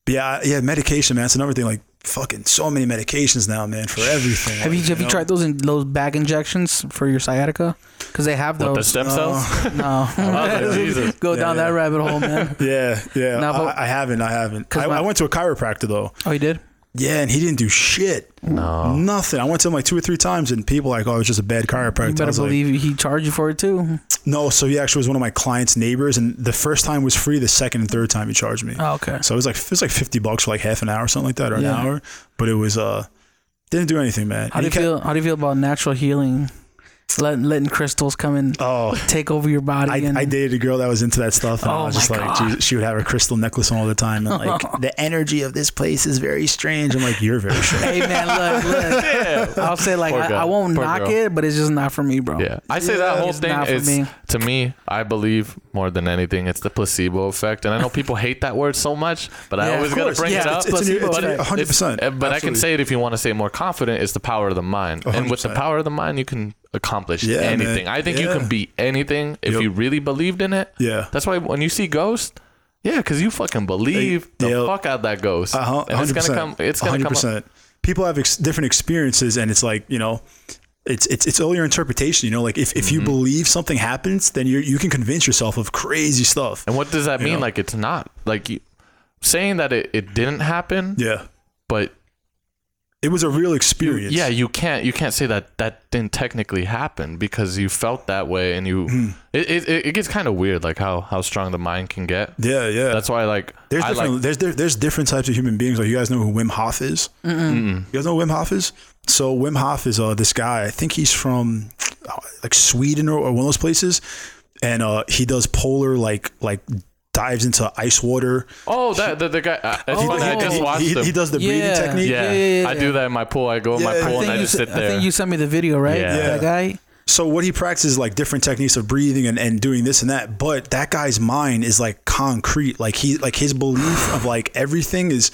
yeah, yeah, medication, man. It's another thing. Like fucking so many medications now, man, for everything. Have you Like, have you know? tried those in, those back injections for your sciatica? Because they have What the those. stem cells? (laughs) (laughs) no, Oh, (laughs) Jesus. go Yeah, down that rabbit hole, man. Yeah, yeah. No, but- I, I haven't. I haven't. I, my- I went to a chiropractor though. Oh, you did? Yeah, and he didn't do shit. No. Nothing. I went to him like two or three times, and people were like, "Oh, it was just a bad chiropractor." You I better was like, believe he charged you for it too. no. So he actually was one of my clients' neighbors, and the first time was free. The second and third time he charged me. Oh, okay. So it was like it was like fifty bucks for like half an hour, or something like that, or Yeah. an hour. But it was uh, didn't do anything, man. How do you And he feel? How do you feel about natural healing? Letting letting crystals come and Oh. take over your body. I, and, I dated a girl that was into that stuff, and Oh I was just my like, she, she would have her crystal necklace on all the time, and like (laughs) the energy of this place is very strange. I'm like, you're very (laughs) strange. Hey man, look, look. I'll say like I. I won't Poor knock girl. it, but it's just not for me, bro. Yeah, I say that whole It's thing is me. to me. I believe more than anything, it's the placebo effect, and I know people hate that word so much, but I always gotta bring Yeah, it up. It's, it's, an, it's Placebo an, effect. 100%. It's- uh, but I can say it if you want to say it more confident. It's the power of the mind, and with the power of the mind, you can accomplish Yeah, man. anything. I think you can be anything if Yep. you really believed in it. Yeah. That's why when you see ghosts, yeah, because you fucking believe the Yeah. fuck out that ghost, Uh-huh, and it's gonna come. It's gonna come. Up. People have ex- different experiences, and it's like you know, it's it's it's all your interpretation. You know, like if, if Mm-hmm. you believe something happens, then you you can convince yourself of crazy stuff. And what does that mean? know? Like it's not like you, saying that it, it didn't happen, Yeah, but it was a real you- experience. yeah, you can't you can't say that that didn't technically happen because you felt that way and you. Hmm. It, it it gets kind of weird, like how how strong the mind can get. yeah, yeah. That's why like there's I different like there's there, there's different types of human beings. Like you guys know who Wim Hof is. You guys know who Wim Hof is? So Wim Hof is uh this guy. I think he's from uh, like Sweden or, or one of those places, and uh he does polar like like dives into ice water. oh that the, the guy. Uh, it's Oh, funny. I just he, watched he, him. he does the breathing Yeah. technique. yeah, Yeah, yeah, yeah, I do that in my pool. I go in my pool I and I just s- sit I think there. you sent me the video, right? Yeah. That guy. so what he practices like different techniques of breathing and, and doing this and that but that guy's mind is like concrete like he like his belief of like everything is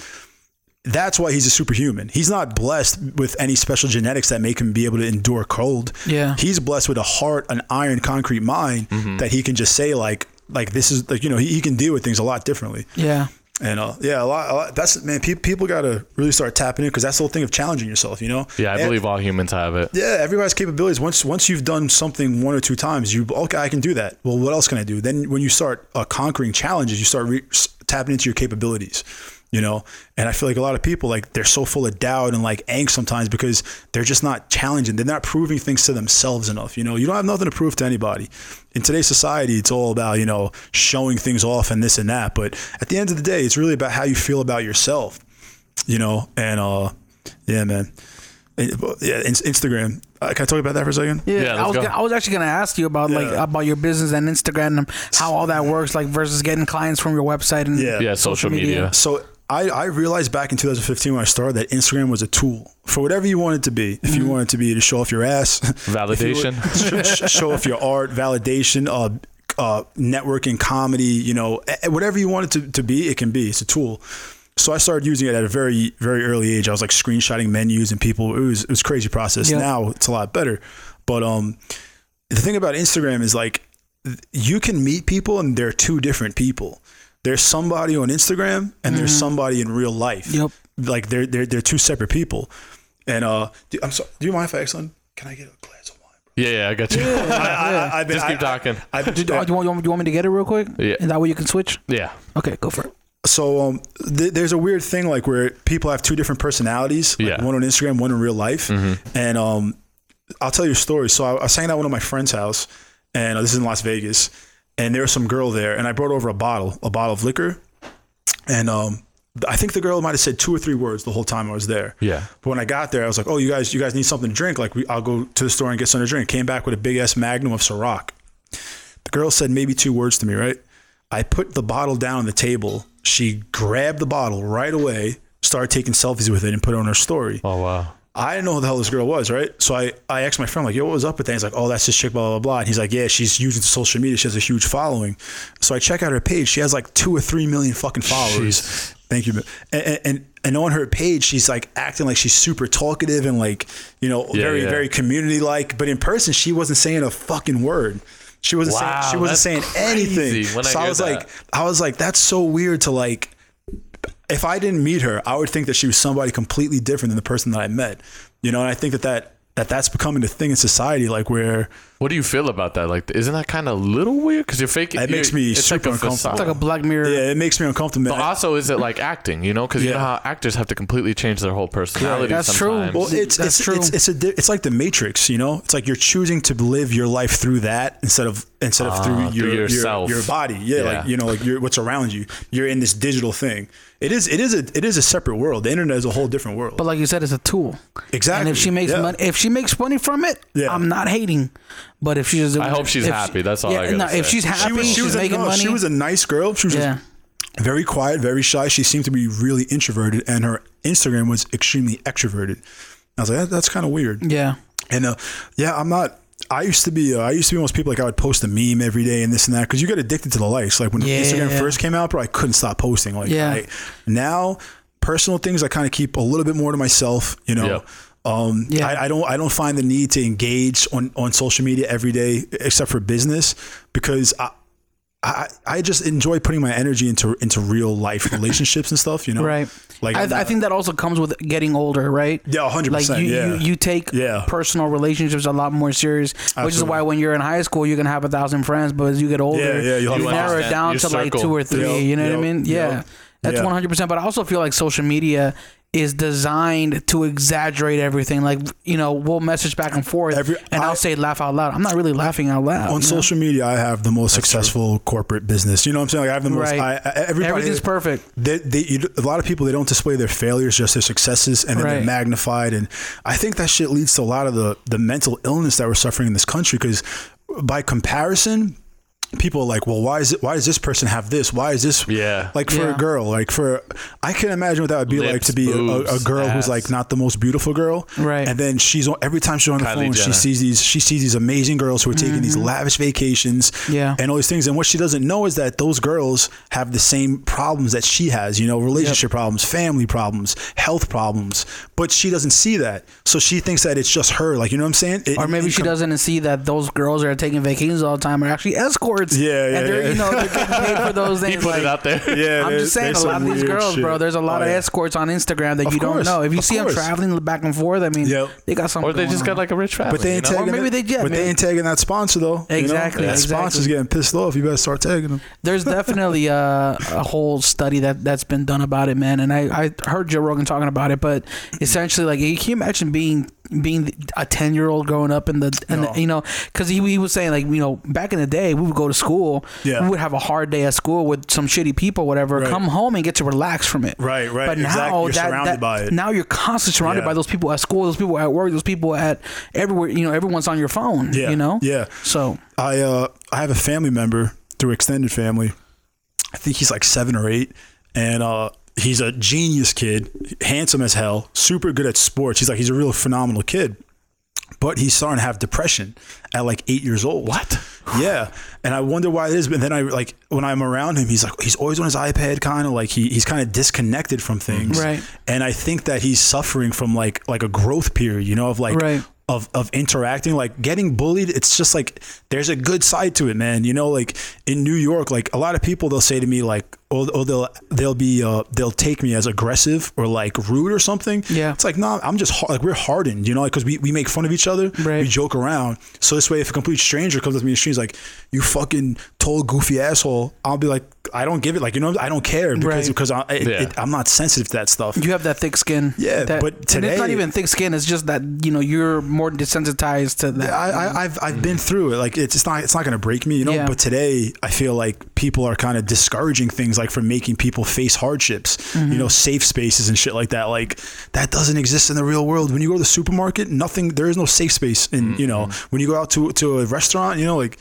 that's why he's a superhuman he's not blessed with any special genetics that make him be able to endure cold Yeah. he's blessed with a heart an iron concrete mind that he can just say like like this is like you know he, he can deal with things a lot differently Yeah. and uh, yeah, a lot, a lot. That's man. Pe- people got to really start tapping in because that's the whole thing of challenging yourself. You know. Yeah, I And- believe all humans have it. yeah, everybody's capabilities. Once once you've done something one or two times, you okay, I can do that. Well, what else can I do? Then when you start uh, conquering challenges, you start re- tapping into your capabilities. You know, and I feel like a lot of people like they're so full of doubt and like angst sometimes because they're just not challenging. They're not proving things to themselves enough. You know, you don't have nothing to prove to anybody. In today's society, it's all about you know showing things off and this and that. But at the end of the day, it's really about how you feel about yourself. You know, and uh, yeah, man. Yeah, Instagram. Uh, can I talk about that for a second? Yeah, Yeah, I let's was go. gonna, I was actually gonna ask you about like about your business and Instagram and how all that works, like versus getting clients from your website and Yeah. Yeah, social media. So I, I realized back in 2015 when I started that Instagram was a tool for whatever you want it to be. If you want it to be to show off your ass, Validation. (laughs) if you want- (laughs) sh- show off your art, validation, uh, uh, networking, comedy, you know, whatever you want it to, to be, it can be. It's a tool. So I started using it at a very, very early age. I was like screenshotting menus and people. It was it was a crazy process. Now it's a lot better. But um, the thing about Instagram is like you can meet people and they're two different people. There's somebody on Instagram and there's somebody in real life. Mm-hmm. Yep. Like they're they're they're two separate people. And uh, do, I'm sorry. Do you mind if I ask son? Can I get a glass of wine? Bro? Yeah, yeah, I got you. (laughs) I, I, I've been, Just keep I- talking. I, I've Do, do, you want, you want you want me to get it real quick? Yeah. Is that way you can switch? yeah. Okay, go for it. so um, th- there's a weird thing like where people have two different personalities. like Yeah. One on Instagram, one in real life. And um, I'll tell you a story. So I, I was hanging out at one of my friend's house, and uh, this is in Las Vegas, and there was some girl there, and I brought over a bottle, a bottle of liquor, and um, I think the girl might have said two or three words the whole time I was there. Yeah. But when I got there, I was like, "Oh, you guys, you guys need something to drink? Like, we, I'll go to the store and get something to drink." Came back with a big ass Magnum of Ciroc. The girl said maybe two words to me, right? I put the bottle down on the table. She grabbed the bottle right away, started taking selfies with it, and put it on her story. Oh wow. I didn't know who the hell this girl was, right? So I, I asked my friend, like, yo, what was up with that? He's like, oh, that's this chick, blah, blah, blah. And he's like, yeah, she's using social media. She has a huge following. So I check out her page. She has like two or three million fucking followers. Jesus. Thank you. And, and, and on her page, she's like acting like she's super talkative and like, you know, Yeah, very, yeah. very community like. But in person, she wasn't saying a fucking word. She wasn't Wow, saying she wasn't saying anything. when I so I was that. like, I was like, that's so weird to like if I didn't meet her, I would think that she was somebody completely different than the person that I met. You know, and I think that that, that that's becoming a thing in society, like where What do you feel about that? Like, isn't that kind of a little weird? Because you're faking. It makes me it's super like uncomfortable. It's like a Black Mirror. yeah, it makes me uncomfortable. But also, is it like acting? You know, because you know how actors have to completely change their whole personality. Yeah, that's true. sometimes. well, it's That's it's, true. it's it's a di- it's like the Matrix, you know. It's like you're choosing to live your life through that instead of instead of through Ah, your through your, yourself. your body. Yeah, Yeah. like you know, like you're, what's around you. You're in this digital thing. It is it is a it is a separate world. The internet is a whole different world. But like you said, it's a tool. Exactly. And if she makes Yeah. money, if she makes money from it, Yeah. I'm not hating. But if she's, I hope she's if happy. That's all I gotta no, say. If she's happy, she was she she's was a, making no, money. she was a nice girl. She was a- yeah. very quiet, very shy. She seemed to be really introverted, and her Instagram was extremely extroverted. I was like, that, that's kind of weird. Yeah. And uh, yeah, I'm not. I used to be. Uh, I used to be one of those people like I would post a meme every day and this and that because you get addicted to the likes. Like when Yeah. Instagram first came out, bro, I couldn't stop posting. Like Yeah. I- now, personal things I kind of keep a little bit more to myself. You know. Yeah. Um, Yeah. I, I don't. I don't find the need to engage on, on social media every day, except for business, because I, I I just enjoy putting my energy into into real life (laughs) relationships and stuff. You know, Right. Like I, I'm I not- think that also comes with getting older, right? Yeah, 100%, Like you, yeah. you, you take Yeah. personal relationships a lot more serious, which is why when you're in high school, you can have a thousand friends, but as you get older, Yeah, yeah, you'll you five. narrow it down Your to like two or three. Yep, you know what I yep, mean? Yeah, yep. that's one hundred percent. But I also feel like social media is designed to exaggerate everything. Like you know, we'll message back and forth, Every- and I, I- will say laugh out loud. I'm not really laughing out loud. on you know? social media, I have the most successful corporate business. You know what I'm saying? Like I have the most. Right. I, I, everybody, Everything's perfect. They, they, you, a lot of people they don't display their failures, just their successes, and then they're Right. magnified. And I think that shit leads to a lot of the the mental illness that we're suffering in this country. Because by comparison, people are like, well, why is it? Why does this person have this? Why is this? Yeah. Like for Yeah. a girl, like for I can imagine what that would be like to be a, a, a boobs, girl who's like not the most beautiful girl, Right. And then she's on every time she's on the Kylie phone, she sees these she sees these amazing girls who are taking these lavish vacations, Mm-hmm. Yeah. and all these things. And what she doesn't know is that those girls have the same problems that she has, you know, relationship problems, family problems, health problems, but she doesn't see that, so she thinks that it's just her. Like you know what I'm saying? It- Or maybe it she com- doesn't see that those girls that are taking vacations all the time are actually escorts. Yeah, yeah, And they're, yeah. you know, they're getting paid for those (laughs) things. He put like, it out there. (laughs) Yeah, I'm just saying, a lot of these girls, shit. bro. There's a lot Oh, of escorts on Instagram that Of you course, don't know. If you see them traveling back and forth, I mean, Yep. they got something. Or they just got like a rich family. But they ain't you know? tagging. Or maybe they- yeah, But they ain't tagging that sponsor though. you know? Exactly, That exactly. sponsor's getting pissed off. You better start tagging them. There's (laughs) definitely a, a whole study that that's been done about it, man. And I, I heard Joe Rogan talking about it, but essentially, like, you can you imagine being being a ten year old growing up in the, in No. the you know, because he, he was saying like you know back in the day we would go to school, Yeah. we would have a hard day at school with some shitty people, whatever. Right. Come home and get to relax from it. Right, right, But now exactly. You're that, surrounded that- by it. now you're constantly surrounded Yeah. by those people at school, those people at work, those people at everywhere. You know, everyone's on your phone. Yeah, You know. yeah. So I uh I have a family member through extended family. I think he's like seven or eight, and uh he's a genius kid, handsome as hell, super good at sports. He's like he's a real phenomenal kid. But he's starting to have depression at like eight years old. What? Yeah, and I wonder why it is. But then I like when I'm around him, he's like he's always on his iPad, kind of like he, he's kind of disconnected from things. Right. And I think that he's suffering from like like a growth period, you know, of like Right. of of interacting, like getting bullied. It's just like there's a good side to it, man. You know, like in New York, like a lot of people they'll say to me like, oh, oh they'll they'll be uh, they'll take me as aggressive or like rude or something. Yeah. It's like nah, I'm just har- like we're hardened, you know, like because we, we make fun of each other, Right. we joke around. So this way, if a complete stranger comes up to me in the street, like, "You fucking tall goofy asshole," I'll be like, "I don't give it, like you know, I don't care because Right. because I, it, Yeah. it, I'm not sensitive to that stuff." you have that thick skin. Yeah, that, but and it's not even thick skin. It's just that you know you're more desensitized to that. I, I, I've I've been through it. Like it's, it's not it's not gonna break me, you know. Yeah. But today, I feel like people are kind of discouraging things like from making people face hardships. Mm-hmm. You know, safe spaces and shit like that. Like that doesn't exist in the real world. When you go to the supermarket, nothing. There is no safe space. And you know, Mm-hmm. when you go out to to a restaurant, you know, like.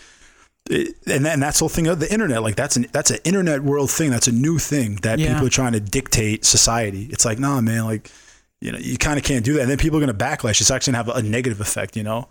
It, and, that, and that's the whole thing of the internet. Like that's an that's an internet world thing. That's a new thing that Yeah. people are trying to dictate society. It's like, nah, man. Like, you know, you kind of can't do that. And then people are gonna backlash. It's actually gonna have a negative effect. You know.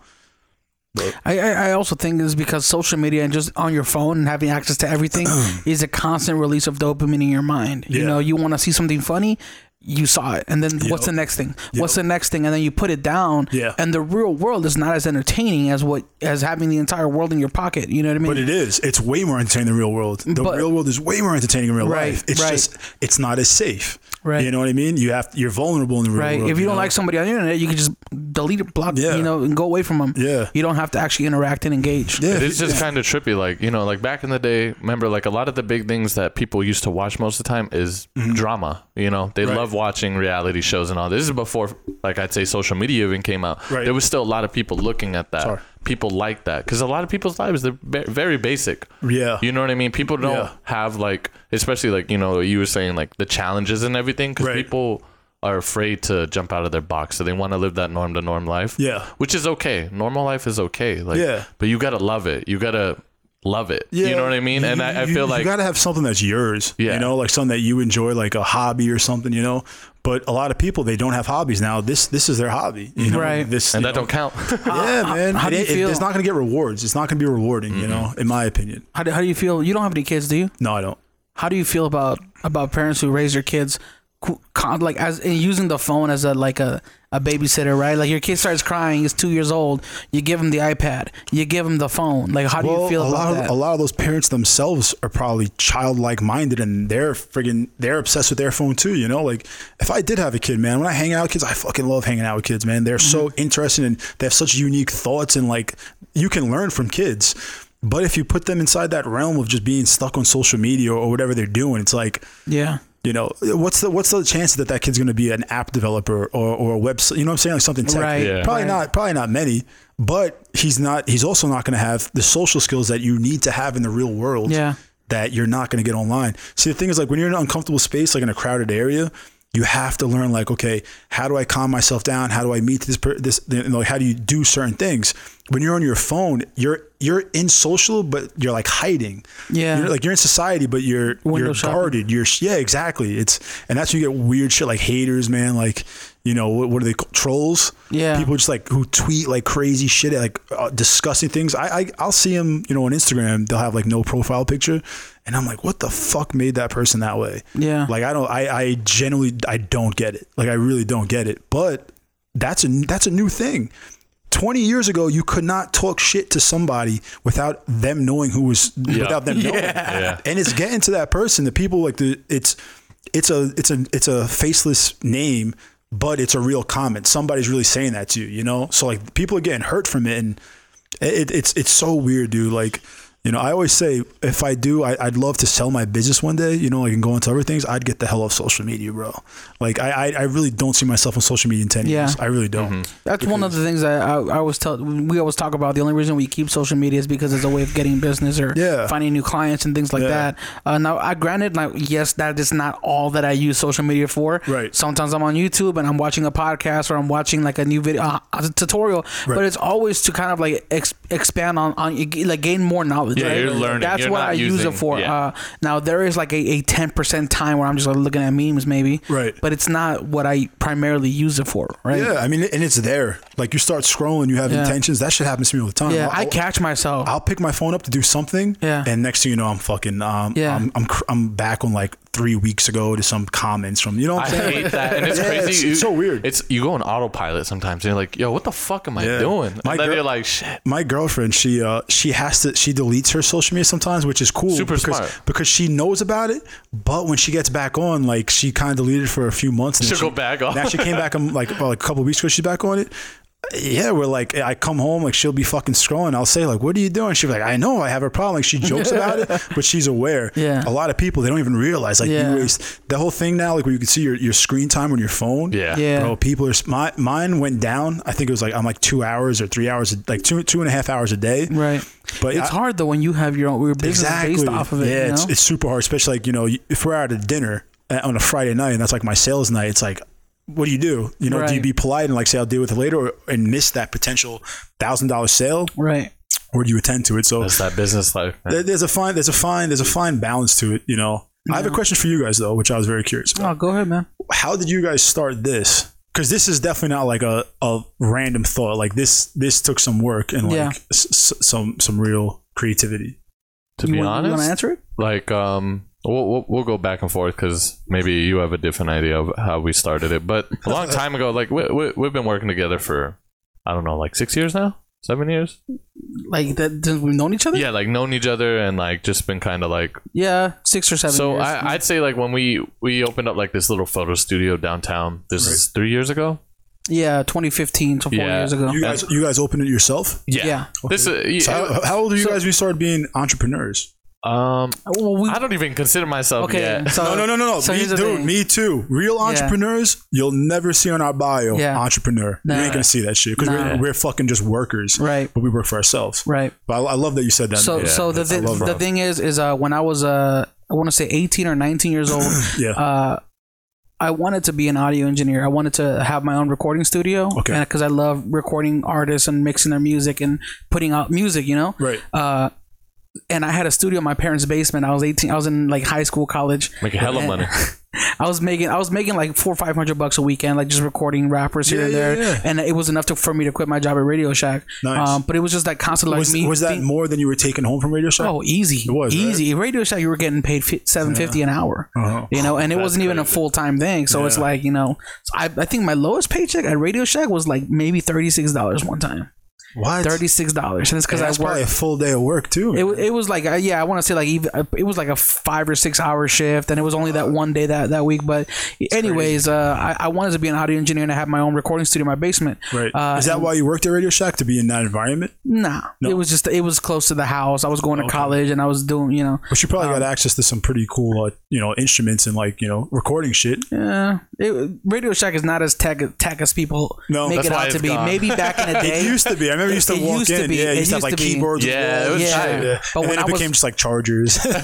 I, I I also think is because social media and just on your phone and having access to everything (clears throat) is a constant release of dopamine in your mind. You know, you want to see something funny, you saw it, and then what's the next thing? What's the next thing? And then you put it down. Yeah. And the real world is not as entertaining as what as having the entire world in your pocket. You know what I mean? But it is. It's way more entertaining than the real world. The But- real world is way more entertaining in real Right, life. It's right. just it's not as safe. Right. You know what I mean? You have you're vulnerable in the real Right. world. If you don't know? like somebody on the internet, you can just delete it, block, Yeah. you know, and go away from them. Yeah. You don't have to actually interact and engage. yeah, It is just kind of trippy. Like, you know, like back in the day, remember, like a lot of the big things that people used to watch most of the time is drama. You know, they Mm-hmm. Right. love watching reality shows and all. This is before, like, I'd say social media even came out. Right. There was still a lot of people looking at that. Sorry. People like that because a lot of people's lives, they're very basic. Yeah. You know what I mean? People don't Yeah. have, like, especially like, you know, you were saying, like, the challenges and everything because Right. people are afraid to jump out of their box. So they want to live that norm to norm life. Yeah. Which is okay. Normal life is okay. Like, Yeah. but you gotta love it. You gotta love it. Yeah, You know what I mean? And You- I, I you- feel like you gotta have something that's yours. Yeah. You know, like something that you enjoy, like a hobby or something. You know. But a lot of people they don't have hobbies now. This this is their hobby. You know? Right. This and that know? don't count. (laughs) Yeah, man. how It do you ain't- it- feel? it's not gonna get rewards. It's not gonna be rewarding. You know, mm-hmm. in my opinion. How do, how do you feel? You don't have any kids, do you? No, I don't. How do you feel about about parents who raise their kids like as and using the phone as a like a, a babysitter, right? Like your kid starts crying, he's two years old, you give him the iPad, you give him the phone. Like how do you feel a about lot that? Of, a lot of those parents themselves are probably childlike minded, and they're friggin' they're obsessed with their phone too. You know, like if I did have a kid, man, when I hang out with kids, I fucking love hanging out with kids, man. They're so Mm-hmm. interesting and they have such unique thoughts, and like you can learn from kids. But if you put them inside that realm of just being stuck on social media or whatever they're doing, it's like yeah. You know what's the what's the chance that that kid's going to be an app developer or, or a website you know what i'm saying like something tech Right, Yeah. probably right. not probably not many but he's not he's also not going to have the social skills that you need to have in the real world Yeah. that you're not going to get online see the thing is like when you're in an uncomfortable space like in a crowded area you have to learn like okay how do i calm myself down how do i meet this per- this you know how do you do certain things when you're on your phone, you're you're in social, but you're like hiding. Yeah. you're, like you're in society, but you're Window you're shopping. guarded. You're yeah, exactly. It's and that's when you get weird shit like haters, man. Like you know what, what are they called? trolls? Yeah. people just like who tweet like crazy shit, like uh, disgusting things. I, I I'll see them, you know, on Instagram. They'll have like no profile picture, and I'm like, what the fuck made that person that way? Yeah. like I don't. I I generally I don't get it. Like I really don't get it. But that's a that's a new thing. 20 years ago, you could not talk shit to somebody without them knowing who was without them knowing. (laughs) Yeah. And it's getting to that person. The people like the it's it's a it's a it's a faceless name, but it's a real comment. Somebody's really saying that to you, you know? So like people are getting hurt from it and it, it's it's so weird, dude. Like you know, I always say if I do, I, I'd love to sell my business one day. You know, I can go into other things. I'd get the hell off social media, bro. Like I, I, I really don't see myself on social media in ten Yeah. years. I really don't. That's one of the things I, I, I always tell. We always talk about the only reason we keep social media is because it's a way of getting business or Yeah. finding new clients and things like Yeah. that. Uh, now, I granted, like yes, that is not all that I use social media for. Right. Sometimes I'm on YouTube and I'm watching a podcast or I'm watching like a new video, uh, a tutorial. Right. But it's always to kind of like ex- expand on on like gain more knowledge. Yeah, right? you're learning. That's You're what not I use using- it for. yeah. Uh, now there is like a a ten percent time where I'm just like looking at memes, maybe. Right. But it's not what I primarily use it for. Right. Yeah, I mean, and it's there. Like you start scrolling, you have Yeah. intentions. That shit happens to me all the time. Yeah, I'll, I catch myself. I'll pick my phone up to do something. Yeah. And next thing you know, I'm fucking. Um, Yeah. I'm, I'm cr- I'm back on like three weeks ago to some comments from you know what I I'm saying. hate that, and it's (laughs) Yeah, crazy. it's- You- it's so weird. It's you go on autopilot sometimes, and you're like, "Yo, what the fuck am I Yeah. doing?" My and then girl- you're like, "Shit." my girlfriend, she uh she has to she deletes her social media sometimes, which is cool. Super because, smart. because she knows about it. But when she gets back on, like she kind of deleted for a few months. and then She'll she- go back on. Now she came back um, like well, like a couple weeks ago. She's back on it. Yeah, we're like, I come home, like she'll be fucking scrolling. I'll say, like, what are you doing? She'll be like, I know, I have a problem. Like she jokes about it, (laughs) but she's aware. Yeah. A lot of people they don't even realize like Yeah. you waste the whole thing now. Like where you can see your, your screen time on your phone. Yeah. Yeah. Bro, people are my, mine went down. I think it was like I'm like two hours or three hours, like two two and a half hours a day. Right. But It's I- hard though when you have your own your business exactly based off of it. Yeah, you it's, know? it's super hard, especially like you know if we're out at dinner uh, on a Friday night and that's like my sales night. It's like, what do you do? You know, do you be polite and like say I'll deal with it later, or, and miss that potential thousand dollar sale, right. or do you attend to it? So That's that business life. man. there's a fine, there's a fine, there's a fine balance to it. You know, I have a question for you guys though, which I was very curious about. Oh, go ahead, man. How did you guys start this? Because this is definitely not like a, a random thought. Like this, this took some work and like Yeah. s- s- some some real creativity. To you be want, you want to answer it? like um we'll, we'll, we'll go back and forth because maybe you have a different idea of how we started it but a long time ago like we, we, we've been working together for i don't know like six years now seven years Like that? Since we've known each other? yeah like known each other and like just been kind of like Yeah, six or seven. so years. I, i'd say like when we we opened up like this little photo studio downtown this is three years ago yeah, 2015, so four Yeah. years ago. You guys, you guys opened it yourself. Yeah. this uh, is So how, how old are you guys when you started being entrepreneurs? Um Well, we, i don't even consider myself okay. yet So, No, no, no, no, no. So me, here's dude, thing. me too. Real entrepreneurs, you'll never see on our bio Yeah. entrepreneur. Nah. You ain't gonna see that shit because Nah. we're, we're fucking just workers, Right. But we work for ourselves. Right. But I, I love that you said that. So, man. so the I thi- love the thing is, is uh, when I was uh, I want to say 18 or 19 years old, (coughs) yeah, uh, I wanted to be an audio engineer. I wanted to have my own recording studio. Okay. Because I love recording artists and mixing their music and putting out music. You know. right. Uh, and I had a studio in my parents' basement. I was 18. I was in like high school, college. making hella And- money (laughs) I was making I was making like four or five hundred bucks a weekend, like just recording rappers here Yeah, and yeah, there, yeah. and it was enough to, for me to quit my job at Radio Shack. Nice. Um, but it was just like constant like Was, me. was that being- more than you were taking home from Radio Shack? Oh, easy. It was, right? easy. Radio Shack, you were getting paid seven fifty an hour. Uh-huh. You know, and it wasn't even a full time thing. So it's like you know, so I, I think my lowest paycheck at Radio Shack was like maybe thirty six dollars one time. What? Thirty six dollars, and it's because I that's probably a full day of work too. It, it was like uh, yeah, I want to say like even uh, it was like a five or six hour shift, and it was only that one day that, that week. But anyways, uh, I, I wanted to be an audio engineer and I have my own recording studio in my basement. right. Uh, Is that why you worked at Radio Shack to be in that environment? Nah, No. it was just it was close to the house. I was going to Okay. college and I was doing you know But you probably Um, got access to some pretty cool, uh, you know, instruments and like you know recording shit. Yeah, it, Radio Shack is not as tech tech as people No, make it out to be. gone. Maybe back in the (laughs) It day. used to be. I remember you used to It walk used to in. be. Yeah, It you used to have used like to be. keyboards. with Yeah, it was Yeah. tight. Yeah. But and when then I it was- became just like chargers. (laughs) but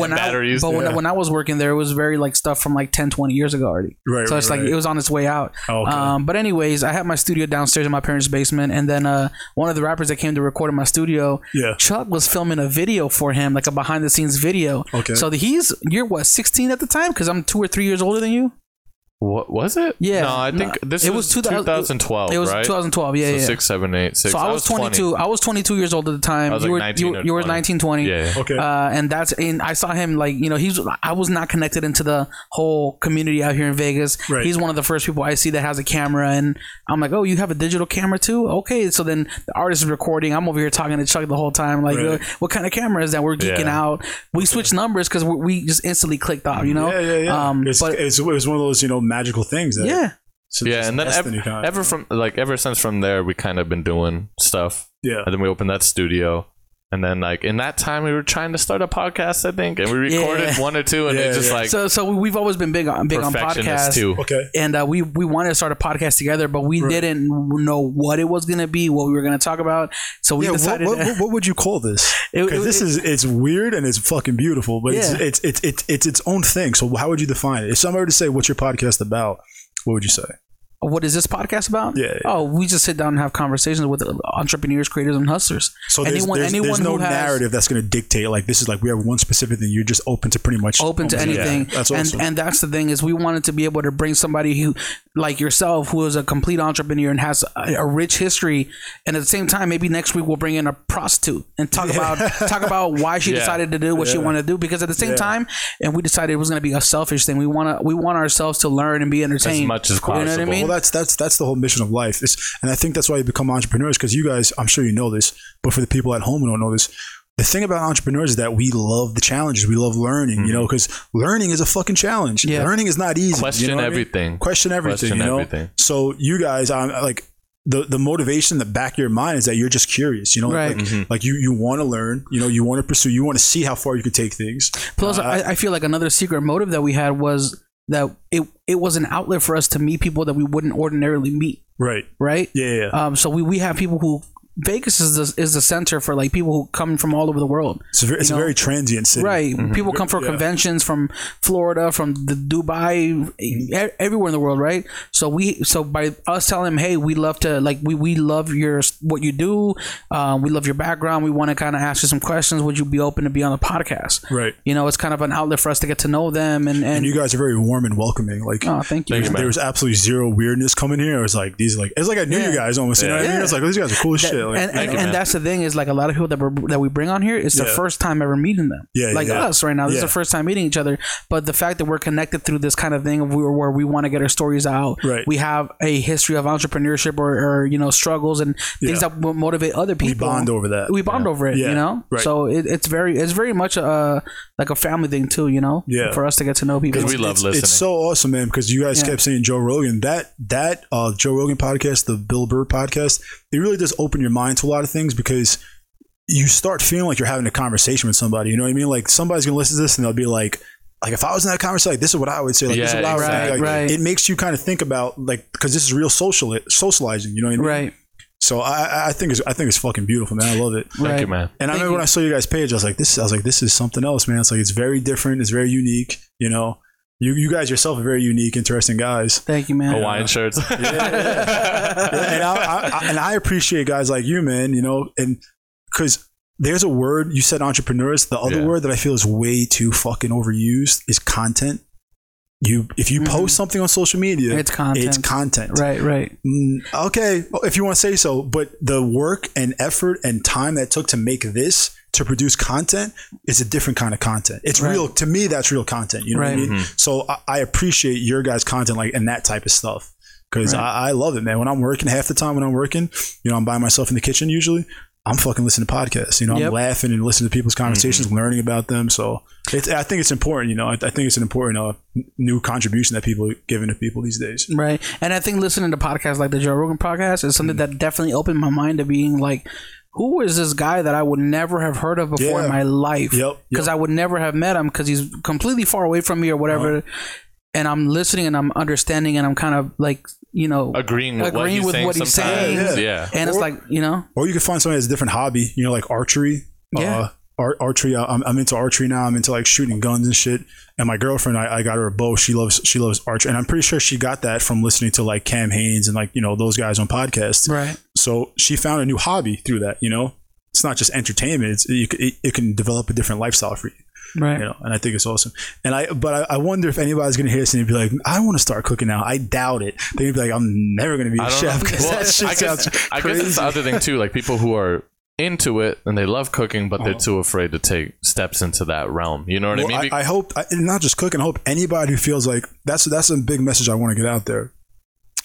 when (laughs) I but when, yeah. when I was working there, it was very like stuff from like 10, 20 years ago already. Right, So right, it's like right. it was on its way out. Oh, okay. Um, but anyways, I had my studio downstairs in my parents' basement, and then uh, one of the rappers that came to record in my studio, Yeah. Chuck was filming a video for him, like a behind the scenes video. Okay. So he's you're what sixteen at the time because I'm two or three years older than you. What was it? Yeah. No, I No, think this it was, was 2000 2012, It was right? 2012. Yeah, so yeah. six, seven, eight, six. so I was, 20. 22. I was 22 years old at the time. I was you like were 19 you, or you were 20. 19, 20. Yeah. yeah. Okay. Uh, and that's and I saw him like you know he's I was not connected into the whole community out here in Vegas. Right. He's one of the first people I see that has a camera, and I'm like, oh, you have a digital camera too? Okay. So then the artist is recording. I'm over here talking to Chuck the whole time, like, Right. "Uh, what kind of camera is that? We're geeking Yeah. out. We switched numbers because we, we just instantly clicked off, you know. yeah, yeah, yeah. Um, it's, but it's, it was one of those you know magical things. That, yeah, so Yeah, and then destiny ever, ever from like ever since from there, we kind of been doing stuff, yeah. and then we opened that studio, and then like in that time, we were trying to start a podcast, I think, and we recorded Yeah. one or two, and Yeah, it's just yeah. like so so we've always been big on big on perfectionists podcasts. too. Okay. and uh, we we wanted to start a podcast together, but we didn't know what it was gonna be, what we were gonna talk about. So we Yeah, what, decided. what, what, what would you call this? (laughs) It- Because it- this is it's weird and it's fucking beautiful, but Yeah. it's, it's it's it's it's its own thing. So how would you define it? If somebody were to say, "What's your podcast about?" What would you say? What is this podcast about? Yeah, yeah. Oh, we just sit down and have conversations with entrepreneurs, creators, and hustlers. So there's, anyone, there's, anyone there's no who has narrative that's going to dictate like this is like we have one specific thing. You're just open to pretty much open to anything. Yeah, that's and awesome. and that's the thing is we wanted to be able to bring somebody who like yourself who is a complete entrepreneur and has a, a rich history and at the same time maybe next week we'll bring in a prostitute and talk about talk (laughs) about why she Yeah. decided to do what she wanted to do because at the same time and we decided it was going to be a selfish thing we want to we want ourselves to learn and be entertained as much as you know what I possible. mean Well, that's that's that's the whole mission of life. It's, and I think that's why you become entrepreneurs because you guys, I'm sure you know this, but for the people at home who don't know this, the thing about entrepreneurs is that we love the challenges. We love learning, you mm-hmm. know, because learning is a fucking challenge. Yeah. Learning is not easy. Question you know what I mean? everything. Question everything. Question you know. everything. So you guys, I'm like. The, the motivation in the back of your mind is that you're just curious, you know, Right. like, like you, you want to learn, you know, you want to pursue, you want to see how far you could take things. Plus, uh, I, I feel like another secret motive that we had was that it it was an outlet for us to meet people that we wouldn't ordinarily meet, Right. right? Yeah. yeah. Um, so we, we have people who Vegas is the, is the center for like people who come from all over the world. It's a very, it's a very transient city. Right. People come for Yeah. conventions from Florida, from the Dubai, everywhere in the world, right? So we so by us telling them, hey, we love to like we we love your what you do, um, we love your background. We want to kind of ask you some questions. Would you be open to be on the podcast? Right. You know, it's kind of an outlet for us to get to know them and and, And you guys are very warm and welcoming. Like, oh, thank you. Thank you, there was absolutely zero weirdness coming here. It was like these, are like it's like I knew Yeah. you guys almost. You know what I mean? It's like these guys are cool as That- shit. Like, and and, you, and that's the thing is like a lot of people that we that we bring on here is the Yeah. first time ever meeting them. Yeah, yeah, like yeah. us right now. This is the first time meeting each other. But the fact that we're connected through this kind of thing of where, where we want to get our stories out. Right. We have a history of entrepreneurship or, or you know struggles and things Yeah. that will motivate other people. we bond over that. We bond over it, Yeah. you know. Right. So it, it's very it's very much a like a family thing too, you know. Yeah. For us to get to know people. we love it's, listening. It's so awesome, man, because you guys Yeah. kept saying Joe Rogan. That that uh, Joe Rogan podcast, the Bill Burr podcast, it really does open your mind to a lot of things because you start feeling like you're having a conversation with somebody. You know what I mean? Like somebody's gonna listen to this and they'll be like. Like if I was in that conversation, like this is what I would say. Like this is Yeah, what I would exactly. think. Like, Right, right. It makes you kind of think about like because this is real social socializing. You know what I mean? right. So I, I- I think it's I think it's fucking beautiful, man. I love it. Thank right. you, man. And I Thank remember you. when I saw you guys' page, I was like, this. I was like, this is something else, man. It's like it's very different. It's very unique. You know, you you guys yourself are very unique, interesting guys. Thank you, man. Hawaiian shirts. (laughs) and I, I, I and I appreciate guys like you, man. You know, and because there's a word you said entrepreneurs. The other Yeah. word that I feel is way too fucking overused is content. You if you Mhm. post something on social media, It's content. It's content. Right, right. Mm, okay, well, if you want to say so, but the work and effort and time that it took to make this to produce content is a different kind of content. It's Right. real to me. That's real content. You know what I Right. mean? Mm-hmm. So I, I appreciate your guys' content like and that type of stuff because Right. I, I love it, man. When I'm working, half the time when I'm working, you know, I'm by myself in the kitchen usually. I'm fucking listening to podcasts. You know, Yep. I'm laughing and listening to people's mm-hmm. conversations, learning about them. So it's, I think it's important. You know, I, I think it's an important uh, n- new contribution that people are giving to people these days. Right. And I think listening to podcasts like the Joe Rogan podcast is something mm-hmm. that definitely opened my mind to being like, who is this guy that I would never have heard of before Yeah. in my life? Yep, yep. Because I would never have met him because he's completely far away from me or whatever. and I'm listening and I'm understanding and I'm kind of like you know agreeing with what agreeing he's with saying what he's saying. Yeah. and it's like you know Or you could find somebody that's a different hobby, you know, like archery. Yeah. Uh, ar- archery. I'm, I'm into archery now. I'm into like shooting guns and shit. And my girlfriend, I, I got her a bow. She loves she loves archery, and I'm pretty sure she got that from listening to like Cam Hanes and like you know those guys on podcasts. right So she found a new hobby through that. You know, it's not just entertainment. It's you, it, it can develop a different lifestyle for you. right You know, and I think it's awesome. And I, but I, I wonder if anybody's gonna hear this and be like, I want to start cooking now. I doubt it. They'd be like, I'm never gonna be a I don't chef because (laughs) Well, that shit I sounds guess, I crazy. guess it's the other thing too. Like people who are into it and they love cooking, but Uh-huh. they're too afraid to take steps into that realm. You know what I Well, mean? I, I hope, I, and not just cooking. I hope anybody who feels like that's that's a big message I want to get out there.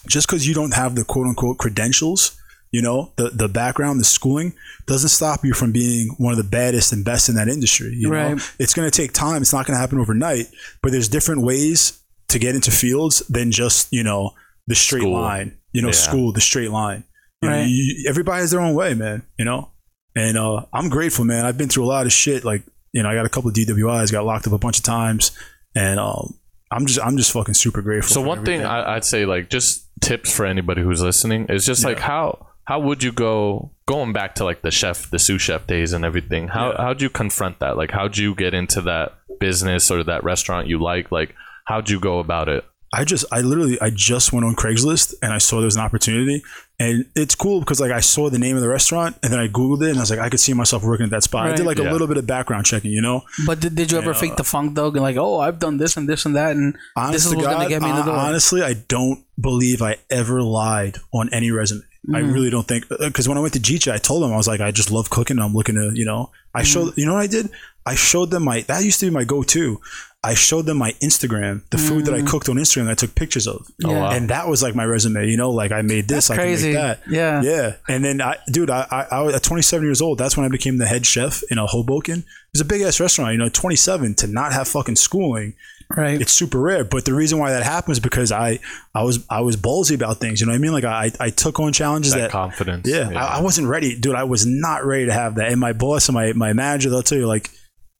Just because you don't have the quote unquote credentials, you know, the the background, the schooling, doesn't stop you from being one of the baddest and best in that industry. You know, Right. it's going to take time. It's not going to happen overnight. But there's different ways to get into fields than just you know the straight School. line. You know, Yeah. school, the straight line. You know, Right. you, everybody has their own way, man. You know, and uh, I'm grateful, man. I've been through a lot of shit. Like, you know, I got a couple of DWIs, got locked up a bunch of times, and um, I'm just, I'm just fucking super grateful. so one thing everything. I, I'd say, like, just tips for anybody who's listening is just like how how would you go going back to like the chef, the sous chef days and everything? How Yeah. how'd you confront that? Like, how'd you get into that business or that restaurant you like? Like, how'd you go about it? I just, I literally, I just went on Craigslist and I saw there was an opportunity, and it's cool because like I saw the name of the restaurant and then I googled it and I was like, I could see myself working at that spot. I did Right. like a little bit of background checking, you know. but did, did you ever fake the funk though and like oh I've done this and this and that and this is to what's God, gonna get me in the hon- honestly, I don't believe I ever lied on any resume. I Mm. really don't think because when I went to Jicha, I told them I was like, I just love cooking. I'm looking to, you know, I Mm. showed, you know what I did? I showed them my that used to be my go-to. I showed them my Instagram, the food that I cooked on Instagram. that I took pictures of, Mm. Yeah. wow. and that was like my resume. You know, like I made this, That's I can make that. Yeah. yeah. And then I, dude, I, I, I was at 27 years old. That's when I became the head chef in a Hoboken. It's a big ass restaurant. You know, 27 to not have fucking schooling right it's super rare. But the reason why that happened is because I I was I was ballsy about things. You know what I mean? Like I I took on challenges That that. confidence. yeah, I, I wasn't ready, dude. I was not ready to have that. And my boss and my, my manager, they'll tell you, like,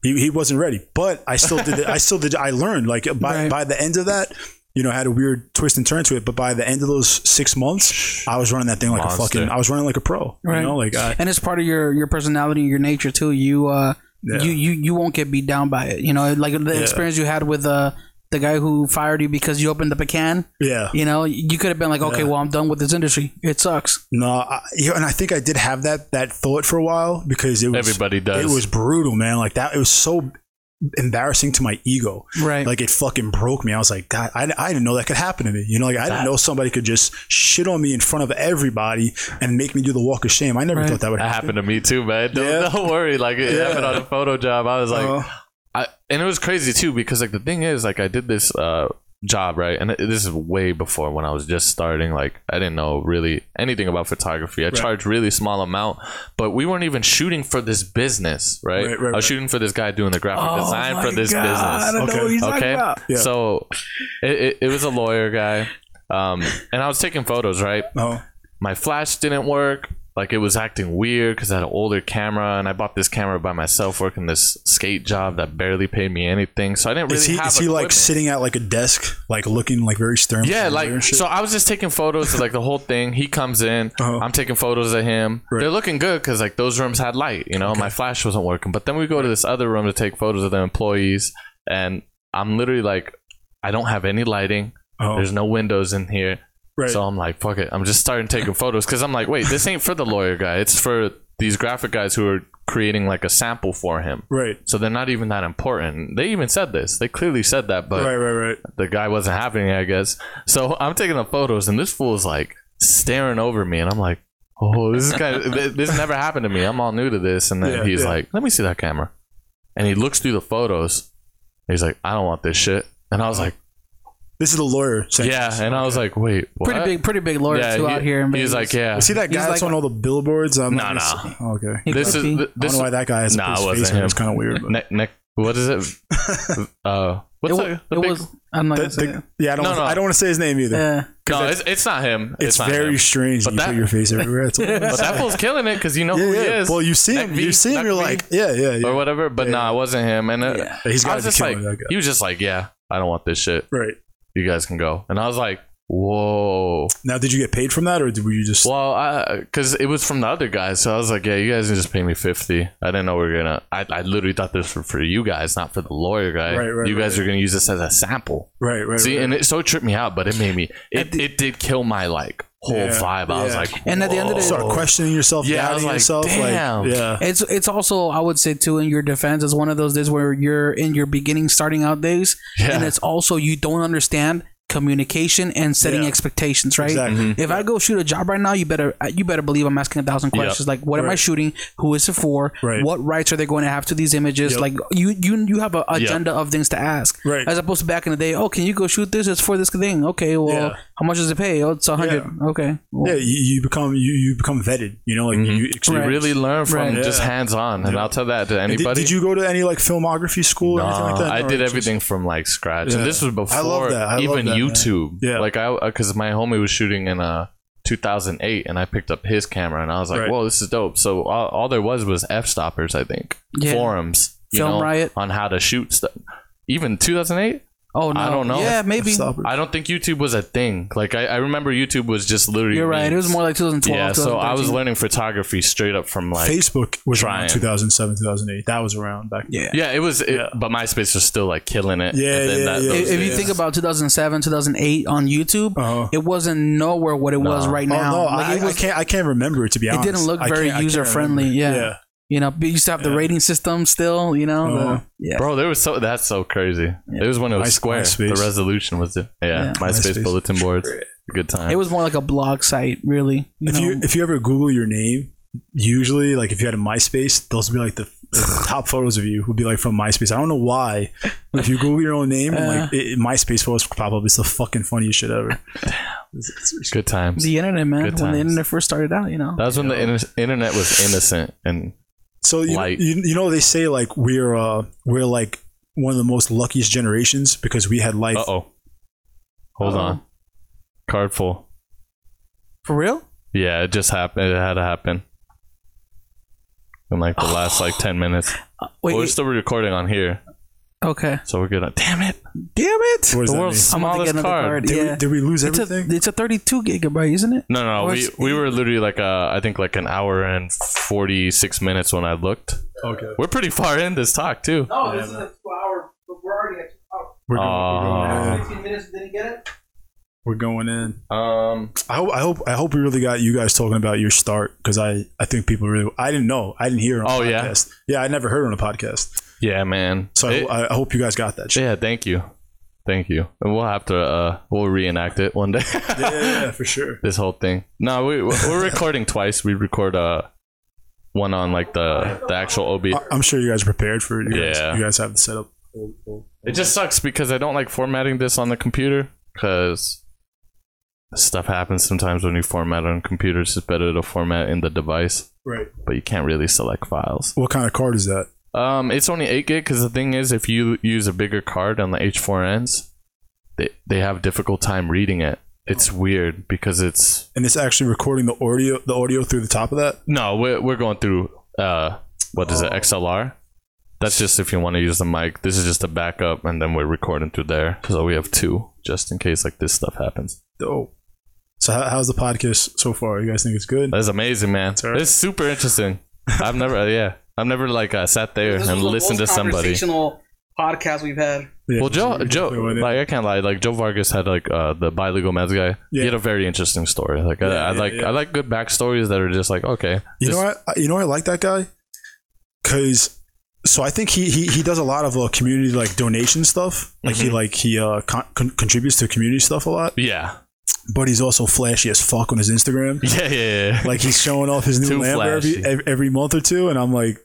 he, he wasn't ready. But I still did. it. I (laughs) still did. I learned. Like by Right. by the end of that, you know, I had a weird twist and turn to it. But by the end of those six months, I was running that thing like Monster. a fucking. I was running like a pro. Right. You know, like I, and it's part of your your personality your nature too you uh Yeah. you, you you won't get beat down by it you know like the experience you had with uh the guy who fired you because you opened up a can yeah. you know you could have been like okay well i'm done with this industry it sucks No, I, yeah, and I think I did have that that thought for a while because it was Everybody does. It was brutal, man. Like that, it was so embarrassing to my ego. Right. Like it fucking broke me. I was like, God, I, I didn't know that could happen to me. You know, like I didn't know somebody could just shit on me in front of everybody and make me do the walk of shame. I never Right. thought that would That happen. happened to me too, man. Don't, Yeah. don't worry. Like it Yeah. happened on a photo job. I was like, Uh, I, and it was crazy too because like the thing is like I did this uh job right, and this is way before when I was just starting. Like I didn't know really anything about photography. I charged really small amount, but we weren't even shooting for this business, right? Right, right, I was right. shooting for this guy doing the graphic Oh design for this God, I business. know Okay. what he's Okay, about. Yeah. so it, it, it was a lawyer guy, um, and I was taking photos, right? oh, my flash didn't work. Like it was acting weird because I had an older camera, and I bought this camera by myself, working this skate job that barely paid me anything. So I didn't really is he have. is he like sitting at like a desk, like looking like very stern? Yeah, like so. I was just taking photos of like the whole thing. He comes in, Uh-huh. I'm taking photos of him. Right. They're looking good because like those rooms had light. You know, my flash wasn't working. But then we go to this other room to take photos of the employees, and I'm literally like, I don't have any lighting. Oh, There's no windows in here. Right. So I'm like, fuck it. I'm just starting taking (laughs) photos because I'm like, wait, this ain't for the lawyer guy. It's for these graphic guys who are creating like a sample for him. right. So they're not even that important. They even said this. They clearly said that, but Right, right, right. the guy wasn't having it, I guess. So I'm taking the photos, and this fool is like staring over me, and I'm like, oh, this is kind of (laughs) this never happened to me. I'm all new to this, and then Yeah, he's yeah. like, let me see that camera, and he looks through the photos. He's like, I don't want this shit, and I was like, This is the lawyer saying yeah, and I was like, wait, what? pretty big pretty big lawyer Yeah, too he- out here in he's Vegas. like, yeah. See that guy He's that's like- on all the billboards? Um, Nah, let nah. Oh, okay. He this could is be. th- I this don't know why that guy has Nah, a it face wasn't face. him. It's kind of weird. But. ne- ne- what is it? (laughs) uh, what's it, the, wa- the it big- was i'm not The- gonna say the- it. yeah, I don't. No, no. I don't want to say his name either. yeah no, it's, it's not him. It's, not very him. strange. But that you that- put your face everywhere. It's (laughs) But that fool's killing it because you know yeah, who he yeah. is. Well, you see him. Neck You see him. You're V. like, yeah, yeah, yeah. or whatever. But nah, it wasn't him. And uh, Yeah. He's I got was to be just like, killing that guy. he was just like, yeah, I don't want this shit. Right. You guys can go. And I was like, whoa. Now, did you get paid from that, or did, were you just? Well, I because it was from the other guys, so I was like, yeah, you guys can just pay me fifty. I didn't know we are gonna. I, I literally thought this was for you guys, not for the lawyer guy. Right, right, you guys right. are gonna use this as a sample. right, right. See, right. and it so tripped me out, but it made me. It, it did kill my like whole Yeah, vibe. I was yeah. like, And at the end of the- whoa. start questioning yourself, Yeah, I doubting was like, yourself. damn. Like, yeah, It's it's also I would say too in your defense it's one of those days where you're in your beginning starting out days Yeah. and it's also you don't understand communication and setting Yeah. expectations right Exactly. Mm-hmm. if I go shoot a job right now you better you better believe I'm asking a thousand Yep. questions like what am I shooting who is it for Right. what rights are they going to have to these images Yep. like you you you have an agenda of things to ask Right. as opposed to back in the day oh can you go shoot this it's for this thing okay well Yeah. How much does it pay oh it's a hundred okay Well, yeah. You, you become you, you become vetted. You know, like you you really learn from Right. just Yeah. hands on, and I'll tell that to anybody. did you go to any like filmography school or anything like Uh, that? I Or did just- everything from like scratch, Yeah. and this was before I love that. I love even that, man. YouTube. Yeah. like I because my homie was shooting in uh 2008, and I picked up his camera, and I was like, Right. "Whoa, this is dope." So all, all there was was Fstoppers, I think, Yeah. forums, you Film know, Riot. on how to shoot stuff. Even 2008, oh no I don't know. yeah maybe Stopper. I don't think YouTube was a thing. Like I, I remember YouTube was just literally. you're right it was more like 2012 Yeah, so I was learning photography straight up from like Facebook was trying. around 2007, 2008. That was around back. then. yeah Yeah, it was. It, Yeah. But MySpace was still like killing it. Yeah, And then yeah, that- yeah. those if, if you think about 2007 2008 on youtube Uh-huh. it wasn't nowhere what it was right Oh now no, like I, it was I can't. I can't remember it to be honest. it didn't look very can't- I can't user-friendly, remember. yeah. You know we used to have the Yeah. rating system still you know the- Uh-huh. yeah Bro, there was so that's so crazy. It was when it was My- square. MySpace. The resolution was it? Yeah, Yeah. MySpace, MySpace. bulletin boards. Good time. it was more like a blog site really you If know? you if you ever Google your name, usually like if you had a MySpace, those would be like the, the (laughs) top photos of you would be like from MySpace. I don't know why, but if you Google your own name, and like it, MySpace photos pop up. It's the fucking funniest shit ever. It's- it's- Good times. the internet man Good when the times. internet first started out you know That was when the inter- internet was innocent and So you, Light. you you know they say like we're uh we're like one of the most luckiest generations because we had life. uh oh. Hold Uh-oh. on. Card full. for real Yeah, it just happened. It had to happen. In like the last like ten minutes. wait we're still recording on here, okay so we're good. On, damn it! damn it What does The that world's mean? To smallest get card. card Did, yeah we, did we lose it's everything? a, it's a 32 gigabyte isn't it No, no, Or no. We it's- we were literally like uh, I think like an hour and forty six minutes when I looked. okay. We're pretty far in this talk too. no this is a two hour but we're already at two hours We're going, Aw. we're going in. 15 minutes didn't get it We're going in. Um, I hope I hope I hope we really got you guys talking about your start because I I think people really I didn't know I didn't hear it on Oh, a yeah? podcast. yeah I never heard it on a podcast yeah, man. so I, It- I, I hope you guys got that shit yeah, thank you, thank you. And we'll have to uh, we'll reenact it one day. (laughs) yeah, for sure this whole thing. No, we we're (laughs) recording twice. We record uh one on like the the actual OB. I'm sure you guys are prepared for it you guys, Yeah. you guys have the setup It just sucks because I don't like formatting this on the computer because stuff happens sometimes when you format on computers. It's better to format in the device, right but you can't really select files. what kind of card is that Um, it's only eight gig because the thing is, if you use a bigger card on the H4ns, they they have a difficult time reading it. It's weird because it's and it's actually recording the audio the audio through the top of that no, we're we're going through uh, what is it, XLR? That's just if you want to use the mic. This is just a backup, and then we're recording through there. So we have two just in case like this stuff happens. dope so how, how's the podcast so far you guys think it's good That's amazing, man. all right. It's super interesting. I've never, uh, yeah, I've never like uh, sat there and listened to somebody. podcast we've had Yeah, Well, Joe, Joe, definitely went in. like I can't lie, like Joe Vargas had like uh, the bilingual Mets guy. He Yeah. had a very interesting story. Like I, Yeah, I yeah, like, yeah. I like good backstories that are just like okay, You just- know what? I- You know I like that guy because so I think he he, he does a lot of uh, community like donation stuff. Like Mm-hmm. he like he uh con- con- contributes to community stuff a lot. Yeah, But he's also flashy as fuck on his Instagram. (laughs) yeah, yeah, yeah. Like he's showing off his new Too Lambo every, every every month or two, and I'm like,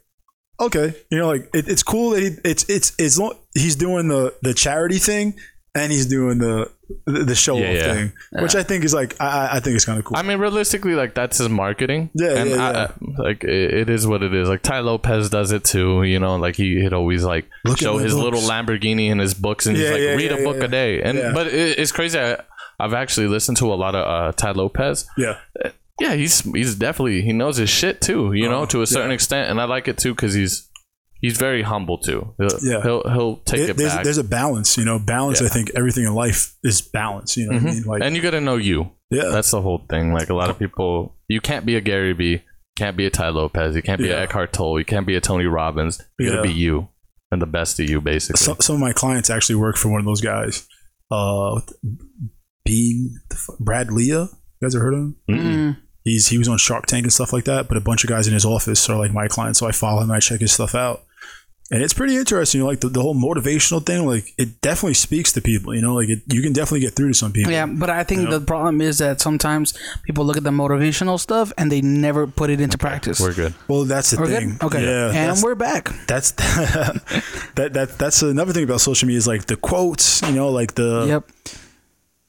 okay, you know, like it, it's cool that he it's it's it's lo- he's doing the the charity thing and he's doing the the, the show Yeah, off yeah. thing, which I think is like I I- I think it's kind of cool. I mean, realistically, like that's his marketing. Yeah, and yeah, I, yeah. I- like it, it is what it is. Like Tai Lopez does it too. You know, like he he'd always like Look show my his little. Lamborghini in his books, and he's like, yeah, read yeah, a book yeah. a day. And Yeah. but it, it's crazy. I, I've actually listened to a lot of uh, Tai Lopez. yeah, Yeah, he's he's definitely he knows his shit too. You know, Oh, to a certain yeah. extent, and I like it too because he's he's very humble too. He'll, Yeah. he'll he'll take There- it there's, back. there's a balance, you know. Balance. I think everything in life is balance. You know what I mean? Like, and you got to know you. yeah, That's the whole thing. Like a lot of people, you can't be a Gary Vee, can't be a Tai Lopez, you can't be Yeah. a Eckhart Tolle, you can't be a Tony Robbins. You got Yeah. to be you and the best of you, basically. some, some of my clients actually work for one of those guys. Uh, Bean, the fu- Brad Lea. You guys ever heard of him? Mm-mm. He's he was on Shark Tank and stuff like that. But a bunch of guys in his office are like my clients, so I follow him. I check his stuff out, and it's pretty interesting. You know, like the, the whole motivational thing. Like it definitely speaks to people. You know, like it, you can definitely get through to some people. Yeah, but I think the problem is that sometimes people look at the motivational stuff and they never put it into practice. We're good. Well, that's the We're thing. good? Okay. Yeah, and we're back. that's (laughs) that that that's another thing about social media is like the quotes you know like the yep.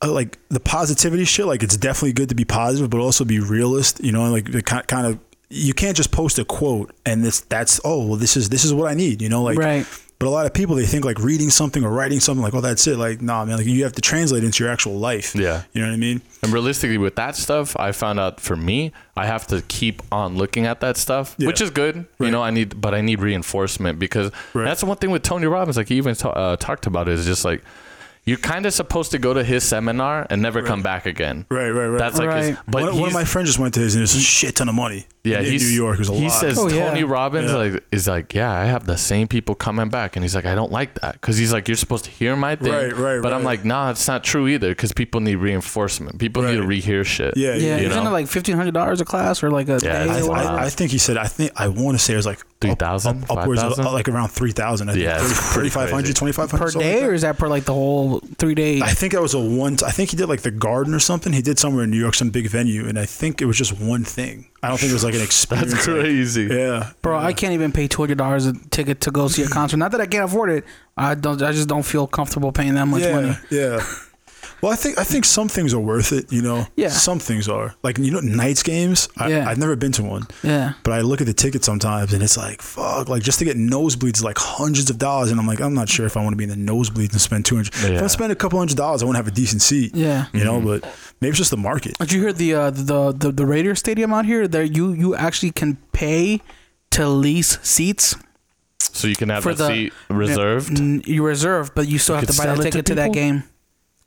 Uh, like the positivity shit like it's definitely good to be positive but also be realist you know like the kind kind of you can't just post a quote and this that's oh well this is this is what I need you know like Right. but a lot of people they think like reading something or writing something like oh that's it like nah man like you have to translate it into your actual life Yeah. you know what I mean And realistically, with that stuff, I found out for me, I have to keep on looking at that stuff, Yeah. which is good. You know, I need, but I need reinforcement because Right. that's the one thing with Tony Robbins. Like he even ta- uh, talked about it, is just like you're kind of supposed to go to his seminar and never come back again. right right right That's like his. Right. But one, one of my friends just went to his and it's a shit ton of money yeah, in he's New York was a he lot says Oh, yeah. Tony Robbins Yeah. like is like, yeah, I have the same people coming back, and he's like, I don't like that because he's like, you're supposed to hear my thing, Right, right, But I'm like, nah, it's not true either because people need reinforcement. People need to rehear shit. Yeah, Yeah, you isn't know? it like fifteen hundred dollars a class or like a Yeah, day I. I, I think he said I think I want to say it was like up- 3,000, up- upwards of 5,000? uh, like around 3000 I think Yeah, it's 3500 2500 per day, like or is that per like the whole three days? I think that was a one I think he did like the garden or something he did somewhere in New York some big venue and I think it was just one thing I don't think it was like an (laughs) experience That's like- crazy. yeah Bro, I can't even pay two hundred dollars a ticket to go see a concert. Not that I can't afford it. I don't. I just don't feel comfortable paying that much yeah money. yeah (laughs) well I think I think some things are worth it you know Yeah. some things are like you know Knights games I, Yeah. I've never been to one Yeah. But I look at the ticket sometimes and it's like, fuck, like just to get nosebleeds is like hundreds of dollars. And I'm like, I'm not sure if I want to be in the nosebleeds and spend 200. If I spend a couple hundred dollars, I want to have a decent seat. Yeah. You know, but maybe it's just the market. Did you hear the uh, the the the Raider Stadium out here? There, you you actually can pay to lease seats So you can have for the the seat reserved. N- You reserve, but you still You have to buy the sell it to ticket to, that game.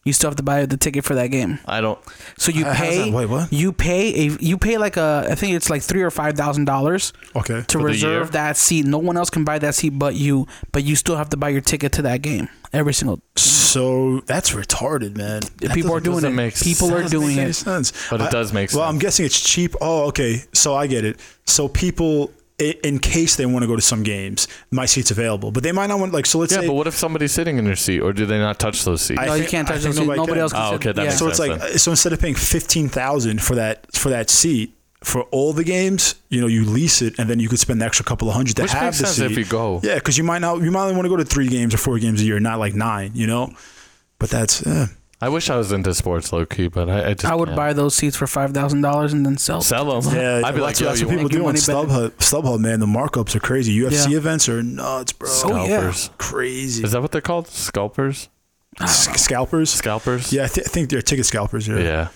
You still have to buy the ticket for that game. I don't. So you Uh, pay. that? Wait, what? You pay a. You pay like a. I think it's like three or five thousand dollars Okay. to the reserve that seat. No one else can buy that seat but you. But you still have to buy your ticket to that game every single. So that's retarded, man. That people are doing it. make people are doing it. sense. But it I- does make sense. Well, I'm guessing it's cheap. Oh, okay. So I get it. So people, i- in case they want to go to some games, my seat's available, but they might not want like. So let's Yeah, say. but what if somebody's sitting in their seat, or do they not touch those seats? I No, you can't touch those seats. nobody Nobody else can. Oh, sit- okay, that yeah. makes so it's sense like so instead of paying fifteen thousand for that for that seat for all the games, you know, you lease it and then you could spend the extra couple of hundred to Which have makes the sense seat. if you go. Yeah, because you might not you might only want to go to three games or four games a year, not like nine. You know, but that's eh. I wish I was into sports low key, but I, I just I would can't. buy those seats for five thousand dollars and then sell. sell them. yeah. (laughs) I'd be well, like, that's, yo, that's you what people want Make your do on money back. StubHub. StubHub, man, the markups are crazy. UFC Yeah. events are nuts, bro. Oh, yeah. scalpers? crazy. Is that what they're called? Scalpers? S- scalpers? Scalpers? Yeah, I, th- I think they're ticket scalpers. Yeah. Yeah.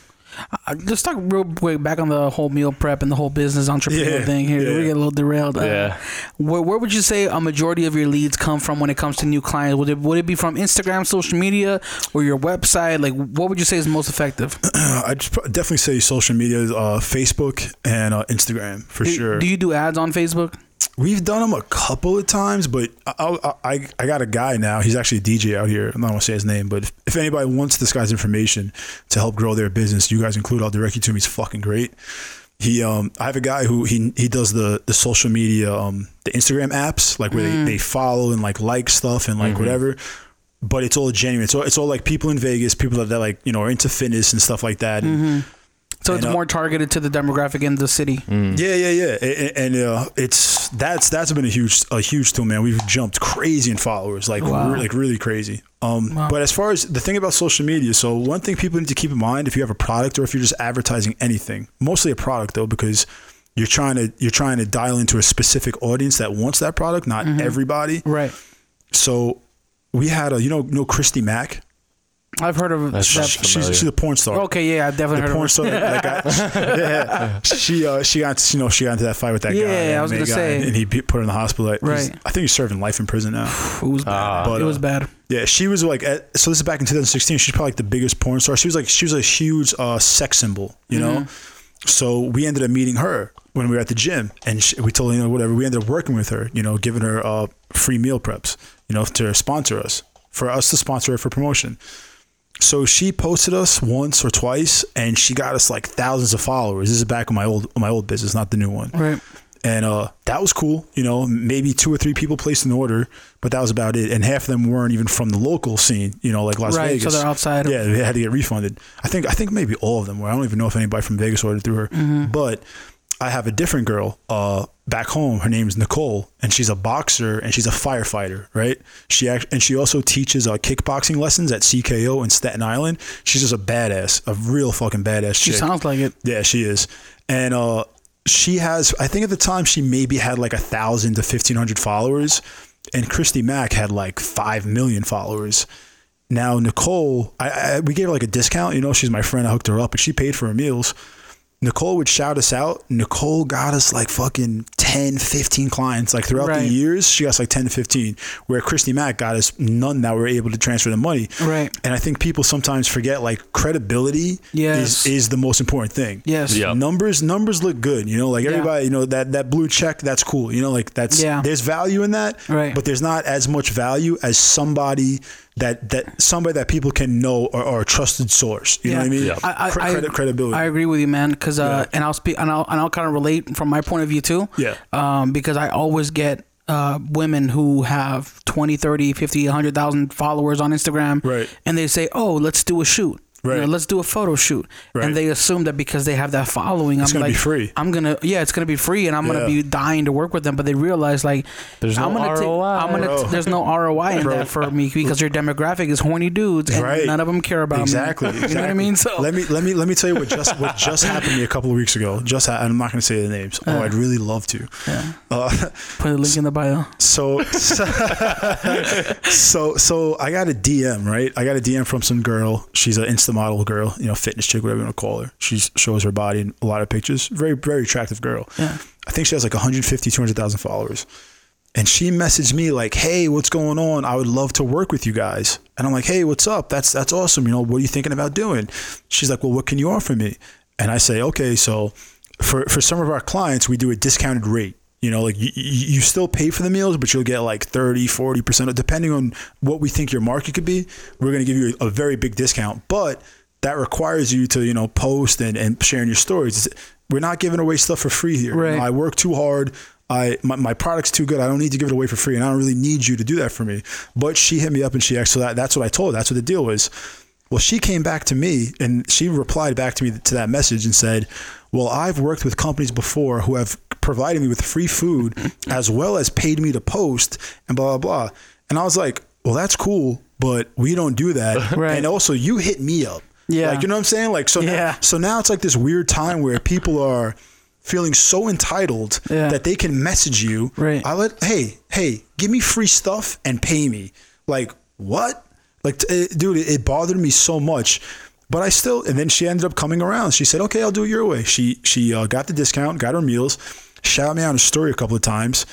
Uh, let's talk real quick back on the whole meal prep and the whole business entrepreneur Yeah, thing here. yeah. We get a little derailed. Uh, Yeah. Where, where would you say a majority of your leads come from when it comes to new clients? Would it would it be from Instagram, social media, or your website? Like, what would you say is most effective? (clears throat) I'd pro- definitely say social media, uh, Facebook and uh, Instagram for Do, sure. do you do ads on Facebook? We've done them a couple of times, but I, I, I, got a guy now. He's actually a DJ out here. I'm not to say his name, but if, if anybody wants this guy's information to help grow their business, you guys include. I'll direct you to him. He's fucking great. He, um, I have a guy who he he does the the social media, um, the Instagram apps, like where they, they follow and like like stuff and like whatever. But it's all genuine. So it's all like people in Vegas, people that, that like you know are into fitness and stuff like that. And, So it's And, uh, more targeted to the demographic in the city. yeah, yeah, yeah, A- a- and uh, it's that's that's been a huge a huge tool, man. We've jumped crazy in followers, like Wow. re- like really crazy. Um, Wow. but as far as the thing about social media, so one thing people need to keep in mind if you have a product or if you're just advertising anything, mostly a product though, because you're trying to you're trying to dial into a specific audience that wants that product, not everybody. Right. So we had a you know you know Christy Mack. I've heard of That's that. not she's, she's a porn star. Okay, yeah, I've definitely The heard porn of star, like, (laughs) I, yeah, she uh, she got you know she got into that fight with that guy. Yeah, I was and gonna say. and he put her in the hospital. Like, Right. I think he's serving life in prison now. it. It was bad. Ah. But, it was uh, bad. Yeah, she was like, at, so this is back in 2016. She's probably like the biggest porn star. She was like, she was a huge uh, sex symbol, you know. Mm-hmm. So we ended up meeting her when we were at the gym, and she, we told her, you know, whatever. We ended up working with her, you know, giving her uh, free meal preps, you know, to sponsor us, for us to sponsor her for promotion. So she posted us once or twice, and she got us like thousands of followers. This is back in my old my old business, not the new one Right. and uh, that was cool. You know, maybe two or three people placed an order, but that was about it. And half of them weren't even from the local scene. You know, like Las Right, so they're outside Yeah, they had to get refunded. I think I think maybe all of them were. I don't even know if anybody from Vegas ordered through her. Mm-hmm. But I have a different girl uh, back home. Her name's Nicole, and she's a boxer and she's a firefighter. Right? She act- and she also teaches uh, kickboxing lessons at CKO in Staten Island. She's just a badass, a real fucking badass. She chick. sounds like it. Yeah, she is. And uh she has I think at the time she maybe had like a thousand to fifteen hundred followers. And Christy Mack had like five million followers. Now Nicole, I, I we gave her like a discount, you know, she's my friend, I hooked her up, and she paid for her meals. Nicole would shout us out. Nicole got us like fucking 10, 15 clients. Like throughout Right. the years, she got us like 10 to 15. Where Christy Mack got us none that were able to transfer the money. Right. And I think people sometimes forget like credibility Yes. is, is the most important thing. Yes. Yeah. Numbers numbers look good, you know, like Yeah. everybody, you know, that that blue check, that's cool. You know, like that's Yeah. there's value in that. Right. But there's not as much value as somebody that that somebody that people can know or, or a trusted source. You know what I mean? Yeah. I, I, I- credibility. I agree with you, man. Because uh, and I'll speak and I'll and I'll kind of relate from my point of view too. Yeah. Um, because I always get uh women who have 20, 30, 50, 100,000 followers on Instagram. Right. And they say, "Oh, let's do a shoot." You know, let's do a photo shoot, Right. and they assume that because they have that following, I'm gonna like, be free. I'm gonna, yeah, it's gonna be free, and I'm gonna be dying to work with them. But they realize like, There's I'm no gonna take- ROI. I'm gonna, Bro. there's no ROI in that for me (laughs) because your demographic is horny dudes, and Right. none of them care about exactly, me. exactly. (laughs) You know what I mean? So let me let me let me tell you what just what just happened to me a couple of weeks ago. Just ha- I'm not going to say the names. Oh, I'd really love to. Uh, (laughs) put a link in the bio. So, so, so I got a DM, right? I got a DM from some girl. She's an Insta model girl, you know, fitness chick, whatever you want to call her. She shows her body in a lot of pictures. Very, very attractive girl. Yeah. I think she has like 150, 200,000 followers. And she messaged me like, "Hey, what's going on? I would love to work with you guys." And I'm like, "Hey, what's up? That's that's awesome. You know, what are you thinking about doing?" She's like, "Well, what can you offer me?" And I say, "Okay, so for for some of our clients, we do a discounted rate. You know, like you, you still pay for the meals, but you'll get like 30, 40%, depending on what we think your market could be. We're going to give you a, very big discount, but that requires you to, you know, post and, and sharing your stories. We're not giving away stuff for free here. You know, I work too hard. I my, my product's too good. I don't need to give it away for free, and I don't really need you to do that for me. But she hit me up and she asked, so that that's what I told her. That's what the deal was. Well, she came back to me and she replied back to me to that message and said, "Well, I've worked with companies before who have provided me with free food (laughs) as well as paid me to post and blah blah blah." And I was like, "Well, that's cool, but we don't do that." (laughs) Right. And also, you hit me up. Yeah. Like you know what I'm saying? Like so. Yeah. Now, so now it's like this weird time where people are feeling so entitled Yeah. that they can message you. Right. I let hey hey give me free stuff and pay me. Like what? Like t- it, dude, it, it bothered me so much. But I still and then she ended up coming around. She said, "Okay, I'll do it your way." She she uh, got the discount, got her meals, shouted me out a story a couple of times.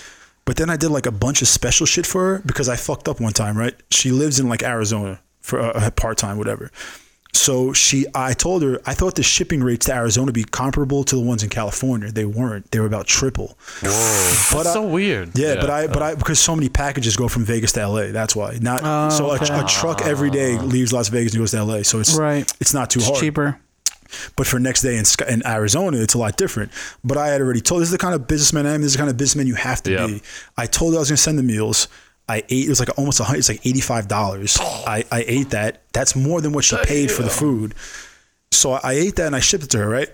But then I did like a bunch of special shit for her because I fucked up one time. Right? She lives in like Arizona for uh, part time, whatever. So she, I told her, I thought the shipping rates to Arizona be comparable to the ones in California. They weren't. They were about triple. But That's I- so weird. Yeah, but I, but I, because so many packages go from Vegas to LA. That's why. Not so a, a truck every day leaves Las Vegas and goes to LA. So it's Right. It's not too It's hard. cheaper. But for next day in, in Arizona, it's a lot different. But I had already told this is the kind of businessman I am. This is the kind of businessman you have to Yeah. be. I told her I was going to send the meals. I ate. It was like almost a hundred. It's like eighty five dollars. I, I ate that. That's more than what she paid for the food. So I ate that and I shipped it to her. Right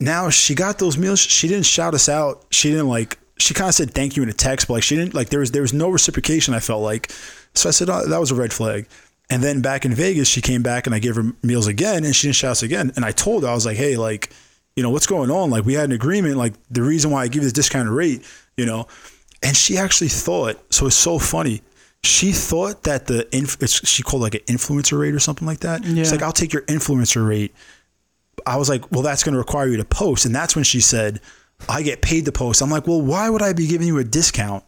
now, she got those meals. She didn't shout us out. She didn't like. She kind of said thank you in a text, but like she didn't like. There was there was no reciprocation. I felt like. So I said oh, that was a red flag. And then back in Vegas, she came back and I gave her meals again, and she didn't shout us again. And I told her I was like, hey, like, you know, what's going on? Like we had an agreement. Like the reason why I give you this discounted rate, you know. And she actually thought so. It's so funny. she thought that the inf- it's, she called like an influencer rate or something like that. Yeah. She's like, I'll take your influencer rate. I was like, well, that's going to require you to post, and that's when she said, I get paid to post. I'm like, well, why would I be giving you a discount?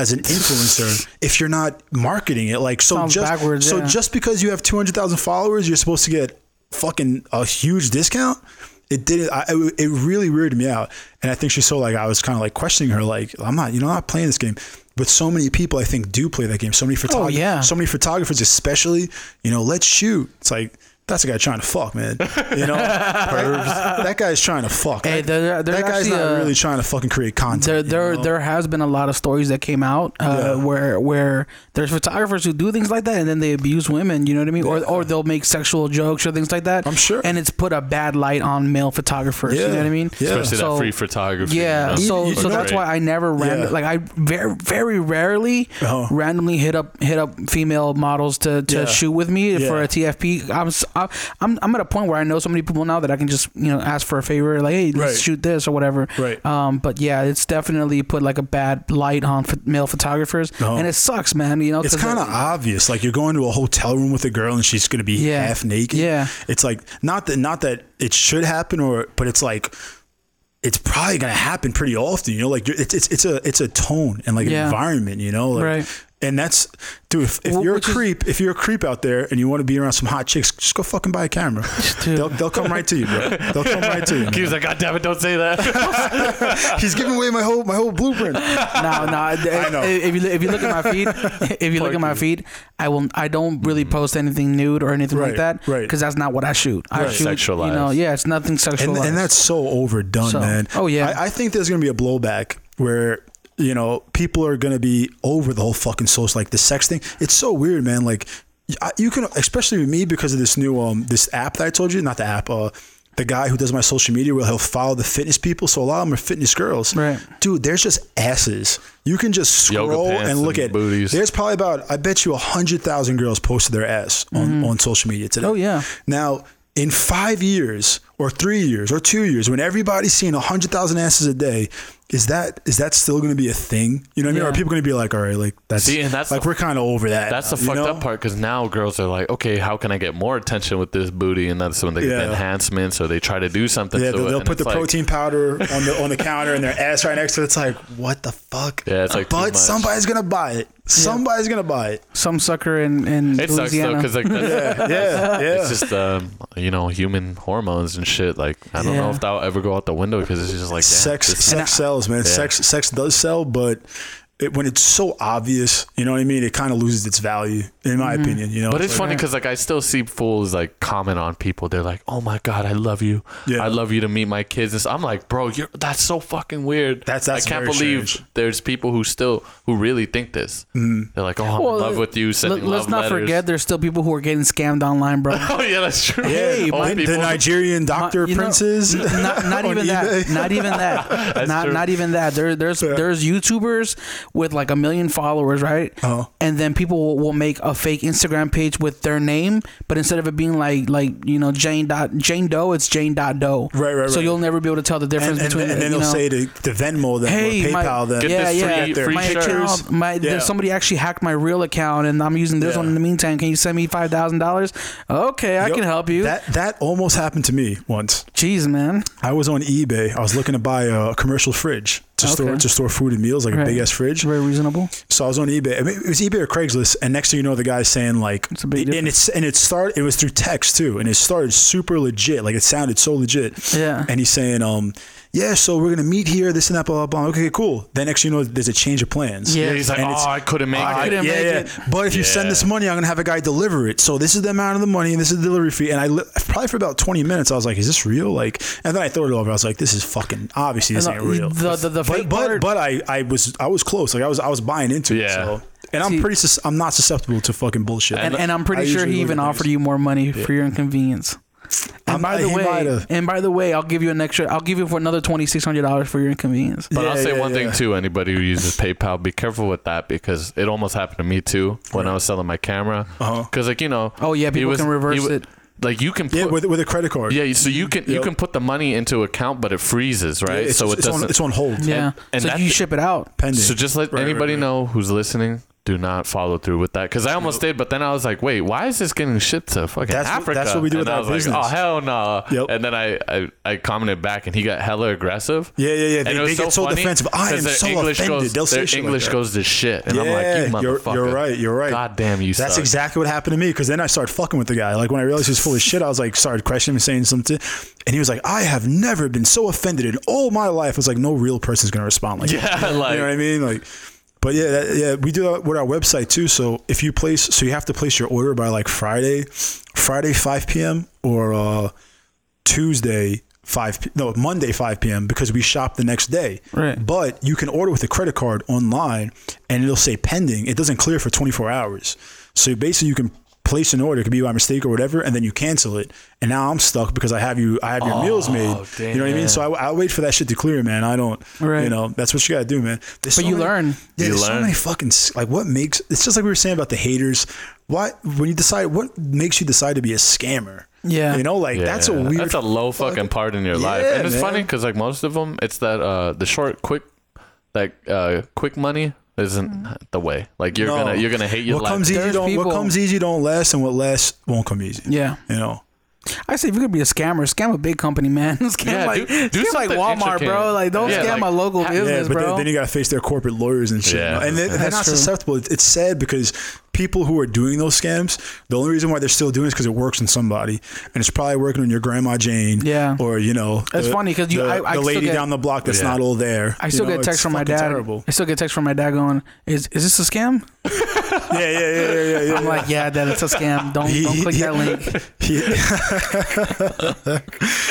As an influencer, if you're not marketing it, like so, Sounds just so yeah. just because you have two hundred thousand followers, you're supposed to get fucking a huge discount. It didn't. I, it it really weirded me out, and I think she saw like I was kind of like questioning her, like I'm not, you know, I'm not playing this game. But so many people, I think, do play that game. So many photographers, Oh, yeah. so many photographers, especially, you know, let's shoot. It's like that's a guy trying to fuck, man. You know, (laughs) that guy's trying to fuck. Hey, that, there- there's that guy's actually not a- really trying to fucking create content. there you there know? there has been a lot of stories that came out uh, Yeah. where where there's photographers who do things like that and then they abuse women you know what I mean or or they'll make sexual jokes or things like that I'm sure. and it's put a bad light on male photographers you know what I mean Yeah. Especially So- that free photography. yeah, you know? so You so that's why I never ran Yeah. like I very very rarely Uh-huh. randomly hit up hit up female models to, to Yeah. shoot with me for a TFP. I'm, s- I'm I'm at a point where I know so many people now that I can just you know ask for a favor like hey let's Right. shoot this or whatever. Right. Um. But yeah, it's definitely put like a bad light on male photographers, Uh-huh. and it sucks, man. You know, It's kind of obvious. Like you're going to a hotel room with a girl and she's going to be Yeah. half naked. Yeah. It's like not that not that it should happen or but it's like it's probably going to happen pretty often, you know, like it's it's it's a it's a tone and like an environment, you know, like Right. And that's dude, if, if Well, you're a which is- creep, if you're a creep out there and you want to be around some hot chicks, just go fucking buy a camera. (laughs) They'll, they'll come right to you, bro. They'll come right to you. He was like, God damn it, don't say that. (laughs) He's giving away my whole my whole blueprint. no, no. I (laughs) know. If you if you look at my feed, if you look at my feed, I will. I don't really mm-hmm. post anything nude or anything like that, right. Because that's not what I shoot. I Right. shoot, you know, yeah, it's nothing and, sexualized. and that's so overdone, So- man. oh, yeah. I, I think there's gonna be a blowback where you know people are gonna be over the whole fucking social like the sex thing. It's so weird, man. Like you can, especially with me because of this new um this app that I told you, not the app, uh. The guy who does my social media where he'll follow the fitness people, so a lot of them are fitness girls. Right. Dude, there's just asses. You can just scroll and look and at booties. There's probably about I bet you a hundred thousand girls posted their ass on, on social media today. Oh, yeah. Now, in five years, or three years, or two years, when everybody's seeing a hundred thousand asses a day, is that is that still going to be a thing? You know what I mean? Yeah. Are people going to be like, all right, like that's See, and that's like the- we're kind of over that. That's the fucked know? up part because now girls are like, okay, how can I get more attention with this booty? And that's when they get the Yeah. enhancements or they try to do something. Yeah, to they'll, it, they'll put the it's like- protein powder (laughs) on the on the counter and their ass right next to it. It's like, what the fuck? Yeah, it's like too but much. somebody's gonna buy it. Somebody's gonna buy it. Some sucker in in It sucks though because like (laughs) that's, Yeah, yeah. (laughs) it's just um, you know human hormones and shit. Like I don't know if that'll ever go out the window because it's just like sex this- sex sells man. Sex sex does sell but it, when it's so obvious you know what i mean? It kind of loses its value in my opinion you know But it's like, funny because like I still see fools like comment on people. They're like, "Oh my god, I love you. Yeah. I love you to meet my kids." And so I'm like, "Bro, you're that's so fucking weird." That's- that's I can't believe strange. there's people who still who really think this. Mm-hmm. They're like, "Oh, I'm Well, in love with you." Sending Let, us not letters. forget, there's still people who are getting scammed online, bro. (laughs) Oh yeah, that's true. Hey, Old my- the, people- the nigerian (laughs) doctor You know, princes n- not, (laughs) not even that. Not even that. not true. not even that. There there's there's YouTubers with like a million followers, right? Uh-huh. And then people will, will make a fake Instagram page with their name, but instead of it being like like you know Jane dot Jane Doe, it's Jane dot Doe. Right, right, right. So you'll never be able to tell the difference and, and, between. and then you they'll know, say to, to venmo them Hey, or my, paypal them yeah, this yeah. free- their my account, my Yeah. there's somebody actually hacked my real account, and I'm using this Yeah. one in the meantime. Can you send me five thousand dollars? Okay, I Yo, can help you. that that almost happened to me once Jeez, man. I was on eBay. I was looking to buy a commercial fridge to store to store food and meals, like a big ass fridge. Very reasonable. So I was on eBay. I mean, it was eBay or Craigslist, and next thing you know, the guy's saying like, It's a big and it's and it started. It was through text too, and it started super legit. Like it sounded so legit. Yeah. And he's saying, um, yeah, so we're gonna meet here, this and that, blah blah blah. Okay, cool. Then next you know, there's a change of plans. Yeah. Yeah, he's like, And "Oh, I couldn't make I it." couldn't yeah, make yeah. it. But if you send this money, I'm gonna have a guy deliver it. So this is the amount of the money, and this is the delivery fee. And I li- probably for about 20 minutes, I was like, "Is this real?" Like, and then I thought it over. I was like, "This is fucking obviously this And uh, ain't the- real." the- the- the but fake but, part- but I I was I was close. Like I was I was buying into it. Yeah. So. And I'm See- pretty sus- I'm not susceptible to fucking bullshit. And, and I'm pretty I sure he even offered you more money for your inconvenience. And I'm- by the way, might've. and by the way, I'll give you an extra. I'll give you for another twenty six hundred dollars for your inconvenience. But I'll say yeah, one thing too. Anybody who uses PayPal, be careful with that because it almost happened to me too when I was selling my camera. Uh-huh. Because like you know, Oh, yeah, he people can reverse he wa- it. Like you can put, Yeah, with with a credit card. yeah, so you can you can put the money into account, but it freezes, right? it's, so it it's doesn't. on it's on hold. Yeah, and so that- you ship it out. Pending. so just let Right, right, anybody right. know who's listening. Do not follow through with that because I almost did, but then I was like, wait, why is this getting shipped to fucking That's what- Africa? that's what we do and with I our was like, business. oh hell no! Yep. And then I, I I commented back, and he got hella aggressive. Yeah, yeah, yeah. And They, it was they get so funny defensive. I am their so English offended. Goes, They'll say their like English that. goes to shit, and yeah, I'm like, you you're, motherfucker. you're right. You're right. God damn, you That's suck. exactly what happened to me. Because then I started fucking with the guy. Like when I realized he was full of shit, I was like, started questioning him, saying something, and he was like, "I have never been so offended in all my life." I was like, "No real person's gonna respond like that." (laughs) Yeah, like you know what I mean? Like, but yeah, that, yeah, we do that with our website too. So if you place, so you have to place your order by like Friday, Friday 5 p.m. or uh, Tuesday 5 p- no Monday 5 p.m. because we shop the next day. Right. But you can order with a credit card online and it'll say pending. It doesn't clear for 24 hours. So basically you can place an order, it could be by mistake or whatever, and then you cancel it. And now I'm stuck because I have you I have your meals made. You know what I mean? So I, I wait for that shit to clear, man. I don't Right. you know, that's what you gotta do, man. There's But so you many- learn. Yeah, You there's so many fucking like what makes it's just like we were saying about the haters. Why when you decide what makes you decide to be a scammer? Yeah. You know, like that's a weird That's a low fucking part in your life, and it's man. funny because like most of them, it's that uh the short, quick, like uh quick money isn't mm-hmm. the way. Like you're No. gonna you're gonna hate your what life. comes easy There's don't people- what comes easy don't last and what lasts won't come easy. Yeah. You know. I say if you're gonna be a scammer, scam a big company, man. (laughs) scam Yeah, like do- do scam like something Walmart, intricate. bro. Like don't Yeah, scam like, a local ha- business, yeah, but bro. then, then you got to face their corporate lawyers and shit. Yeah. you know? And they, they're That's not true. susceptible. It's, it's sad because people who are doing those scams, the only reason why they're still doing it is because it works on somebody, and it's probably working on your grandma Jane. Yeah. Or you know, It's the- funny 'cause you- the, I- I the still lady get- down the block that's Yeah. not all there. I You still know, get it's text from my dad. Terrible. I still get text from my dad going, "Is is this a scam?" Yeah, (laughs) yeah, yeah, yeah, yeah. yeah. I'm like, "Yeah, dad, it's a scam. (laughs) Don't He- don't click he- that link." (laughs) He-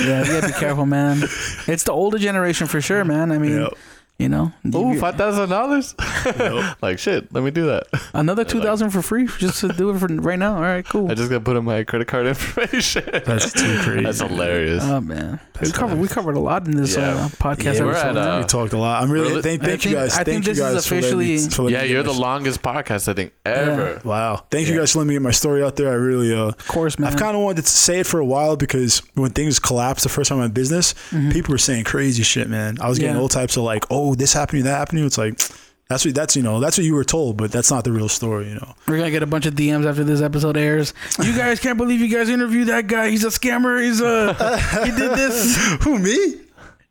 Yeah, you gotta be careful, man. It's the older generation for sure, man. I mean, Yep. You know, five thousand dollars. (laughs) Like shit. Let me do that. another (laughs) two thousand for free just to do it for right now. All right, cool. I just gotta put in my credit card (laughs) information. That's too crazy. That's hilarious. Oh man, we covered we covered a lot in this Yeah. uh, podcast Yeah, we're episode. at, uh, we talked a lot. I'm really Really? thank, I thank you think- guys. I thank think you this is guys for letting me- officially- for letting yeah, me you're get the longest podcast I think ever. Wow. Thank you guys for letting me get my story out there. I really uh of course, man. I've kind of wanted to say it for a while because when things collapsed the first time in business, people were saying crazy shit, man. I was getting Mm-hmm. Yeah. all types of like, "Oh, Oh, this happened to you, that happened to you." It's like that's what that's you know that's what you were told, but that's not the real story, you know. We're gonna get a bunch of DMs after this episode airs. You (laughs) guys can't believe you guys interviewed that guy. He's a scammer. He's a he did this. (laughs) Who me?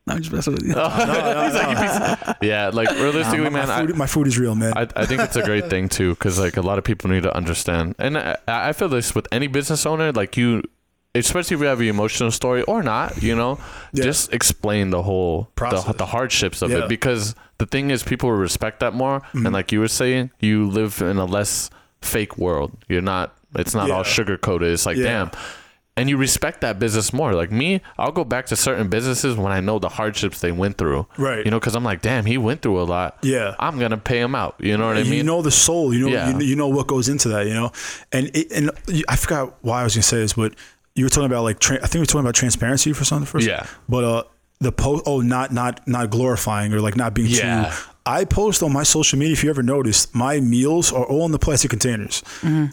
No, I'm just messing with you. (laughs) Yeah, like realistically, man, my, I, food, my food is real, man. I, I think it's a great thing too, because like a lot of people need to understand, and I, I feel this with any business owner, like you, especially if you have an emotional story or not, you know, Yeah. just explain the whole the, Process. the hardships of Yeah. it, because the thing is, people will respect that more, Mm-hmm. and like you were saying, you live in a less fake world. You're not. It's not all sugar coated. It's like Yeah. damn. And you respect that business more. Like me, I'll go back to certain businesses when I know the hardships they went through. Right. You know, because I'm like, damn, he went through a lot. Yeah. I'm gonna pay him out. You know what I mean? you know the soul. You know, Yeah. you, you know what goes into that. You know, and it, and I forgot why I was gonna say this, but you were talking about like tra- I think we were talking about transparency for something first. Yeah. But uh, the post oh not not not glorifying or like not being Yeah. too. I post on my social media. If you ever noticed, my meals are all in the plastic containers.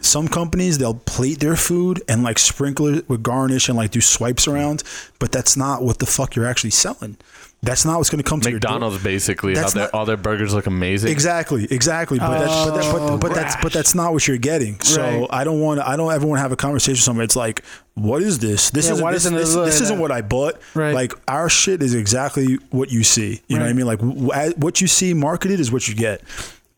Some companies they'll plate their food and like sprinkle it with garnish and like do swipes around, but that's not what the fuck you're actually selling. That's not what's going to come to your door. McDonald's basically how That's their, not- all their burgers look amazing. Exactly, exactly. But that's but, that, but, but that's but that's not what you're getting. So Right. I don't want I don't ever want to have a conversation with somebody. It's like, what is this? This Yeah, isn't why this, doesn't this, this isn't what I bought. Right. Like our shit is exactly what you see. You know what I mean? Like w- w- what you see marketed is what you get.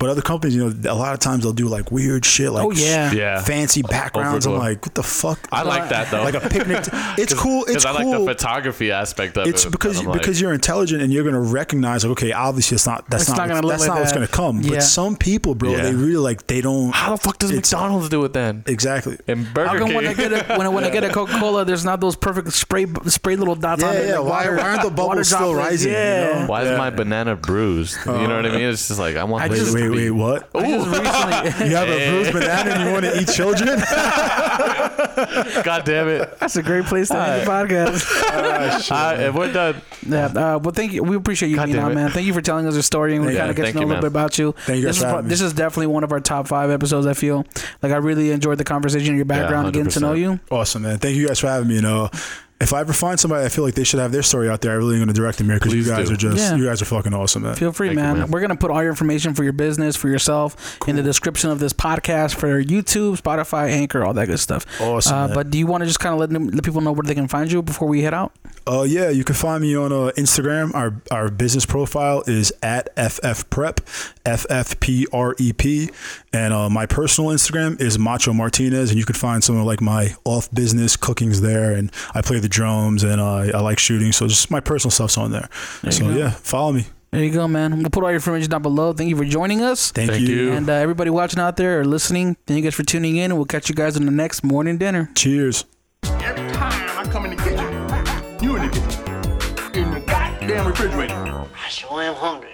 But other companies, you know, a lot of times they'll do like weird shit, like Oh, yeah. Yeah. fancy backgrounds. I'm like, what the fuck? I like that though. like a picnic. (laughs) It's cool. It's Because I cool. like the photography aspect of It's it. It's because like, because you're intelligent and you're gonna recognize like okay obviously it's not that's It's not, not gonna look that's like not what's that. gonna come Yeah. but some people bro Yeah. they really like they don't how the fuck does McDonald's do it then? exactly And Burger How come King. when I get a when I, when I get a (laughs) Coca Cola, there's not those perfect spray spray little dots on yeah it? yeah why, water- why aren't the (laughs) bubbles still rising Yeah. you know? Why is my banana bruised? you know what I mean? It's just like I want I just- to wait wait what I just recently. (laughs) you have a bruised banana and you want to eat children (laughs) God damn it! That's a great place to end the podcast. (laughs) Uh, and we're done. Yeah. Uh, well, thank you. We appreciate you God being damn on, it. man. Thank you for telling us your story and we Thank kind you. of get to Thank know a you, little bit about you. Thank you guys this, is, for pro- having me. this is definitely one of our top five episodes. I feel like I really enjoyed the conversation, and your background, and getting to know you. awesome man thank you guys for having me you know if I ever find somebody I feel like they should have their story out there, I really am gonna direct them here because you guys do. are just Yeah. you guys are fucking awesome, man. Feel free, Thank you, man. man. We're gonna put all your information for your business, for yourself, in the description of this podcast for YouTube, Spotify, Anchor, all that good stuff. Awesome, Uh, man. but do you want to just kind of let them, let people know where they can find you before we head out? Uh, yeah, you can find me on uh, Instagram. Our our business profile is at FF Prep, F F P R E P, and uh, my personal Instagram is Macho Martinez, and you can find some of like my off business cookings there. And I play the drums, and uh, I like shooting, so just my personal stuff's on there. you so yeah, follow me. There you go, man. We'll put all your information down below. Thank you for joining us. Thank, Thank you. you. And uh, everybody watching out there or listening, thank you guys for tuning in. We'll catch you guys in the next morning dinner. Cheers. Every time I come in the (laughs) kitchen, you in the kitchen. In the goddamn refrigerator. I sure am hungry.